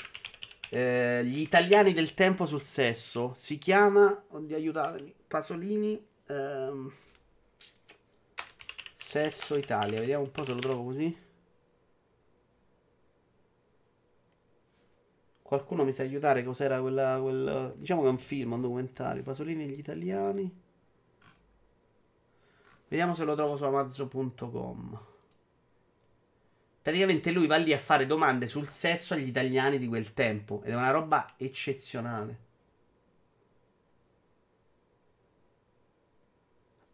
[SPEAKER 1] eh, gli italiani del tempo sul sesso. Si chiama. Oddio, aiutatemi. Pasolini. ehm, sesso Italia. Vediamo un po' se lo trovo così. Qualcuno mi sa aiutare? Cos'era quella, quel. Diciamo che è un film, un documentario. Pasolini e gli italiani. Vediamo se lo trovo su Amazon.com. Praticamente lui va lì a fare domande sul sesso agli italiani di quel tempo. Ed è una roba eccezionale.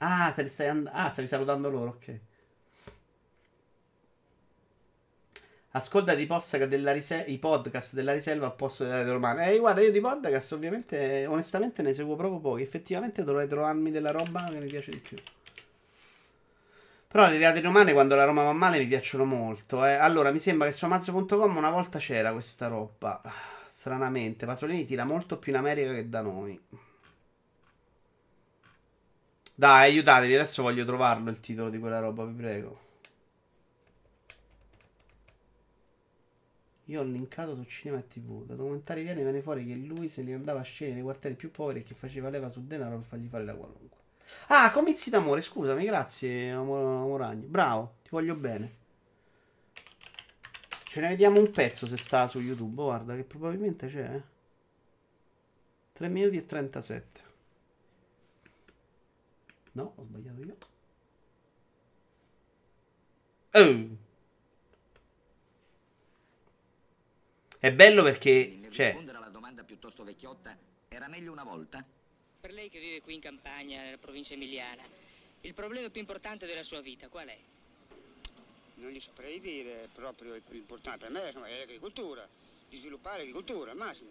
[SPEAKER 1] Ah, te li stai and- ah, stavi salutando loro, ok. Ascolta i podcast della, riserva al posto della romana. Eh, guarda, io di podcast ovviamente, onestamente ne seguo proprio pochi. Effettivamente dovrei trovarmi della roba che mi piace di più. Però le rate romane quando la Roma va male mi piacciono molto. Eh. Allora, mi sembra che su Amazon.com una volta c'era questa roba. Stranamente, Pasolini tira molto più in America che da noi. Dai, aiutatevi, adesso voglio trovarlo il titolo di quella roba, vi prego. Io ho linkato su cinema e tv. Da documentari viene viene fuori che lui se li andava a scegliere nei quartieri più poveri e che faceva leva sul denaro per fargli fare da qualunque. Ah, comizi d'amore, scusami, grazie Amo- Moragno. Bravo, ti voglio bene. Ce ne vediamo un pezzo se sta su YouTube, guarda che probabilmente c'è. eh. 3 minuti e 37. No, ho sbagliato io. Oh. È bello perché, cioè,
[SPEAKER 23] rispondere alla domanda piuttosto vecchiotta, era meglio una volta?
[SPEAKER 24] Per lei che vive qui in campagna, nella provincia emiliana, il problema più importante della sua vita qual è?
[SPEAKER 25] Non gli saprei dire proprio il più importante per me insomma, è l'agricoltura, di sviluppare l'agricoltura al massimo.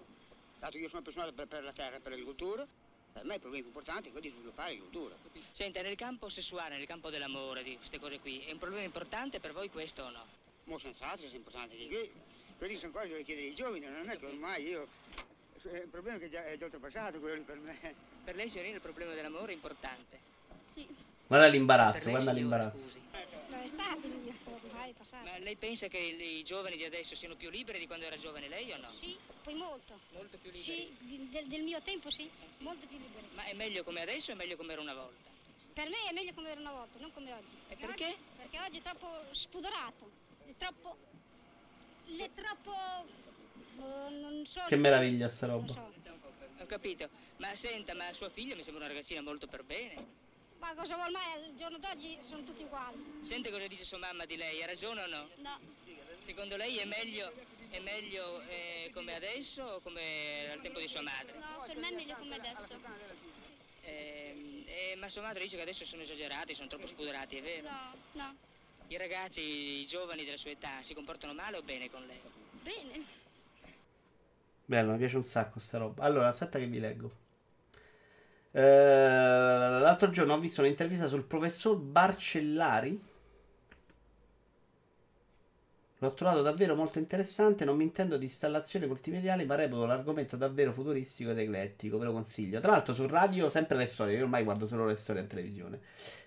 [SPEAKER 25] Dato che io sono personale per, per la terra e per l'agricoltura, per me il problema più importante è quello di sviluppare l'agricoltura.
[SPEAKER 24] Senta, nel campo sessuale, nel campo dell'amore, di queste cose qui, è un problema importante per voi questo o no?
[SPEAKER 25] Ma senz'altro è importante che quelli sono cose che chiedere ai giovani, non è che ormai io... È un problema che già, è già oltrepassato quello lì per me.
[SPEAKER 24] Per lei, signorina, il problema dell'amore è importante.
[SPEAKER 22] Sì,
[SPEAKER 1] guarda l'imbarazzo, guarda
[SPEAKER 24] signora,
[SPEAKER 1] l'imbarazzo.
[SPEAKER 24] scusi.
[SPEAKER 22] lo è stato, ormai è passato.
[SPEAKER 24] Ma lei pensa che i i giovani di adesso siano più liberi di quando era giovane lei o no?
[SPEAKER 22] Sì, poi molto.
[SPEAKER 24] Molto più liberi?
[SPEAKER 22] Sì, del, del mio tempo sì, molto più liberi.
[SPEAKER 24] Ma è meglio come adesso o è meglio come era una volta?
[SPEAKER 22] Per me è meglio come era una volta, non come oggi.
[SPEAKER 24] E perché?
[SPEAKER 22] Oggi- perché oggi è troppo spudorato, è troppo... è troppo... eh, non so...
[SPEAKER 1] Che meraviglia sta roba.
[SPEAKER 22] so.
[SPEAKER 24] Ho capito. Ma senta, ma sua figlia mi sembra una ragazzina molto per bene.
[SPEAKER 22] Ma cosa vuol mai? Al giorno d'oggi sono tutti uguali.
[SPEAKER 24] Sente cosa dice sua mamma di lei, ha ragione o no?
[SPEAKER 22] No,
[SPEAKER 24] Secondo lei è meglio, è meglio eh, come adesso o come al tempo di sua madre?
[SPEAKER 22] no, per me è meglio come adesso.
[SPEAKER 24] Ehm, eh, ma sua madre dice che adesso sono esagerati, sono troppo spudorati, è vero?
[SPEAKER 22] No, no.
[SPEAKER 24] I ragazzi, i giovani della sua età si comportano male o bene con lei?
[SPEAKER 22] Bene.
[SPEAKER 1] Bello, mi piace un sacco sta roba. Allora, aspetta che vi leggo. Eh, l'altro giorno ho visto un'intervista sul professor Barcellari. L'ho trovato davvero molto interessante. Non mi intendo di installazioni multimediali, ma reputo l'argomento davvero futuristico ed eclettico. Ve lo consiglio. Tra l'altro, su radio, sempre le storie. Io ormai guardo solo le storie in televisione.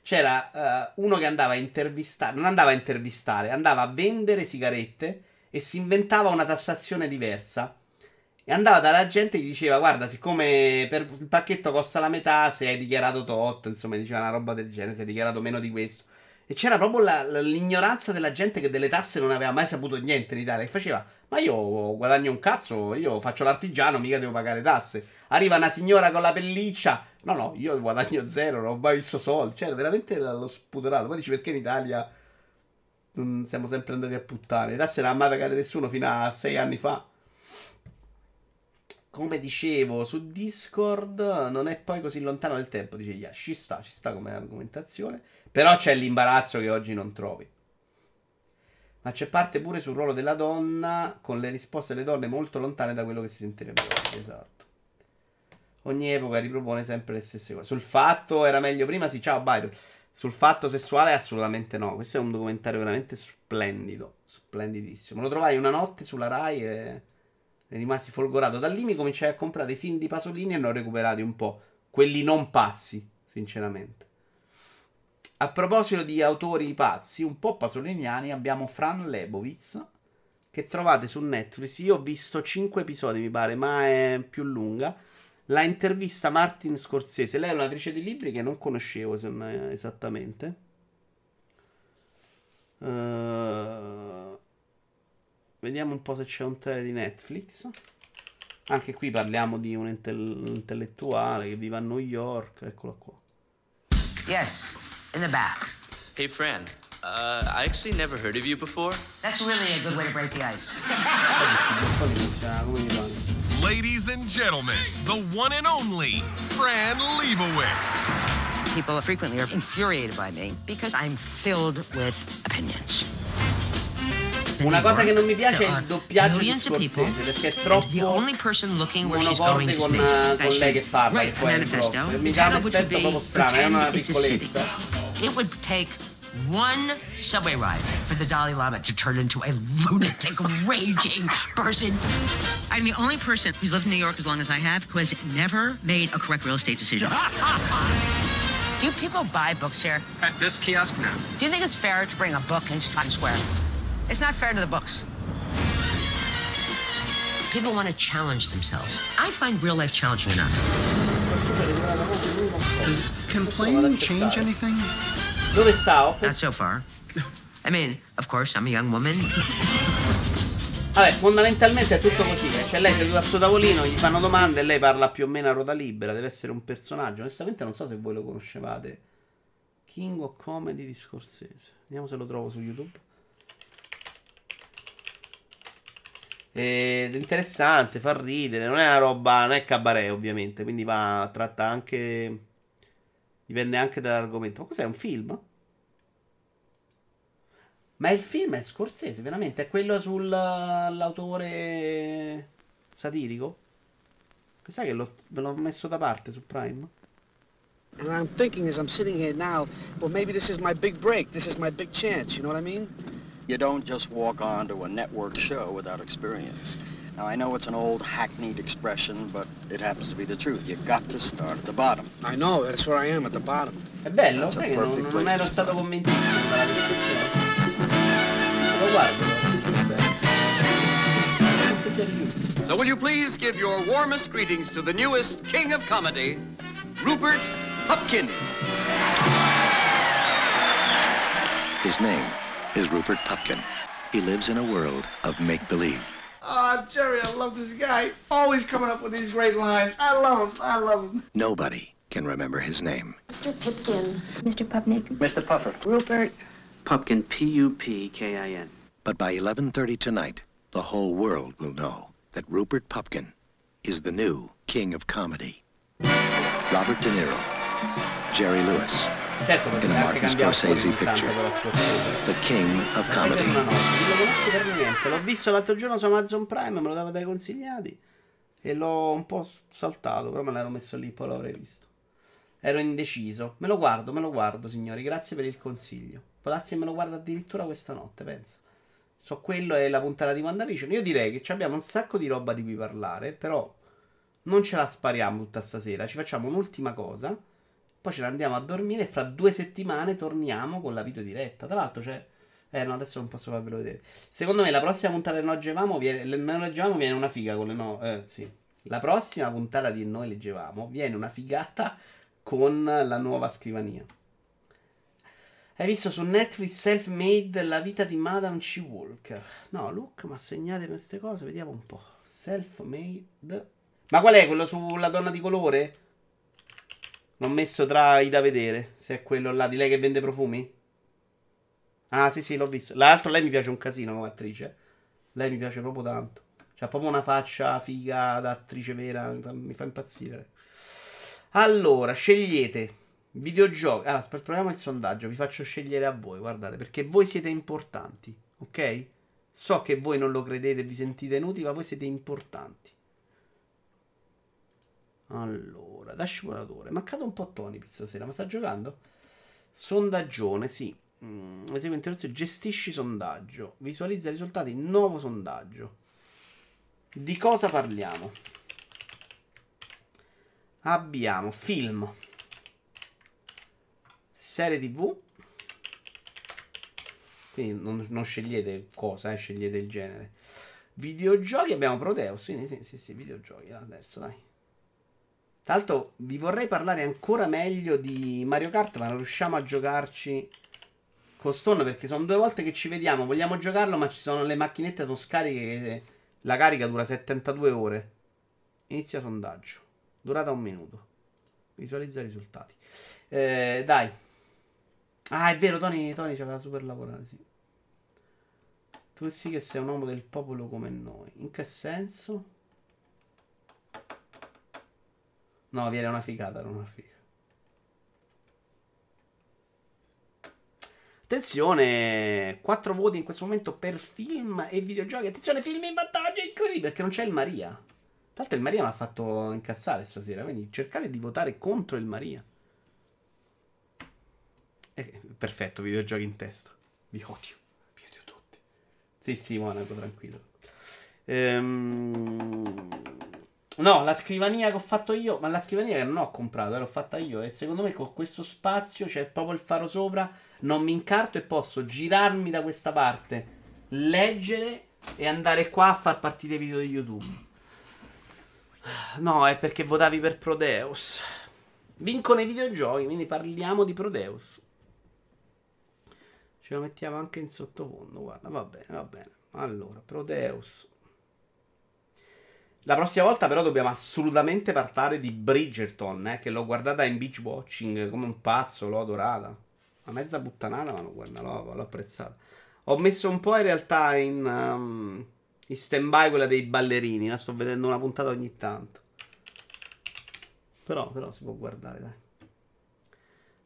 [SPEAKER 1] C'era eh, uno che andava a intervistare, non andava a intervistare, andava a vendere sigarette e si inventava una tassazione diversa. E andava dalla gente e gli diceva: Guarda, siccome per il pacchetto costa la metà, se hai dichiarato tot, insomma, diceva una roba del genere, se hai dichiarato meno di questo. E c'era proprio la- l'ignoranza della gente che delle tasse non aveva mai saputo niente in Italia. E faceva: Ma io guadagno un cazzo, io faccio l'artigiano, mica devo pagare tasse. Arriva una signora con la pelliccia. No, no, io guadagno zero, non ho mai visto soldi. Cioè, veramente lo sputerato. Poi dici perché in Italia non siamo sempre andati a puttane. Le tasse non ha mai pagate nessuno fino a sei anni fa. Come dicevo su Discord, non è poi così lontano nel tempo. Dice Yash, ci sta, ci sta come argomentazione. Però c'è l'imbarazzo che oggi non trovi. Ma c'è parte pure sul ruolo della donna, con le risposte delle donne molto lontane da quello che si sentirebbe oggi. Esatto. Ogni epoca ripropone sempre le stesse cose. Sul fatto era meglio prima, sì, ciao Byron. Sul fatto sessuale assolutamente no. Questo è un documentario veramente splendido, splendidissimo. Lo trovai una notte sulla Rai e ne rimasi folgorato. Da lì mi cominciai a comprare i film di Pasolini e ne ho recuperati un po'. Quelli non pazzi, sinceramente. A proposito di autori pazzi, un po' pasoliniani, abbiamo Fran Lebowitz, che trovate su Netflix. Io ho visto 5 episodi, mi pare, ma è più lunga. La intervista Martin Scorsese. Lei è un'autrice di libri che non conoscevo se non è esattamente. Eh, vediamo un po' se c'è un trailer di Netflix. Anche qui parliamo di un intel- intellettuale che vive a New York. Eccolo qua.
[SPEAKER 26] Yes, in the back.
[SPEAKER 27] Hey, Fran. Uh, I actually never heard of you before.
[SPEAKER 26] That's really a good way to break the ice.
[SPEAKER 1] Poi inizia come mi pare.
[SPEAKER 28] Ladies and gentlemen, the one and only Fran Lebowitz.
[SPEAKER 26] People frequently are infuriated by me because I'm filled with opinions.
[SPEAKER 1] Una cosa che non mi piace è
[SPEAKER 26] There
[SPEAKER 1] il
[SPEAKER 26] are
[SPEAKER 1] doppiaggio di
[SPEAKER 26] millions of people,
[SPEAKER 1] Scorsese perché è
[SPEAKER 26] The
[SPEAKER 1] troppo
[SPEAKER 26] only person looking where she's going
[SPEAKER 1] monocorde
[SPEAKER 26] is
[SPEAKER 1] con,
[SPEAKER 26] me.
[SPEAKER 1] con lei che parla,
[SPEAKER 26] write
[SPEAKER 1] che poi è il
[SPEAKER 26] manifesto.
[SPEAKER 1] prof. Mi dà un
[SPEAKER 26] would
[SPEAKER 1] effetto
[SPEAKER 26] be
[SPEAKER 1] proprio strano, è una
[SPEAKER 26] it's a city.
[SPEAKER 1] piccolezza.
[SPEAKER 26] It would take one subway ride for the Dalai Lama to turn into a lunatic, raging person. I'm the only person who's lived in New York as long as I have who has never made a correct real estate decision. Do people buy books here?
[SPEAKER 10] At this kiosk now.
[SPEAKER 26] Do you think it's fair to bring a book into Times Square? It's not fair to the books. People want to challenge themselves. I find real life challenging enough.
[SPEAKER 3] Does complaining change anything?
[SPEAKER 1] Dove sta?
[SPEAKER 26] Not so far. I mean, of course, I'm a young woman.
[SPEAKER 1] Vabbè, fondamentalmente è tutto così. eh. C'è lei seduta a sto tavolino, gli fanno domande e lei parla più o meno a ruota libera. Deve essere un personaggio. Onestamente non so se voi lo conoscevate. King of Comedy di Scorsese. Vediamo se lo trovo su YouTube. Ed è interessante, fa ridere. Non è una roba, non è cabaret ovviamente. Quindi va, tratta anche... Dipende anche dall'argomento. Ma cos'è, un film? Ma il film è Scorsese, veramente? È quello sull'autore satirico? Che sai che l'ho, me l'ho messo da parte su Prime?
[SPEAKER 29] And I'm thinking as I'm sitting here now, well, maybe this is my big break. This is my big chance. You know what I mean?
[SPEAKER 30] You don't just walk onto a network show without experience. Now, I know it's an old hackneyed expression, but it happens to be the truth. You've got to start at the bottom.
[SPEAKER 29] I know. That's where I am at the bottom.
[SPEAKER 1] Eh è bello,
[SPEAKER 30] That's a
[SPEAKER 1] sai che non,
[SPEAKER 30] perfect
[SPEAKER 1] non
[SPEAKER 30] place
[SPEAKER 1] ero stato convintissimo dalla descrizione. Lo guardo, lo bene. Molto Jerry Lewis.
[SPEAKER 31] So will you please give your warmest greetings to the newest king of comedy, Rupert Pupkin.
[SPEAKER 32] His name is Rupert Pupkin. He lives in a world of make believe.
[SPEAKER 10] Oh, Jerry, I love this guy. Always coming up with these great lines. I love him. I love him.
[SPEAKER 32] Nobody can remember his name.
[SPEAKER 20] Mr. Pipkin. Mr. Pupnik.
[SPEAKER 32] Mr. Puffer.
[SPEAKER 20] Rupert.
[SPEAKER 32] Pupkin, P U P K I N. But by 11:30 tonight, the whole world will know that Rupert Pupkin is the new king of comedy. Robert De Niro, Jerry Lewis,
[SPEAKER 1] Certo,
[SPEAKER 32] in Martin Scorsese picture,
[SPEAKER 1] con la Scorsese.
[SPEAKER 32] the king of comedy.
[SPEAKER 1] non lo conosco per niente. L'ho visto l'altro giorno su Amazon Prime, me lo dava dai consigliati e l'ho un po' saltato, però me l'ero messo lì, poi l'avrei visto. Ero indeciso. Me lo guardo, me lo guardo, signori. Grazie per il consiglio. Grazie, me lo guardo addirittura questa notte, penso. So, quello è la puntata di WandaVision. Io direi che abbiamo un sacco di roba di cui parlare, però non ce la spariamo tutta stasera. Ci facciamo un'ultima cosa, poi ce ne andiamo a dormire e fra due settimane torniamo con la video diretta. Tra l'altro c'è Eh no, adesso non posso farvelo vedere. Secondo me la prossima puntata di Noi Leggevamo viene, Noi Leggevamo viene una figa con le no... Eh, sì. La prossima puntata di Noi Leggevamo viene una figata con la nuova scrivania. Hai visto su Netflix Self-Made la vita di Madame C. Walker? No, Luke, ma segnate queste cose, vediamo un po'. Self-Made. Ma qual è quello sulla donna di colore? L'ho messo tra i da vedere. Se è quello là di lei che vende profumi? Ah, sì, sì, l'ho visto. L'altro, lei mi piace un casino come attrice. Lei mi piace proprio tanto. C'ha proprio una faccia figa da attrice vera. Mi fa, mi fa impazzire. Allora, scegliete. Videogiochi. Allora, proviamo il sondaggio. Vi faccio scegliere a voi, guardate, perché voi siete importanti, ok? So che voi non lo credete e vi sentite inutili, ma voi siete importanti. Allora, dashboardore. Mancato un po' Tony questa sera, ma sta giocando? Sondaggione, sì. Mm, esegui interruzione, gestisci sondaggio. Visualizza i risultati, nuovo sondaggio. Di cosa parliamo? Abbiamo film, serie tv. Quindi non, non scegliete cosa, eh, scegliete il genere. Videogiochi abbiamo Proteus. Quindi sì, sì, sì, videogiochi. La terza, dai. Tra l'altro vi vorrei parlare ancora meglio di Mario Kart, ma non riusciamo a giocarci con Stone perché sono due volte che ci vediamo, vogliamo giocarlo, ma ci sono le macchinette sono scariche che la carica dura 72 ore. Inizia sondaggio. Durata un minuto. Visualizza i risultati. Eh, dai. Ah, è vero, Tony, Tony ci aveva super lavorare, sì. Tu sì che sei un uomo del popolo come noi. In che senso? No, viene una figata, non una figa. Attenzione, 4 voti in questo momento per film e videogiochi. Attenzione, film in vantaggio, incredibile, perché non c'è il Maria. L'altro il Maria mi ha fatto incazzare stasera, quindi cercate di votare contro il Maria. Eh, perfetto, videogiochi in testa. Vi odio. Vi odio tutti. Sì, sì, Monaco, tranquillo. Ehm... No, la scrivania che ho fatto io, ma la scrivania che non ho comprato, eh, l'ho fatta io. E secondo me con questo spazio c'è proprio il faro sopra. Non mi incarto e posso girarmi da questa parte, leggere e andare qua a far partire i video di YouTube. No, è perché votavi per Prodeus. Vincono i videogiochi, quindi parliamo di Prodeus. Ce lo mettiamo anche in sottofondo, guarda, va bene, va bene. Allora, Prodeus. La prossima volta però dobbiamo assolutamente parlare di Bridgerton, eh, che l'ho guardata in beach watching come un pazzo, l'ho adorata. Una mezza puttanata, ma guarda, l'ho, l'ho apprezzata. Ho messo un po' in realtà in, um, in stand-by quella dei ballerini, la sto vedendo una puntata ogni tanto. Però, però si può guardare, dai.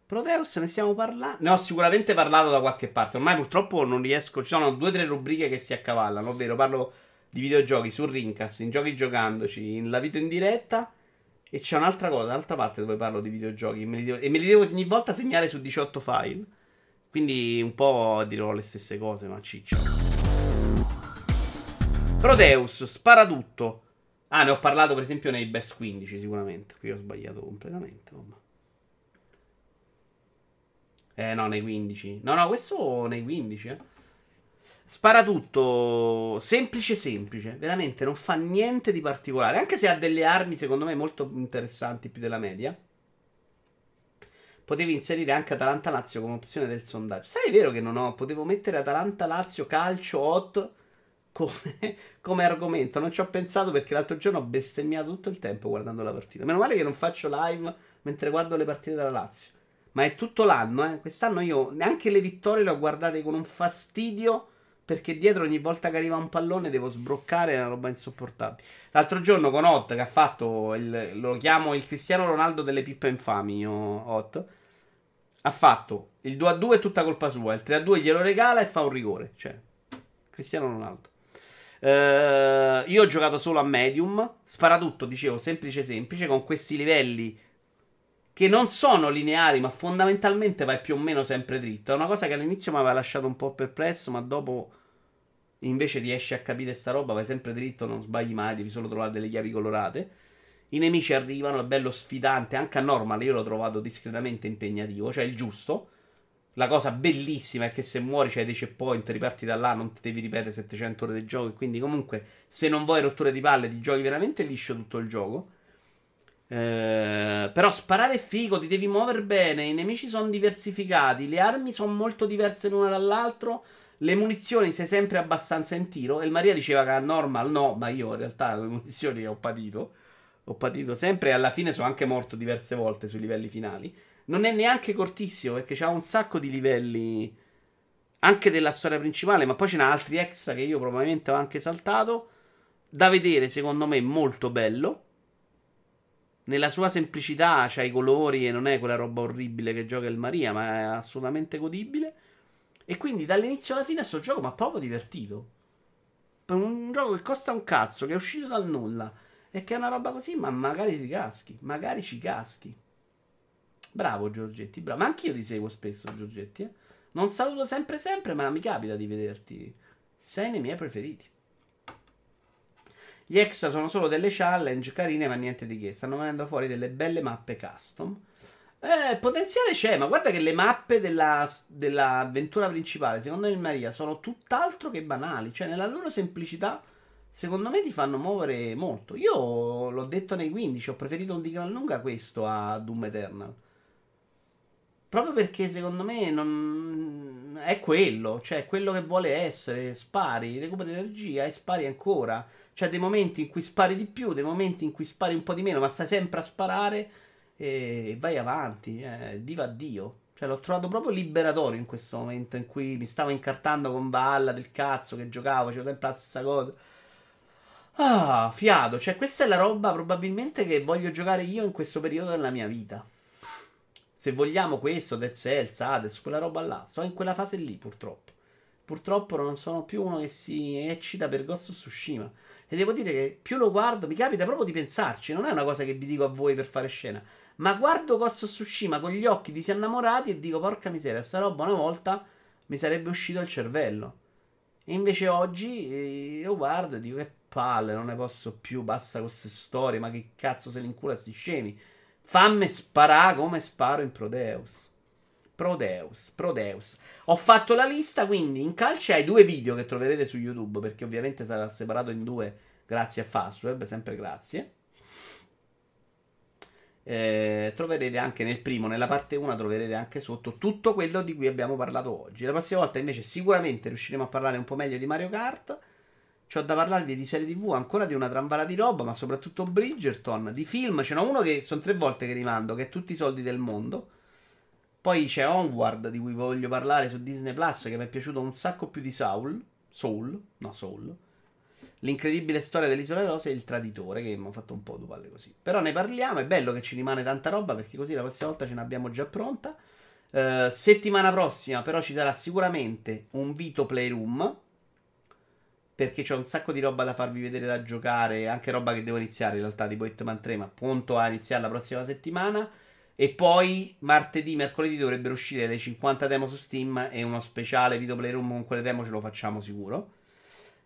[SPEAKER 1] Proteus ne stiamo parlando? Ne ho sicuramente parlato da qualche parte. Ormai purtroppo non riesco. Ci sono due o tre rubriche che si accavallano, ovvero parlo di videogiochi su Rincast, in giochi giocandoci, in la video in diretta. E c'è un'altra cosa, un'altra parte dove parlo di videogiochi. Me devo, e me li devo ogni volta segnare su 18 file. Quindi un po' dirò le stesse cose, ma ciccio. Proteus, spara tutto. Ah, ne ho parlato per esempio nei best 15 sicuramente. Qui ho sbagliato completamente. Vabbè. Eh no, nei 15. No, no, questo nei 15, eh. Spara tutto semplice semplice, veramente non fa niente di particolare, anche se ha delle armi secondo me molto interessanti più della media. Potevi inserire anche Atalanta Lazio come opzione del sondaggio. Sai, è vero che non ho, potevo mettere Atalanta Lazio calcio hot come, come argomento. Non ci ho pensato perché l'altro giorno ho bestemmiato tutto il tempo guardando la partita. Meno male che non faccio live mentre guardo le partite della Lazio. Ma è tutto l'anno, eh. Quest'anno io neanche le vittorie le ho guardate con un fastidio perché dietro ogni volta che arriva un pallone devo sbroccare, è una roba insopportabile. L'altro giorno con Hot che ha fatto, il, lo chiamo il Cristiano Ronaldo delle pippe infami, io, Hot, ha fatto il 2-2 è tutta colpa sua, il 3-2 glielo regala e fa un rigore, cioè Cristiano Ronaldo. Uh, io ho giocato solo a medium, spara tutto, dicevo, semplice semplice, con questi livelli che non sono lineari, ma fondamentalmente vai più o meno sempre dritto. È una cosa che all'inizio mi aveva lasciato un po' perplesso, ma dopo invece riesci a capire sta roba, vai sempre dritto, non sbagli mai, devi solo trovare delle chiavi colorate. I nemici arrivano, è bello sfidante, anche a normal io l'ho trovato discretamente impegnativo, cioè il giusto. La cosa bellissima è che se muori c'hai dei checkpoint, riparti da là, non ti devi ripetere 700 ore di gioco. Quindi, comunque, se non vuoi rotture di palle, ti giochi veramente liscio tutto il gioco. Eh, però sparare è figo, ti devi muovere bene. I nemici sono diversificati, le armi sono molto diverse l'una dall'altro. Le munizioni sei sempre abbastanza in tiro. E il Maria diceva che a normal no, ma io in realtà le munizioni ho patito. Ho patito sempre e alla fine sono anche morto diverse volte sui livelli finali. Non è neanche cortissimo perché c'ha un sacco di livelli anche della storia principale, ma poi ce n'ha altri extra che io probabilmente ho anche saltato. Da vedere, secondo me, molto bello. Nella sua semplicità c'ha i colori e non è quella roba orribile che gioca il Maria, ma è assolutamente godibile. E quindi dall'inizio alla fine sto gioco mi ha proprio divertito. Per un gioco che costa un cazzo, che è uscito dal nulla e che è una roba così, ma magari ci caschi. Magari ci caschi. Bravo Giorgetti, bravo. Ma anch'io ti seguo spesso, Giorgetti. Eh? Non saluto sempre sempre, ma mi capita di vederti. Sei nei miei preferiti. Gli extra sono solo delle challenge carine, ma niente di che. Stanno venendo fuori delle belle mappe custom. Eh, potenziale c'è, ma guarda che le mappe della, dell'avventura principale, secondo me Maria, sono tutt'altro che banali. Cioè, nella loro semplicità, secondo me ti fanno muovere molto. Io l'ho detto nei 15, ho preferito un di gran lunga questo a Doom Eternal. Proprio perché secondo me non... è quello, cioè quello che vuole essere. Spari, recuperi energia e spari ancora. C'è dei momenti in cui spari di più, dei momenti in cui spari un po' di meno, ma stai sempre a sparare e vai avanti. Eh, viva Dio. Cioè, l'ho trovato proprio liberatorio in questo momento in cui mi stavo incartando con Balla del cazzo che giocavo, facevo sempre la stessa cosa. Ah, fiado. Cioè, questa è la roba probabilmente che voglio giocare io in questo periodo della mia vita. Se vogliamo questo, Dead Cells, Hades, quella roba là. Sto in quella fase lì, purtroppo. Purtroppo non sono più uno che si eccita per Ghost of Tsushima. E devo dire che più lo guardo, mi capita proprio di pensarci. Non è una cosa che vi dico a voi per fare scena. Ma guardo Ghost of Tsushima con gli occhi disinnamorati e dico, porca miseria, sta roba una volta mi sarebbe uscito il cervello. E invece oggi eh, io guardo e dico, che palle, non ne posso più, basta con queste storie, ma che cazzo se li incula sti scemi. Fammi sparare come sparo in Prodeus. Prodeus, Prodeus. Ho fatto la lista, quindi in calce hai due video che troverete su YouTube, perché ovviamente sarà separato in due grazie a Fastweb, sempre grazie. Eh, troverete anche nel primo, nella parte 1 troverete anche sotto tutto quello di cui abbiamo parlato oggi. La prossima volta invece sicuramente riusciremo a parlare un po' meglio di Mario Kart C'ho da parlarvi di serie TV, ancora di una tramvara di roba, ma soprattutto Bridgerton. Di film, ce n'è uno che sono tre volte che rimando, che è Tutti i soldi del mondo. Poi c'è Onward, di cui voglio parlare su Disney Plus, che mi è piaciuto un sacco più di Soul. Soul, no, Soul. L'incredibile storia dell'Isola Rose e il traditore, che mi ha fatto un po' due così. Però ne parliamo, è bello che ci rimane tanta roba, perché così la prossima volta ce l'abbiamo già pronta. Uh, settimana prossima, però, ci sarà sicuramente un Vito Playroom perché c'ho un sacco di roba da farvi vedere da giocare, anche roba che devo iniziare in realtà, tipo Hitman 3, ma pronto a iniziare la prossima settimana. E poi martedì, mercoledì dovrebbero uscire le 50 demo su Steam e uno speciale video playroom con quelle demo ce lo facciamo sicuro.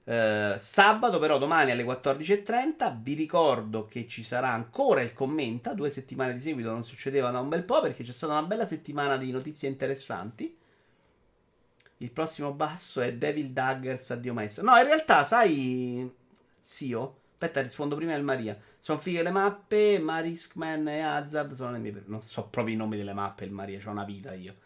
[SPEAKER 1] Uh, sabato però domani alle 14.30 vi ricordo che ci sarà ancora il commenta, due settimane di seguito non succedeva da un bel po' perché c'è stata una bella settimana di notizie interessanti. Il prossimo basso è Devil Daggers Addio Maestro. No, in realtà, sai, Zio. Aspetta, rispondo prima al Maria. Sono fighe le mappe, Mariskman e Hazard sono le mie... Non so proprio i nomi delle mappe, il Maria, c'ho una vita io.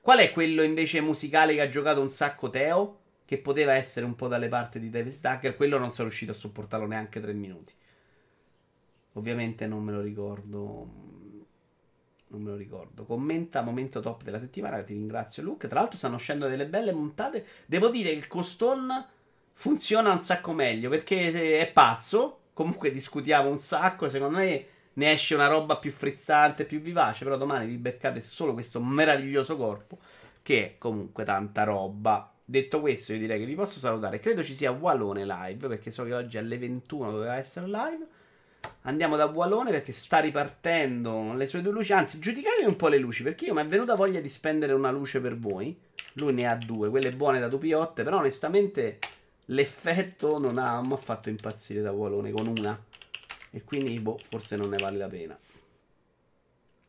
[SPEAKER 1] Qual è quello invece musicale che ha giocato un sacco Teo? Che poteva essere un po' dalle parti di David Dagger. Quello non sono riuscito a sopportarlo neanche tre minuti. Ovviamente non me lo ricordo non me lo ricordo. Commenta momento top della settimana. Ti ringrazio, Luke. Tra l'altro, stanno uscendo delle belle montate. Devo dire che il Coston funziona un sacco meglio perché è pazzo. Comunque, discutiamo un sacco. Secondo me ne esce una roba più frizzante, più vivace. Però domani vi beccate solo questo meraviglioso corpo. Che è comunque tanta roba. Detto questo, io direi che vi posso salutare. Credo ci sia Wallone live perché so che oggi alle 21 doveva essere live. Andiamo da Bualone perché sta ripartendo le sue due luci. Anzi, giudicate un po' le luci perché io mi è venuta voglia di spendere una luce per voi. Lui ne ha due, quelle buone da dopiotte. Però onestamente l'effetto non, ha, fatto impazzire da Bualone con una. E quindi boh, forse non ne vale la pena.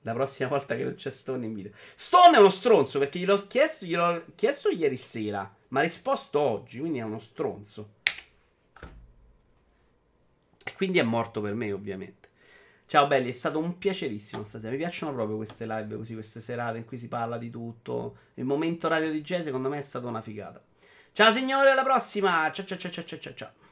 [SPEAKER 1] La prossima volta che c'è Stone in video. Stone è uno stronzo perché gliel'ho chiesto, gliel'ho chiesto ieri sera, ma ha risposto oggi, quindi è uno stronzo. E quindi è morto per me, ovviamente. Ciao belli, è stato un piacerissimo stasera. Mi piacciono proprio queste live così, queste serate in cui si parla di tutto. Il momento radio di jazz secondo me è stata una figata. Ciao signore, alla prossima. Ciao ciao ciao ciao ciao ciao.